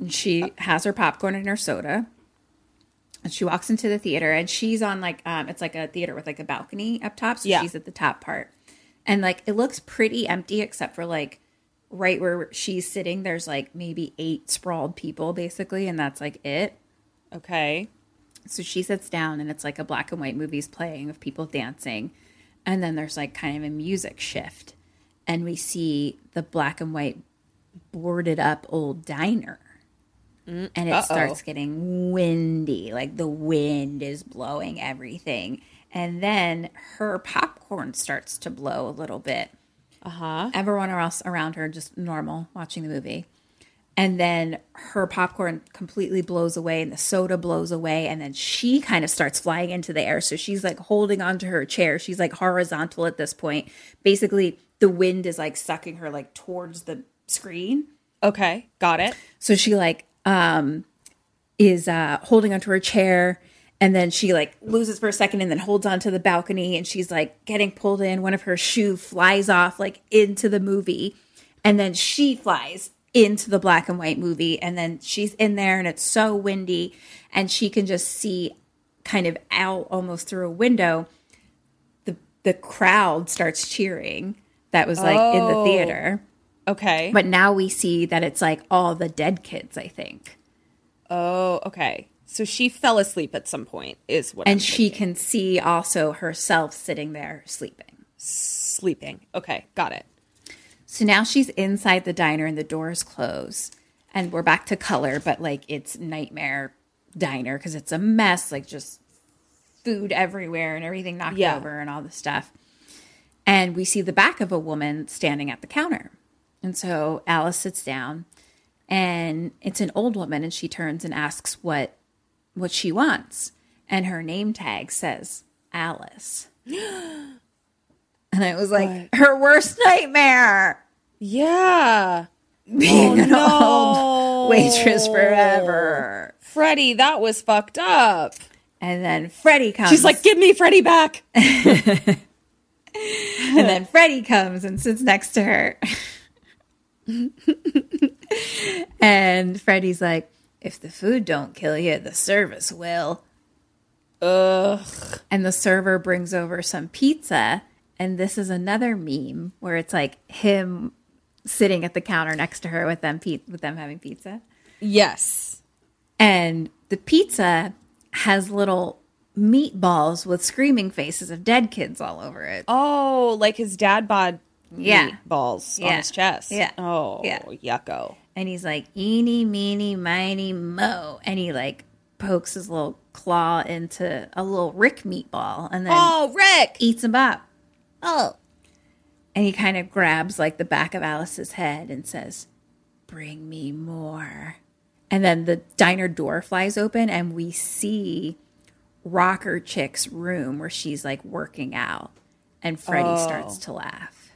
And she has her popcorn and her soda. And she walks into the theater and she's on like um it's like a theater with like a balcony up top. So Yeah. she's at the top part. And like it looks pretty empty except for like right where she's sitting, there's like maybe eight sprawled people basically, and that's like it. Okay. So she sits down and it's like a black and white movie's playing of people dancing. And then there's like kind of a music shift. And we see the black and white boarded up old diner. and it uh-oh. starts getting windy. Like the wind is blowing everything. And then her popcorn starts to blow a little bit. Uh huh. Everyone else around her just normal watching the movie. And then her popcorn completely blows away and the soda blows away. And then she kind of starts flying into the air. So she's like holding onto her chair. She's like horizontal at this point. Basically, the wind is like sucking her like towards the screen. Okay, got it. So she like um is uh holding onto her chair and then she like loses for a second and then holds onto the balcony and she's like getting pulled in. One of her shoe flies off like into the movie and then she flies into the black and white movie and then she's in there and it's so windy and she can just see kind of out almost through a window the the crowd starts cheering that was like in the Oh. theater Okay. but now we see that it's like all the dead kids, I think. Oh, okay. So she fell asleep at some point, is what. and she can see also herself sitting there sleeping. sleeping. Okay, got it. So now she's inside the diner and the doors close. And we're back to color, but like it's nightmare diner because it's a mess, like just food everywhere and everything knocked Yeah. over and all the stuff. And we see the back of a woman standing at the counter. And so Alice sits down and it's an old woman and she turns and asks what what she wants. And her name tag says Alice. and I was like, her worst nightmare. Yeah. Being oh, an no. old waitress forever. Freddy, that was fucked up. And then Freddy comes. She's like, give me Freddy back. and then Freddy comes and sits next to her. and Freddy's like, if the food don't kill you, the service will. Ugh. And the server brings over some pizza. And this is another meme where it's like him sitting at the counter next to her with them with them having pizza. Yes. And the pizza has little meatballs with screaming faces of dead kids all over it. Oh, like his dad bod Yeah. balls on his chest. Yeah. Oh, Yeah. yucko. And he's like, eeny, meeny, miny, mo. And he like pokes his little claw into a little Rick meatball and then Oh, Rick! eats him up. Oh. And he kind of grabs like the back of Alice's head and says, Bring me more. And then the diner door flies open and we see Rocker Chick's room where she's like working out. And Freddy Oh. starts to laugh.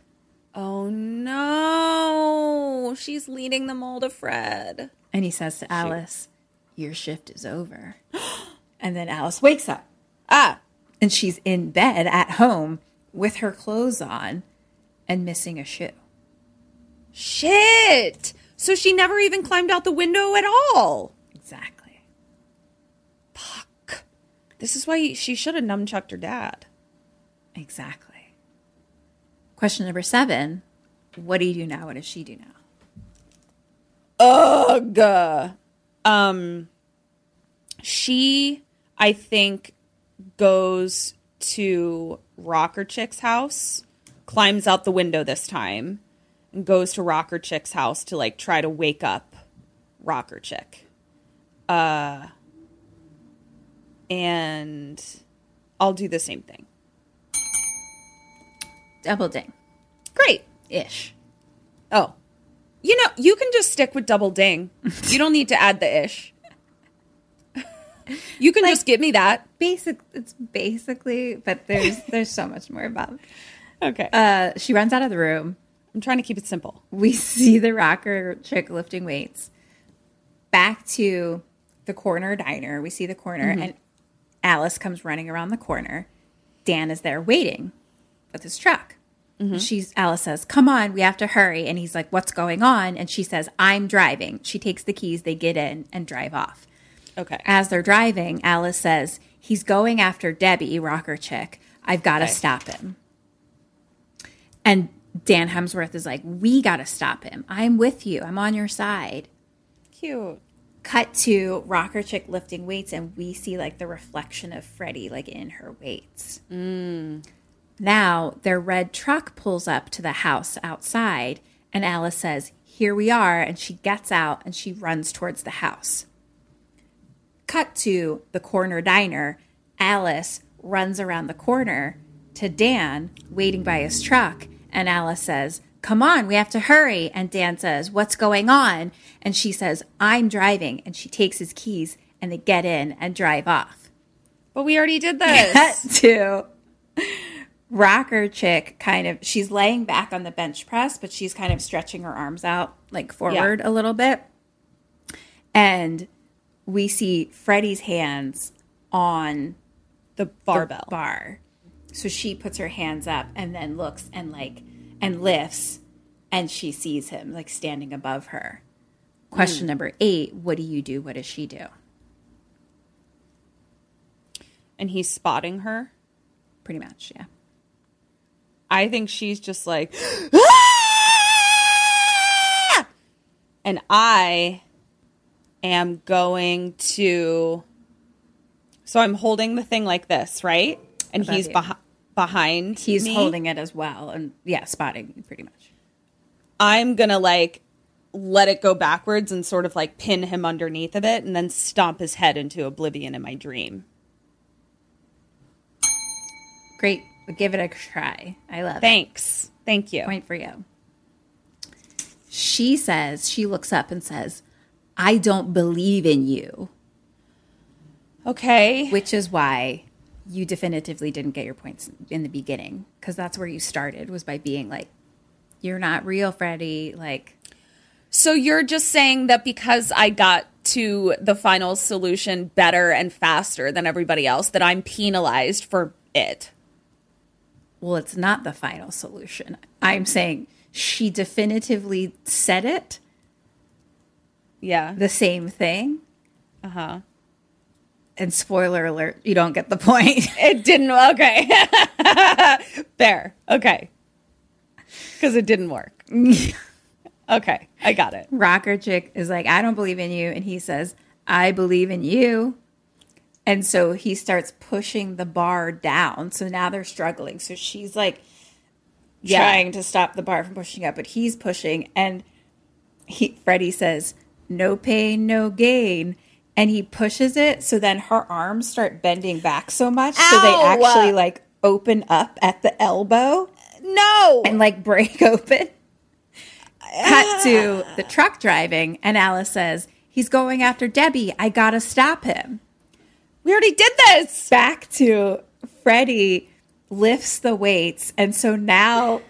Oh no. She's leading them all to Fred. And he says to Alice, Your shift is over. and then Alice wakes up. Ah. And she's in bed at home with her clothes on and missing a shoe. Shit. So she never even climbed out the window at all. Exactly. Fuck. This is why she should have nunchucked her dad. Exactly. Question number seven What do you do now? What does she do now? Ugh. Um, she, I think, goes to Rocker Chick's house, climbs out the window this time, and goes to Rocker Chick's house to like try to wake up Rocker Chick. Uh, and I'll do the same thing. Double ding. Great. Ish. Oh. You know, you can just stick with double ding. You don't need to add the ish. You can just give me that. Basic it's basically, but there's there's so much more about. Okay. Uh she runs out of the room. I'm trying to keep it simple. We see the rocker chick lifting weights. Back to the corner diner. We see the corner Mhm. and Alice comes running around the corner. Dan is there waiting with his truck. Mhm. She's Alice says, "Come on, we have to hurry." And he's like, "What's going on?" And she says, "I'm driving." She takes the keys, they get in and drive off. Okay. As they're driving, Alice says, "He's going after Debbie, rocker chick. I've got to Okay. stop him." And Dan Hemsworth is like, "We got to stop him. I'm with you. I'm on your side." Cute. Cut to rocker chick lifting weights, and we see like the reflection of Freddy like in her weights. Mm. Now their red truck pulls up to the house outside, and Alice says, Here we are. And she gets out and she runs towards the house. Cut to the corner diner. Alice runs around the corner to Dan waiting by his truck. And Alice says, Come on, we have to hurry. And Dan says, What's going on? And she says, I'm driving. And she takes his keys and they get in and drive off. But we already did Cut this. to rocker chick kind of she's laying back on the bench press but she's kind of stretching her arms out like forward a little bit and we see freddy's hands on the barbell. bar. So she puts her hands up and then looks and like and lifts and she sees him like standing above her. Question Mm. number eight what do you do? What does she do? And he's spotting her. pretty much yeah. I think she's just like, and I am going to. So I'm holding the thing like this, right? And Above he's beh- behind. he's me. holding it as well and yeah spotting pretty much I'm gonna like let it go backwards and sort of like pin him underneath of it, and then stomp his head into oblivion in my dream. Great. Give it a try. I love Thanks. Thank you. it. Point for you. She says, she looks up and says, I don't believe in you. Okay. Which is why you definitively didn't get your points in the beginning. Because that's where you started, was by being like, you're not real, Freddy. Like, So you're just saying that because I got to the final solution better and faster than everybody else, that I'm penalized for it. well, it's not the final solution. I'm saying she definitively said it. Yeah. The same thing. Uh huh. And spoiler alert, you don't get the point. It didn't. Okay. Fair. Okay. Because it didn't work. okay. I got it. Rocker chick is like, I don't believe in you. And he says, I believe in you. And so he starts pushing the bar down. So now they're struggling. So she's like Yeah. trying to stop the bar from pushing up, but he's pushing. And he Freddy says, No pain, no gain. And he pushes it. So then her arms start bending back so much. So they actually like open up at the elbow. No. And like break open. Cut to the truck driving, and Alice says, He's going after Debbie. I gotta stop him. We already did this. Back to Freddy lifts the weights, and so now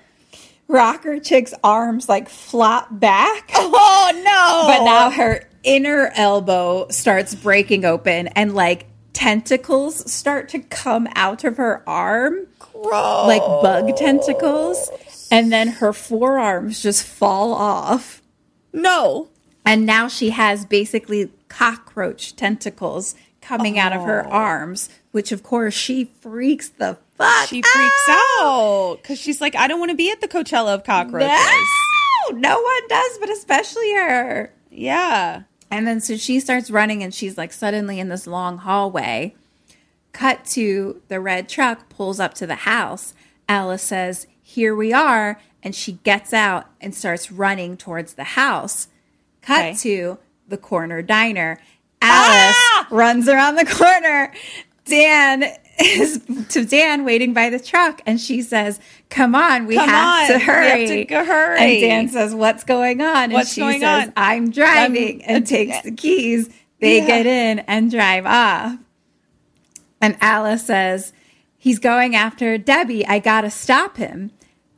Rocker Chick's arms like flop back. Oh no. But now her inner elbow starts breaking open, and like tentacles start to come out of her arm. Like bug tentacles. And then her forearms just fall off. No. And now she has basically cockroach tentacles coming out of her Oh. arms, which of course she freaks the fuck She freaks out because she's like, I don't want to be at the Coachella of cockroaches. No, no one does, but especially her. Yeah. And then so she starts running and she's like suddenly in this long hallway. Cut to the red truck pulls up to the house. Alice says, Here we are. and she gets out and starts running towards the house. Cut Okay. to the corner diner. Alice Ah! runs around the corner. Dan is to Dan waiting by the truck, and she says, "Come on, we Come have on, to we have hurry." to hurry. And Dan says, "What's going on?" What's and she says, on? "I'm driving," I'm- and takes the keys. They Yeah. get in and drive off. And Alice says, He's going after Debbie. I got to stop him.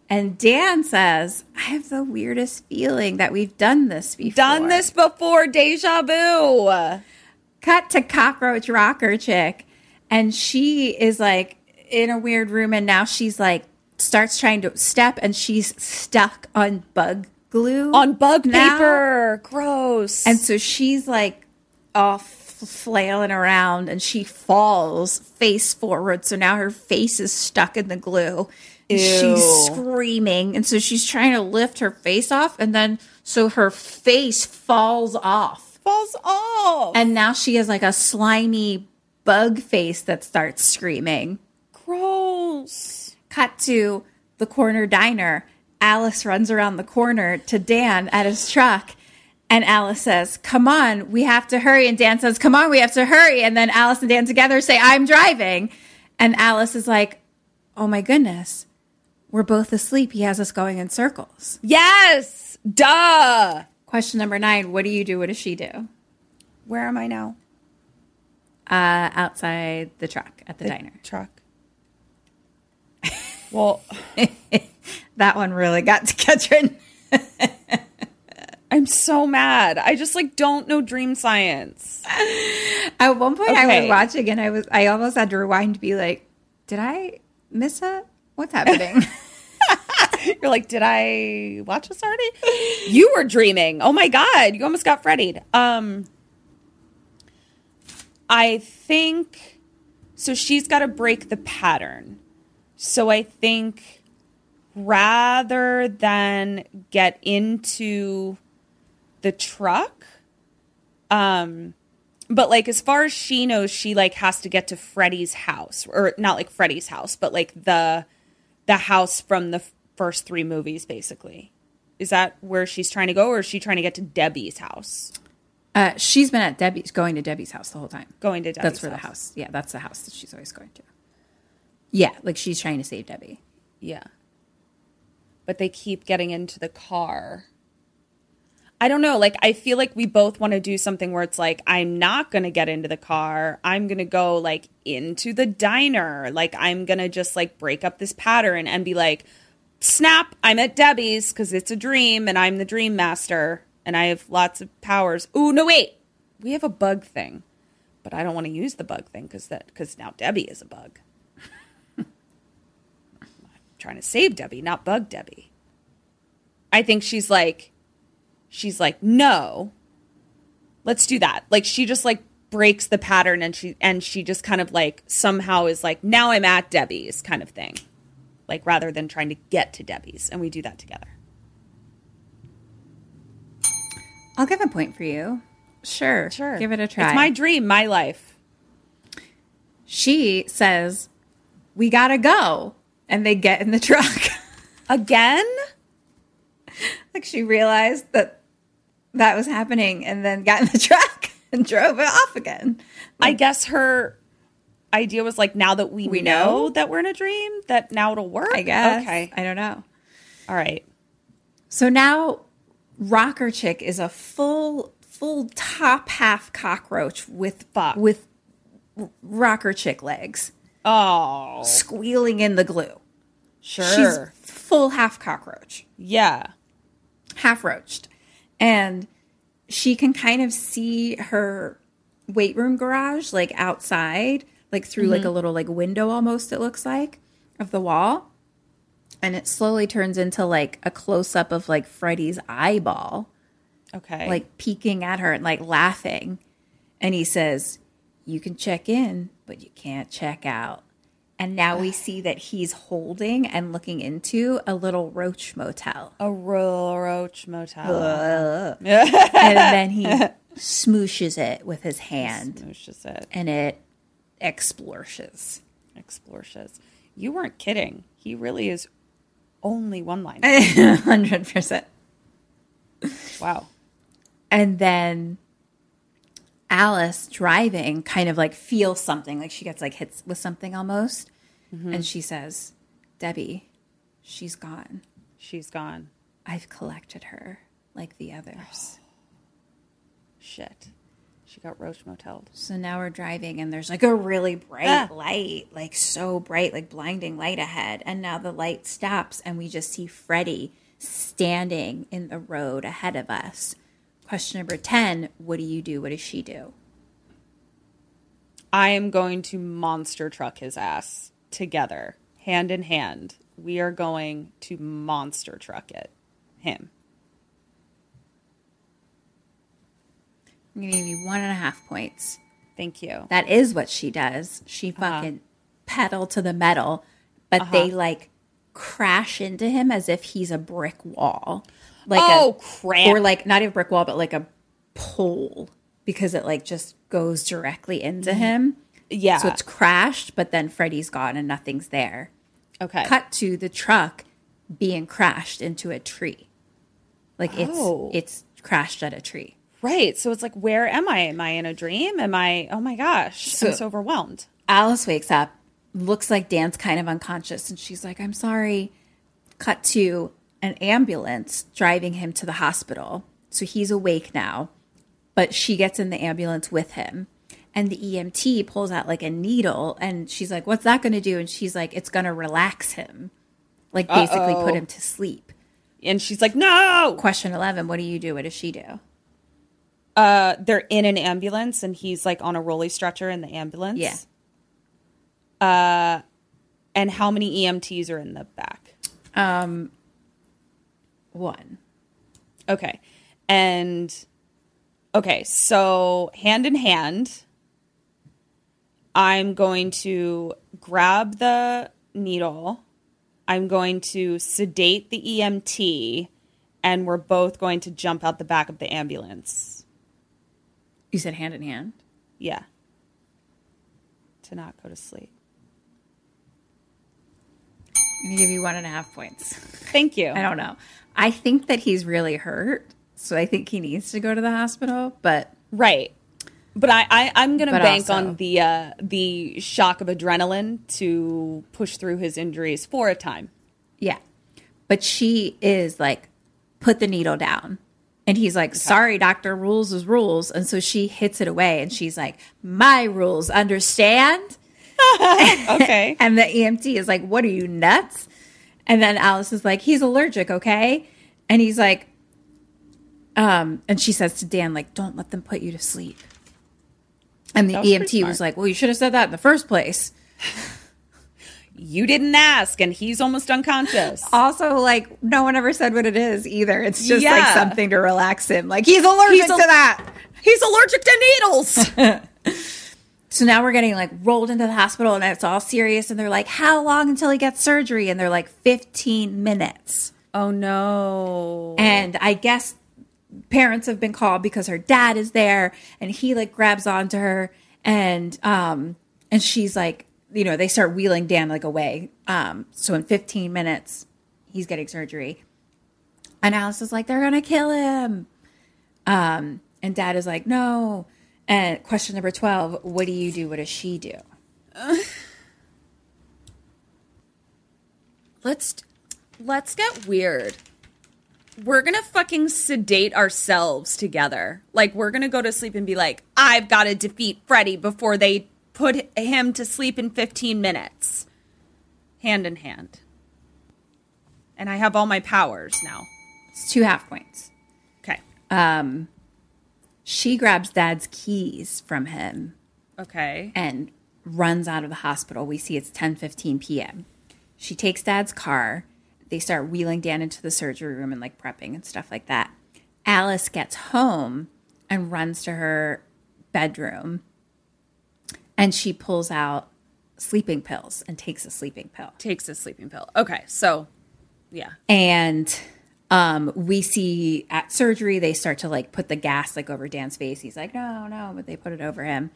And Dan says, I have the weirdest feeling that we've done this before. Done this before, deja vu. Cut to Cockroach Rocker Chick. And she is like in a weird room. And now she's like, starts trying to step and she's stuck on bug glue. On bug now. paper. Gross. And so she's like off flailing around and she falls face forward. So now her face is stuck in the glue. And She's screaming. And so she's trying to lift her face off. And then so her face falls off. Falls off. And now she has like a slimy bug face that starts screaming. Gross. Cut to the corner diner. Alice runs around the corner to Dan at his truck. And Alice says, Come on, we have to hurry. And Dan says, Come on, we have to hurry. And then Alice and Dan together say, I'm driving. And Alice is like, Oh my goodness, we're both asleep. He has us going in circles. Yes. Duh. Question number nine What do you do? What does she do? Where am I now? Uh, outside the truck at the, diner. Truck. Well, that one really got to Ketron. I'm so mad. I just like don't know dream science. At one point, I was watching and I was I almost had to rewind to be like, "Did I miss a What's happening?" You're like, did I watch this already? You were dreaming. Oh my god, you almost got Freddied. Um, I think so. She's got to break the pattern. So I think rather than get into the truck, um, but like as far as she knows, she like has to get to Freddy's house, or not like Freddy's house, but like the the house from the first three movies, basically. Is that where she's trying to go, or is she trying to get to Debbie's house? Uh, she's been at Debbie's, going to Debbie's house the whole time. Going to Debbie's That's where the house. house. Yeah, that's the house that she's always going to. Yeah, like she's trying to save Debbie. Yeah. But they keep getting into the car. I don't know. Like, I feel like we both want to do something where it's like, I'm not going to get into the car. I'm going to go, like, into the diner. Like, I'm going to just, like, break up this pattern and be like, snap, I'm at Debbie's because it's a dream and I'm the dream master and I have lots of powers. Ooh, no, wait. We have a bug thing, but I don't want to use the bug thing because that because now Debbie is a bug. I'm trying to save Debbie, not bug Debbie. I think she's like, she's like, no, let's do that. Like she just like breaks the pattern and she and she just kind of like somehow is like, now I'm at Debbie's kind of thing. Like rather than trying to get to Debbie's, and we do that together. I'll give a point for you. Sure, Sure. Give it a try. It's my dream, my life. she says, "We gotta go," and they get in the truck again. like she realized that that was happening, and then got in the truck and drove it off again. I guess her idea was like, now that we, We know, know? that we're in a dream, that now it'll work. I guess. Okay. I don't know. All right. So now Rocker Chick is a full full top half cockroach with with Rocker Chick legs. Oh. Squealing in the glue. Sure. She's full half cockroach. Yeah. Half roached. And she can kind of see her weight room garage like outside, like through like Mhm. a little like window almost it looks like of the wall. And it slowly turns into like a close up of like Freddy's eyeball. Okay. Like peeking at her and like laughing. And he says, You can check in, but you can't check out. And now we see that he's holding and looking into a little roach motel. A roach motel. And then he smooshes it with his hand. Smooshes it. And it explorshes. Explorshes. You weren't kidding. He really is Only one line. 100%. Wow. And then Alice driving kind of like feels something, like she gets like hits with something almost. Mhm. And she says, Debbie, she's gone. She's gone. I've collected her like the others. Shit. She got roach moteled. So now we're driving and there's like a really bright Ah. light, like so bright, like blinding light ahead. And now the light stops and we just see Freddy standing in the road ahead of us. Question number 10 What do you do? What does she do? I am going to monster truck his ass together, hand in hand. We are going to monster truck it. Him. I'm going to give you one and a half points. Thank you. That is what she does. She Uh-huh. fucking pedal to the metal, but they like crash into him as if he's a brick wall. Like Oh, a, crap. Or like not even a brick wall, but like a pole because it like just goes directly into him. Yeah. So it's crashed, but then Freddy's gone and nothing's there. Okay. Cut to the truck being crashed into a tree. Like it's Oh. it's crashed at a tree. Right. So it's like, where am I? Am I in a dream? Am I? Oh my gosh. So- I'm so overwhelmed. Alice wakes up, looks like Dan's kind of unconscious, and she's like, I'm sorry. Cut to an ambulance driving him to the hospital. So he's awake now, but she gets in the ambulance with him. And the EMT pulls out like a needle, and she's like, What's that going to do? And she's like, It's going to relax him, like basically Uh-oh. put him to sleep. And she's like, no. Question 11 What do you do? What does she do? Uh, they're in an ambulance and he's like on a rolly stretcher in the ambulance. Yeah. Uh, and how many EMTs are in the back? Um, one. Okay. And okay, so hand in hand, I'm going to grab the needle. I'm going to sedate the EMT, and we're both going to jump out the back of the ambulance. You said hand in hand? Yeah. To not go to sleep. I'm going to give you one and a half points. Thank you. I don't know. I think that he's really hurt, so I think he needs to go to the hospital. But right, but I, I I'm gonna bank also- on the uh, the shock of adrenaline to push through his injuries for a time. yeah, but she is like, put the needle down, and he's like, sorry, doctor, rules is rules, and so she hits it away, and she's like, my rules, understand? okay. and the EMT is like, what are you nuts? And then Alice is like, he's allergic, okay? And he's like, um, and she says to Dan, like, don't let them put you to sleep. And the EMT was like, well, you should have said that in the first place. You didn't ask, and he's almost unconscious. Also, like, no one ever said what it is either. It's just like something to relax him. Like, he's allergic He's to that. He's allergic to needles. So now we're getting like rolled into the hospital and it's all serious. And they're like, how long until he gets surgery? And they're like, 15 minutes. oh no. And I guess parents have been called because her dad is there and he like grabs onto her and um and she's like you know they start wheeling Dan like away. Um so in 15 minutes he's getting surgery. And Alice is like they're gonna kill him. Um and dad is like no. And question number 12 what do you do? What does she do? Let's let's get weird. We're gonna fucking sedate ourselves together. Like we're gonna go to sleep and be like, I've got to defeat Freddy before they put him to sleep in 15 minutes, hand in hand. And I have all my powers now. it's two half points Okay. um she grabs dad's keys from him Okay. and runs out of the hospital. We see it's 10:15 p.m. She takes dad's car. They start wheeling Dan into the surgery room and like prepping and stuff like that. Alice gets home and runs to her bedroom and she pulls out sleeping pills and takes a sleeping pill. Takes a sleeping pill. Okay. So, yeah. And um, we see at surgery they start to like put the gas like over Dan's face. He's like, no, no, but they put it over him.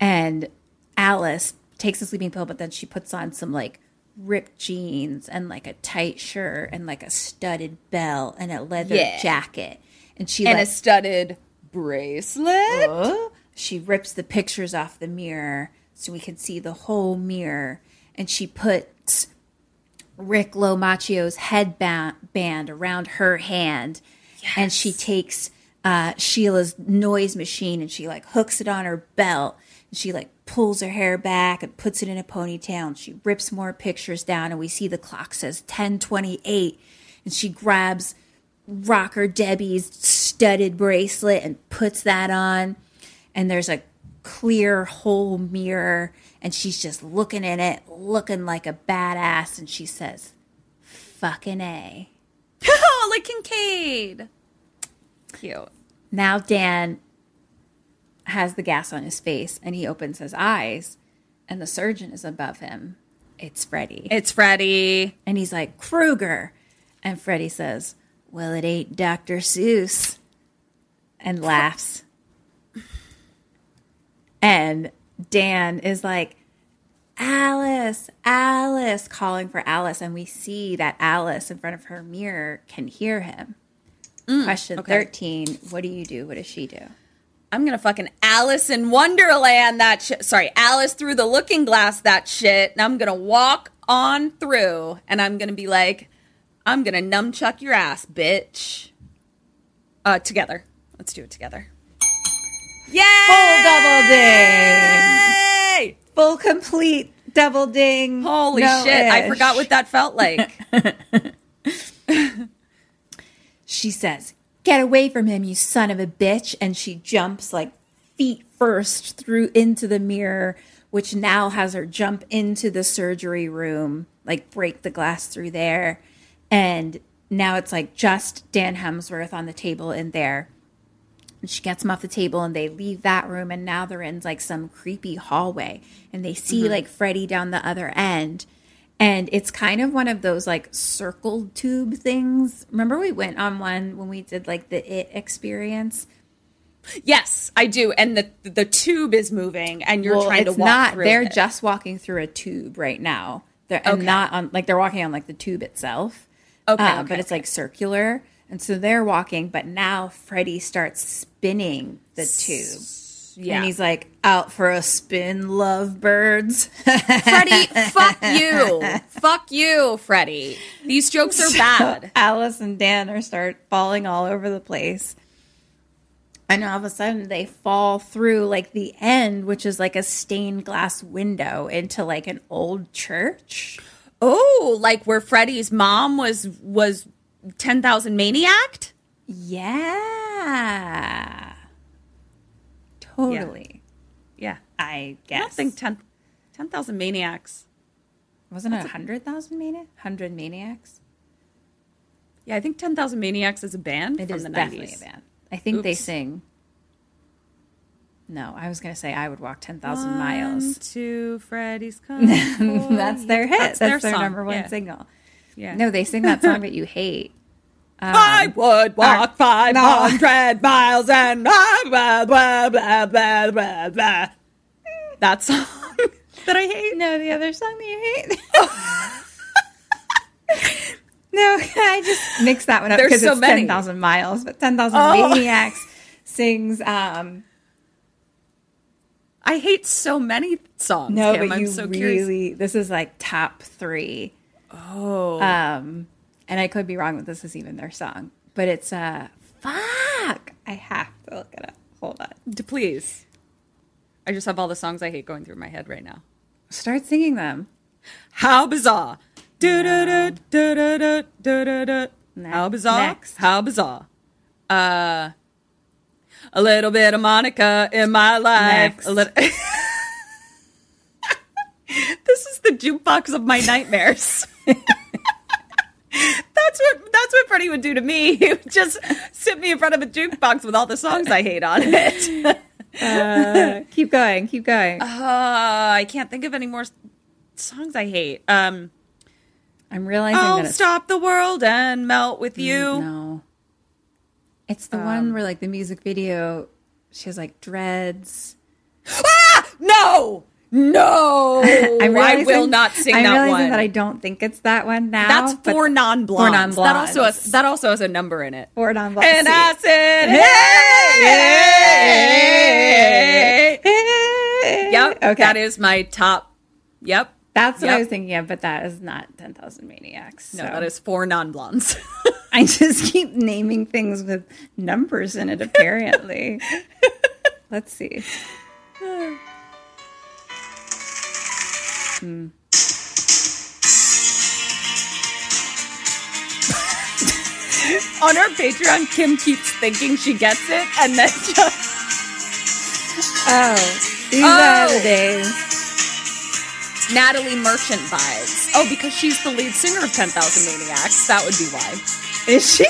And Alice takes a sleeping pill, but then she puts on some like ripped jeans and like a tight shirt and like a studded belt and a leather Yeah. jacket. And she and like, a studded bracelet. Oh. She rips the pictures off the mirror so we can see the whole mirror. And she puts Rick Lomacchio's headband band around her hand. And she takes uh, Sheila's noise machine and she like hooks it on her belt. And she like pulls her hair back and puts it in a ponytail. And she rips more pictures down. And we see the clock says 1028. And she grabs Rocker Debbie's studded bracelet and puts that on. And there's a clear whole mirror. And she's just looking in it, looking like a badass. And she says, fucking A. oh, like Kincaid. Cute. Now Dan has the gas on his face and he opens his eyes, and the surgeon is above him. It's Freddy. It's Freddy. And he's like, Krueger. And Freddy says, Well, it ain't Dr. Seuss. And laughs. And Dan is like, Alice, Alice, calling for Alice. And we see that Alice in front of her mirror can hear him. Question okay. 13 What do you do? What does she do? I'm gonna fucking Alice in Wonderland that shit. Sorry, Alice through the looking glass that shit. And I'm gonna walk on through and I'm gonna be like, I'm gonna numchuck your ass, bitch. Uh, together. Let's do it together. Yay! Full double ding! Full complete double ding. Holy No shit! I forgot what that felt like. She says, Get away from him, you son of a bitch. And she jumps like feet first through into the mirror, which now has her jump into the surgery room, like break the glass through there. And now it's like just Dan Hemsworth on the table in there. And she gets him off the table and they leave that room. And now they're in like some creepy hallway and they see Mhm. like Freddy down the other end. And it's kind of one of those like circled tube things. Remember we went on one when we did like the it experience? yes, I do. And the the tube is moving, and you're Well, trying to walk not, through. They're it. just walking through a tube right now. They're and not on like they're walking on like the tube itself. Okay, Uh, okay, but it's like circular. And so they're walking, but now Freddy starts spinning the tube. yeah. And he's like, out for a spin, lovebirds. Freddy, fuck you. fuck you, Freddy. These jokes are So bad. Alice and Dan are start falling all over the place. And all of a sudden they fall through like the end, which is like a stained glass window into like an old church. Oh, like where Freddy's mom was was ten thousand maniac. Yeah. Totally. Yeah. I guess. I don't think 10 10,000 maniacs. Wasn't it That's a hundred thousand maniacs? Hundred maniacs? Yeah, I think ten thousand maniacs is a band It is the definitely 90s. a band. I think they sing. No, I was gonna say I would walk ten thousand One, miles. to Freddy's coming. That's their hit. That's, their their, number one yeah. single. Yeah. No, they sing that song that you hate. Um, I would walk five hundred miles and blah blah blah blah blah blah blah. That song that I hate. No, the other song that you hate. no, I just mixed that one up because so it's many. ten thousand miles, but ten thousand Oh. maniacs sings. um I hate so many songs. No, Kim. but I'm you so curious. really. This is like top three. Oh, Um, and I could be wrong that this is even their song, but it's uh fuck. I have to look it up. Hold on. Please. I just have all the songs I hate going through my head right now. Start singing them. How bizarre. Du-du-du, du-du-du, du-du-du. How bizarre. next. How bizarre. Uh, a little bit of Monica in my life. Next. A little. this is the jukebox of my nightmares. that's what that's what Freddy would do to me. He would just sit me in front of a jukebox with all the songs I hate on it. Uh, keep going. Keep going. Uh, I can't think of any more songs I hate. Um, I'm realizing I'll stop the world and melt with you. Mm, No. It's the Um, one where like the music video, she has like dreads. Ah! No! No, I'm I will not sing I'm that one. that I don't think it's that one now. That's four non-blondes. Four non-blondes. That also has that also has a number in it. Four non-blondes. And I said, hey, hey, Yep. Okay. That is my top. Yep. That's what Yep. I was thinking of, but that is not 10,000 Maniacs. No, so. that is four non-blondes. I just keep naming things with numbers in it, apparently. Let's see. Hmm. On our Patreon, Kim keeps thinking she gets it, and then just Oh, these Oh. are the days. Natalie Merchant vibes. Oh, because she's the lead singer of 10,000 Maniacs. That would be why. Is she?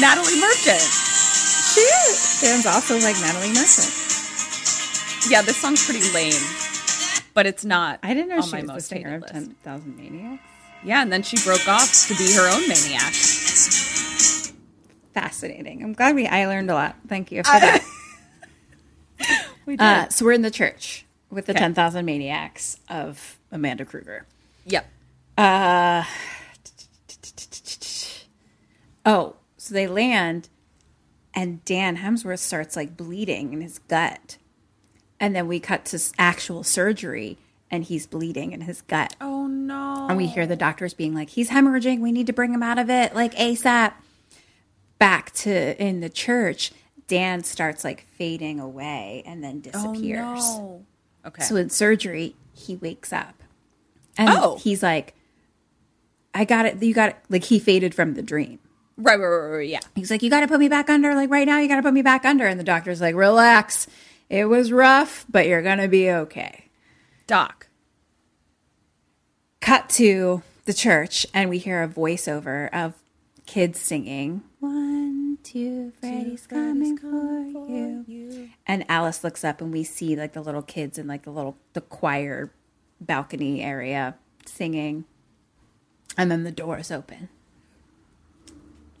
Natalie Merchant. She is. Sounds also like Natalie Merchant. Yeah, this song's pretty lame, but it's not. I didn't know on she my was the most singer hated of list. 10,000 Maniacs. Yeah, and then she broke off to be her own maniac. Fascinating. I'm glad we. I learned a lot. Thank you for that. We did. Uh, so we're in the church with the Okay. 10,000 Maniacs of Amanda Krueger. Yep. Uh, oh, so they land, and Dan Hemsworth starts like bleeding in his gut, and then we cut to actual surgery, and he's bleeding in his gut, Oh no. and we hear the doctors being like, "He's hemorrhaging. We need to bring him out of it like ASAP." Back to in the church, Dan starts like fading away and then oh, disappears. Oh, no. Okay. So in surgery, he wakes up. And Oh. he's like, I got it. You got it. Like he faded from the dream. right, right, right, right, yeah. He's like, You got to put me back under. Like right now, you got to put me back under. And the doctor's like, Relax. It was rough, but you're going to be okay. Doc. Cut to the church, and we hear a voiceover of kids singing, One, two, Freddy's coming for you. And Alice looks up, and we see like the little kids in like the little the choir balcony area singing. And then the doors open.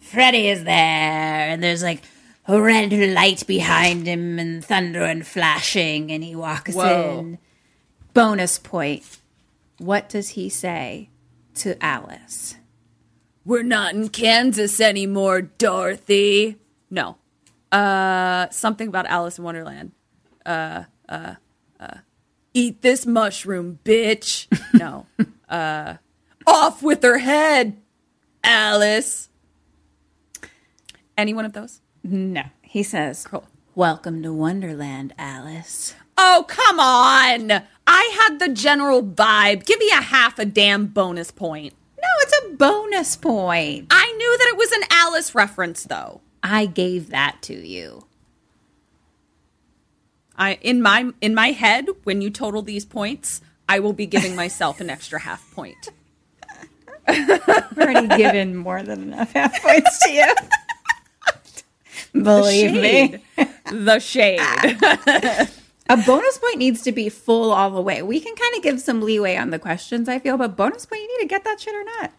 Freddy is there, and there's like a red light behind him, and thunder and flashing, and he walks Whoa. in. Bonus point. What does he say to Alice? We're not in Kansas anymore, Dorothy. No. Uh something about Alice in Wonderland. Uh uh uh eat this mushroom, bitch. No. uh off with her head, Alice. Any one of those? No. He says, Cool. Welcome to Wonderland, Alice. Oh, come on. I had the general vibe. Give me a half a damn bonus point. No, it's a bonus point. I knew that it was an Alice reference though. I gave that to you. I in my in my head when you total these points, I will be giving myself an extra half point. I've already given more than enough half points to you. Believe me. the shade. A bonus point needs to be full all the way. We can kind of give some leeway on the questions, I feel, but bonus point, you need to get that shit or not.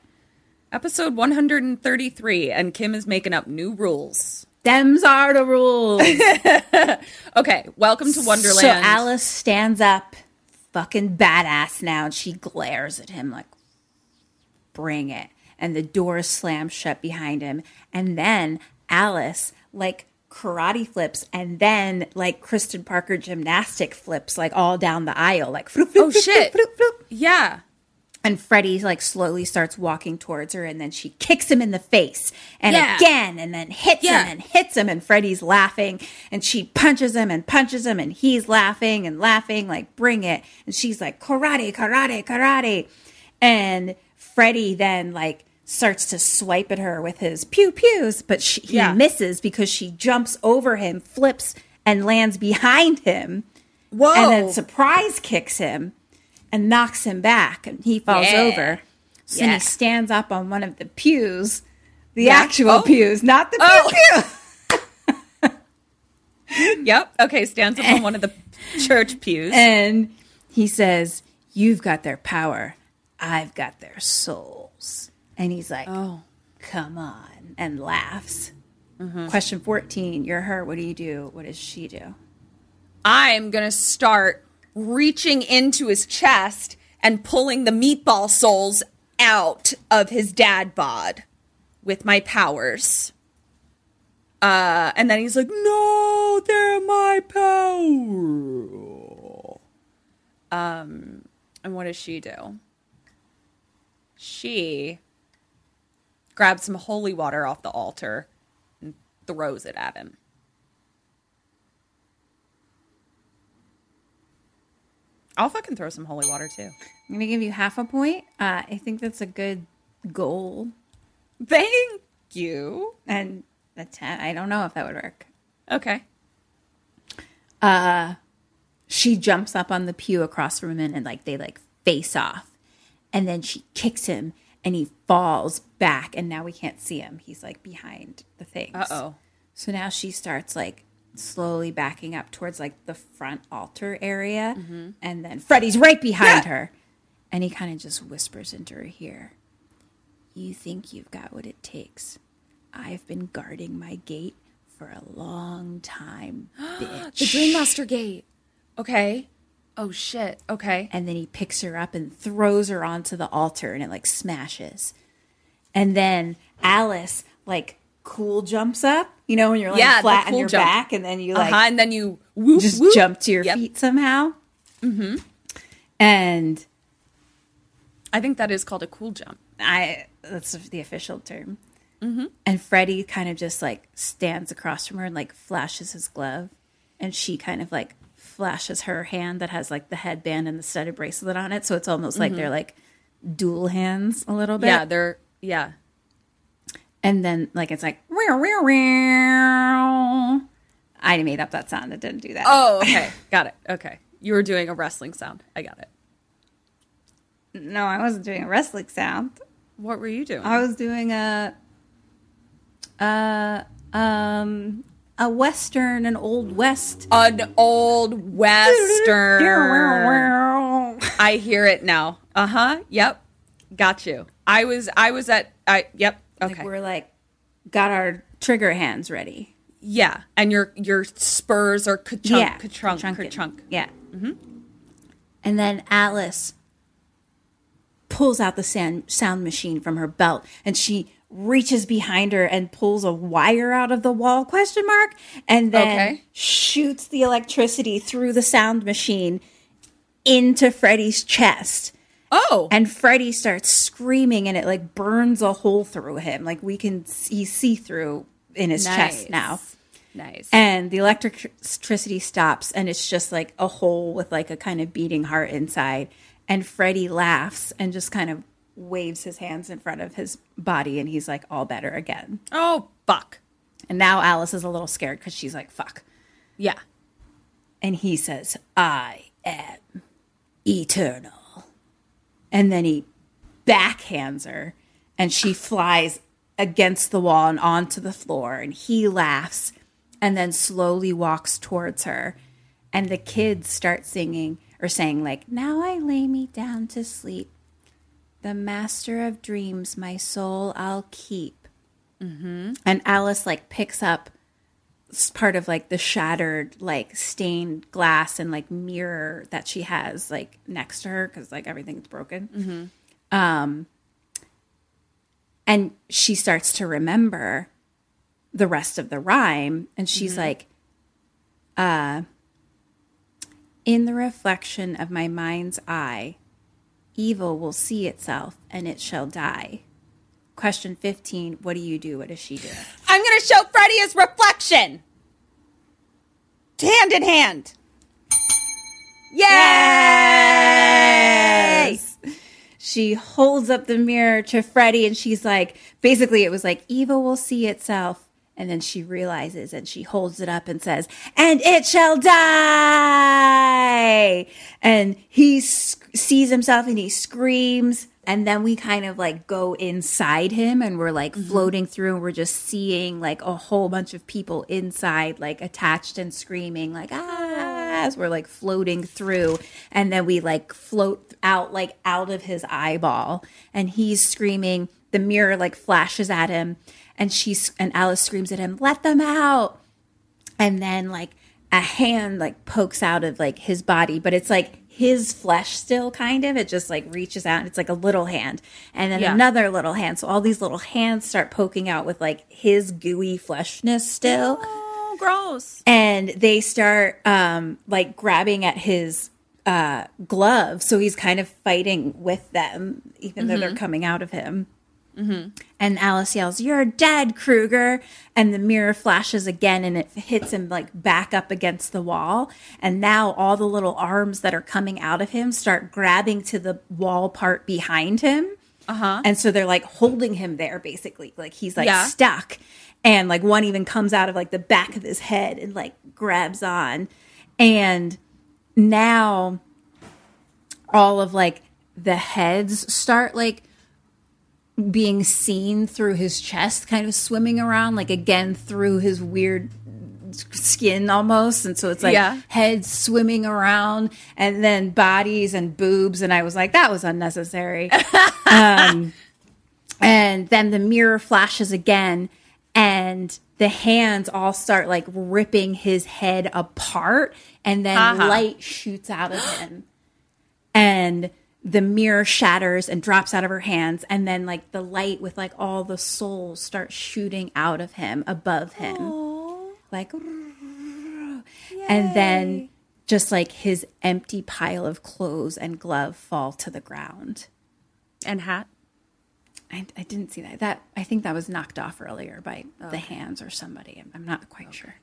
Episode 133 and Kim is making up new rules. Them's are the rules. Okay, welcome to Wonderland. So Alice stands up, fucking badass now, and she glares at him like, bring it. And the door slams shut behind him. And then Alice, like, karate flips and then like Kristen Parker gymnastic flips like all down the aisle like floop, floop, Oh floop, shit. Yeah. and Freddy like slowly starts walking towards her and then she kicks him in the face and Yeah. again and then hits Yeah. him and hits him and Freddy's laughing and she punches him and punches him and he's laughing and laughing like bring it and she's like karate karate karate and Freddy then like starts to swipe at her with his pew pews but she, he Yeah. misses because she jumps over him flips and lands behind him Whoa. and then surprise kicks him and knocks him back and he falls Yeah. over. So Yeah. he stands up on one of the pews, the Yeah. actual Oh. pews, not the pew Oh. pew. Yep. Okay, stands up on one of the church pews. And he says, You've got their power. I've got their souls. And he's like, Oh. Come on. And laughs. Mm-hmm. Question 14 You're her. What do you do? What does she do? I'm going to start reaching into his chest and pulling the meatball souls out of his dad bod with my powers. Uh, and then he's like, "No, they're my power." Um, and what does she do? She grabs some holy water off the altar and throws it at him. I'll fucking throw some holy water too. I'm gonna give you half a point. Uh, I think that's a good goal. Thank you. And a ten. I don't know if that would work. Okay. Uh, she jumps up on the pew across from him and like they like face off, and then she kicks him and he falls back, and now we can't see him. He's like behind the things. Uh-oh. So now she starts like slowly backing up towards like the front altar area, Mhm. and then Freddy's right behind her, and he kind of just whispers into her ear, "You think you've got what it takes? I've been guarding my gate for a long time, bitch." The Dream Master Gate. Okay. Oh shit. Okay. And then he picks her up and throws her onto the altar and it like smashes. And then Alice like cool jumps up, you know, when you're like Yeah, flat on your jump. back and then you like Uh-huh, and then you whoop, just whoop. jump to your Yep. feet somehow. Mm-hmm. And I think that is called a cool jump. I that's the official term. Mm-hmm. And Freddy kind of just like stands across from her and like flashes his glove. And she kind of like flashes her hand that has like the headband and the studded bracelet on it. So it's almost like Mhm. they're like dual hands a little bit. Yeah, they're yeah. And then like it's like. I made up that sound. It didn't do that. Oh, okay. got it. Okay. You were doing a wrestling sound. I got it. no, I wasn't doing a wrestling sound. What were you doing? I was doing a uh um a western, an old west. An old western. I hear it now. Uh huh. Yep. Got you. I was. I was at. I. Yep. Okay. Like we're like got our trigger hands ready. yeah, and your your spurs are ka-chunk, Yeah, ka-chunk, ka-chunk. Yeah. Mm-hmm. And then Alice pulls out the sound, sound machine from her belt and she reaches behind her and pulls a wire out of the wall question mark and then Okay. shoots the electricity through the sound machine into Freddy's chest. Oh. And Freddy starts screaming and it like burns a hole through him. Like we can see see through in his chest now. Nice. And the electricity stops, and it's just like a hole with like a kind of beating heart inside. And Freddy laughs and just kind of waves his hands in front of his body, and he's like all better again. Oh fuck. And now Alice is a little scared because she's like, fuck. Yeah. And he says, I am eternal. And then he backhands her, and she flies against the wall and onto the floor. And he laughs and then slowly walks towards her. And the kids start singing or saying, like, Now I lay me down to sleep. The master of dreams, my soul I'll keep. Mm-hmm. And Alice, like, picks up part of like the shattered like stained glass and like mirror that she has like next to her because like everything's broken Mm-hmm. um and she starts to remember the rest of the rhyme and she's Mhm. like uh in the reflection of my mind's eye evil will see itself and it shall die question 15 what do you do what does she do I'm gonna show Freddy his reflection. Hand in hand. Yay! She holds up the mirror to Freddy and she's like, basically, it was like, evil will see itself. And then she realizes and she holds it up and says, and it shall die. And he s- sees himself and he screams. And then we kind of like go inside him and we're like floating through and we're just seeing like a whole bunch of people inside, like attached and screaming, like, ah, as we're like floating through. And then we like float out, like out of his eyeball. And he's screaming. The mirror like flashes at him. And she's, and Alice screams at him, let them out. And then like a hand like pokes out of like his body, but it's like his flesh still kind of. It just like reaches out. and It's like a little hand. And then Yeah. another little hand. So all these little hands start poking out with like his gooey fleshness still. Oh, gross. And they start um like grabbing at his uh glove. So he's kind of fighting with them, even though they're Mhm. coming out of him. Mm-hmm. And Alice yells, You're dead, Krueger. And the mirror flashes again and it hits him like back up against the wall. And now all the little arms that are coming out of him start grabbing to the wall part behind him. Uh-huh. And so they're like holding him there basically. Like he's like Yeah. stuck. And like one even comes out of like the back of his head and like grabs on. And now all of like the heads start like being seen through his chest, kind of swimming around, like again through his weird skin almost. And so it's like Yeah. heads swimming around and then bodies and boobs. And I was like, that was unnecessary. um, and then the mirror flashes again and the hands all start like ripping his head apart and then Haha. light shoots out of him and the mirror shatters and drops out of her hands and then like the light with like all the souls start shooting out of him above him. Like and then just like his empty pile of clothes and glove fall to the ground. And hat? I, I didn't see that. That i think that was knocked off earlier by the hands or somebody. I'm, I'm not quite sure.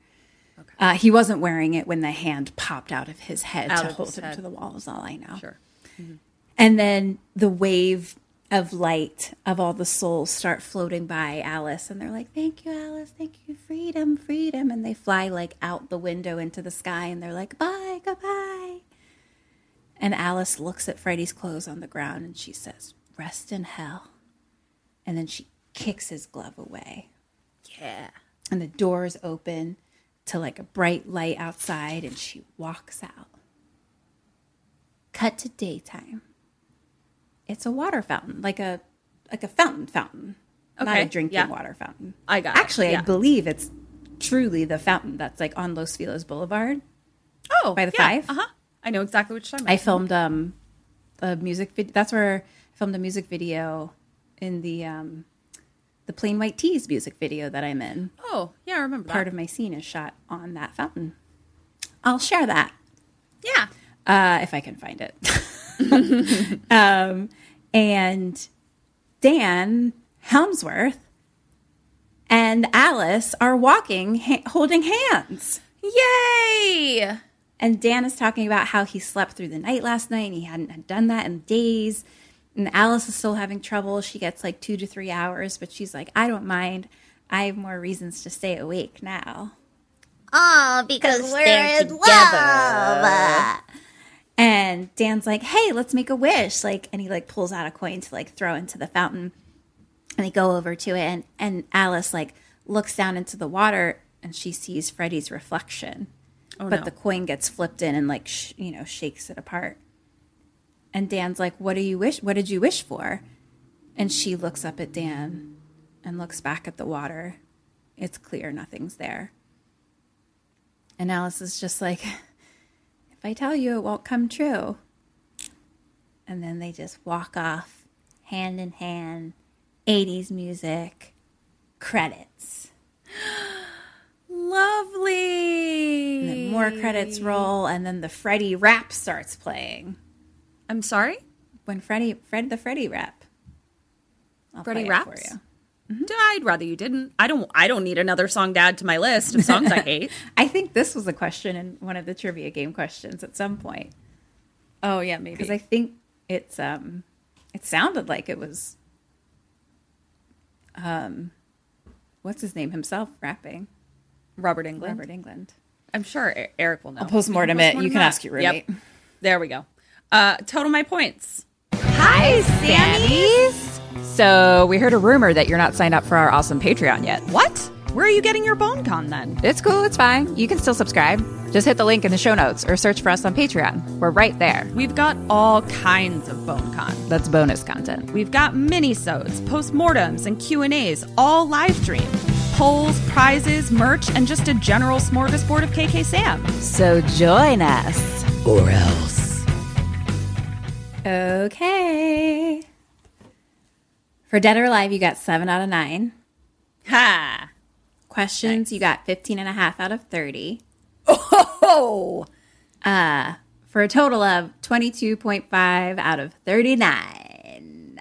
Uh, he wasn't wearing it when the hand popped out of his head Out to hold him head. to the wall is all i know. Sure. And then the wave of light of all the souls start floating by Alice, and they're like, "Thank you, Alice. Thank you, freedom, freedom." And they fly like out the window into the sky, and they're like, "Bye, goodbye." And Alice looks at Freddy's clothes on the ground, and she says, "Rest in hell." And then she kicks his glove away, Yeah. and the doors open to like a bright light outside, and she walks out. Cut to daytime it's a water fountain, like a like a fountain fountain, not a drinking yeah. water fountain. I got it, Actually, yeah. I believe it's truly the fountain that's like on Los Feliz Boulevard. Oh, by the yeah, five. Uh-huh. I know exactly what you're talking about. I filmed um a music video. That's where I filmed a music video in the um the Plain White T's music video that I'm in. Oh, yeah, I remember Part that. of my scene is shot on that fountain. I'll share that. Yeah. Uh, if I can find it. um, and Dan Hemsworth and Alice are walking, ha- holding hands. Yay! And Dan is talking about how he slept through the night last night and he hadn't done that in days. And Alice is still having trouble. She gets like two to three hours, but she's like, I don't mind. I have more reasons to stay awake now. Oh, because we're they're in together. And Dan's like, "Hey, let's make a wish!" Like, and he like pulls out a coin to like throw into the fountain, and they go over to it, and and Alice like looks down into the water, and she sees Freddy's reflection, Oh, but no. the coin gets flipped in and like sh- you know shakes it apart. And Dan's like, "What do you wish? What did you wish for?" And she looks up at Dan, and looks back at the water. It's clear nothing's there. And Alice is just like, if I tell you, it won't come true. And then they just walk off, hand in hand, 80s music, credits. Lovely. And then more credits roll, and then the Freddy rap starts playing. I'm sorry? When Freddy, Fred the Freddy rap. I'll it raps? for you. I'd rather you didn't. I don't. I don't need another song to add to my list of songs I hate. I think this was a question in one of the trivia game questions at some point. Oh yeah, maybe. Because I think it's um, it sounded like it was um, what's his name himself rapping? Robert Englund. Robert Englund. I'm sure Eric will know. I'll postmortem We it. You can that. ask your roommate. Yep. There we go. Uh, total my points. Hi, Sammys. So we heard a rumor that you're not signed up for our awesome Patreon yet. What? Where are you getting your BoneCon then? It's cool. It's fine. You can still subscribe. Just hit the link in the show notes or search for us on Patreon. We're right there. We've got all kinds of BoneCon. That's bonus content. We've got mini-sodes, postmortems, and Q&As, all live streamed. polls, prizes, merch, and just a general smorgasbord of KK Sam. So join us. Or else. Okay. For Dead or Alive, you got 7 out of 9. Ha! Questions, you got 15 and a half out of 30. Oh! Uh, for a total of 22.5 out of 39.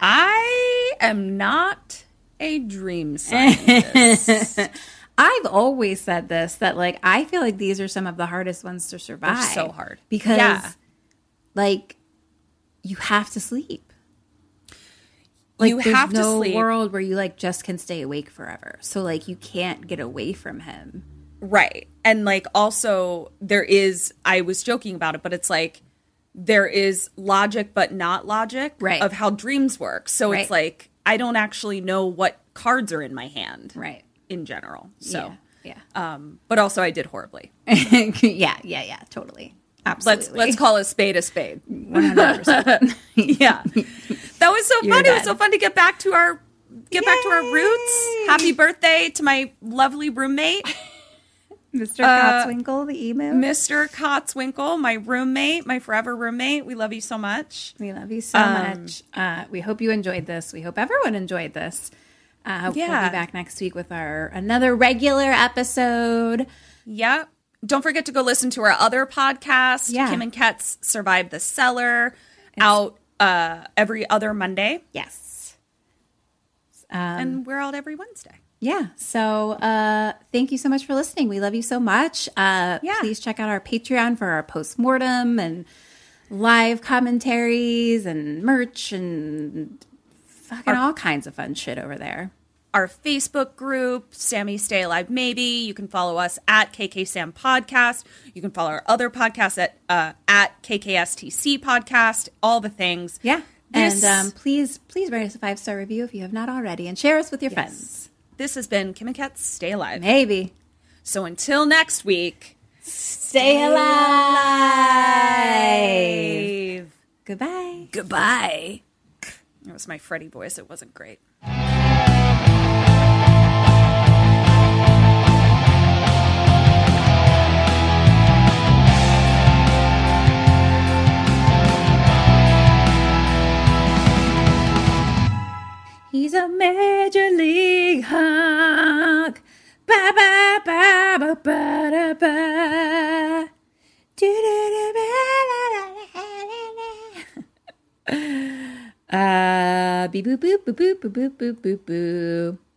I am not a dream scientist. I've always said this that like I feel like these are some of the hardest ones to survive. so hard. because Yeah. like you have to sleep. Like You have to no sleep. world where you like just can stay awake forever. So like you can't get away from him. Right. And like also there is I was joking about it, but it's like there is logic but not logic Right. of how dreams work. So it's like I don't actually know what cards are in my hand. Right. In general. So yeah. um but also I did horribly. yeah, yeah, yeah, totally. Absolutely. Let's let's call a spade a spade. 100%. yeah. That was so You're fun. It was so fun to get back to our get back to our roots. Happy birthday to my lovely roommate. Mr. Uh, Kotzwinkle, the emu. Mr. Kotzwinkle, my roommate, my forever roommate. We love you so much. We love you so Um, much. Uh, we hope you enjoyed this. We hope everyone enjoyed this. Uh, We'll be back next week with our another regular episode. Yep. Don't forget to go listen to our other podcast, Yeah. Kim and Ket's Survive the Cellar, out uh, every other Monday. Yes. and we're out every Wednesday. Yeah. So uh, thank you so much for listening. We love you so much. Uh, Yeah. Please check out our Patreon for our postmortem and live commentaries and merch and fucking all kinds of fun shit over there. Our Facebook group, Sammy Stay Alive Maybe. You can follow us at KK Sam Podcast. You can follow our other podcasts at uh, at KKSTC Podcast. All the things. Yeah. This- and um, please, please write us a five star review if you have not already, and share us with your friends. This has been Kim and Ket's Stay Alive. Maybe. So until next week, Stay alive. Goodbye. Goodbye. It was my Freddy voice. It wasn't great. He's a major league hunk. Ba ba ba ba ba da ba. Do do do ba la la la la la. Uh, beep boop boop boop boop boop boop boop boop.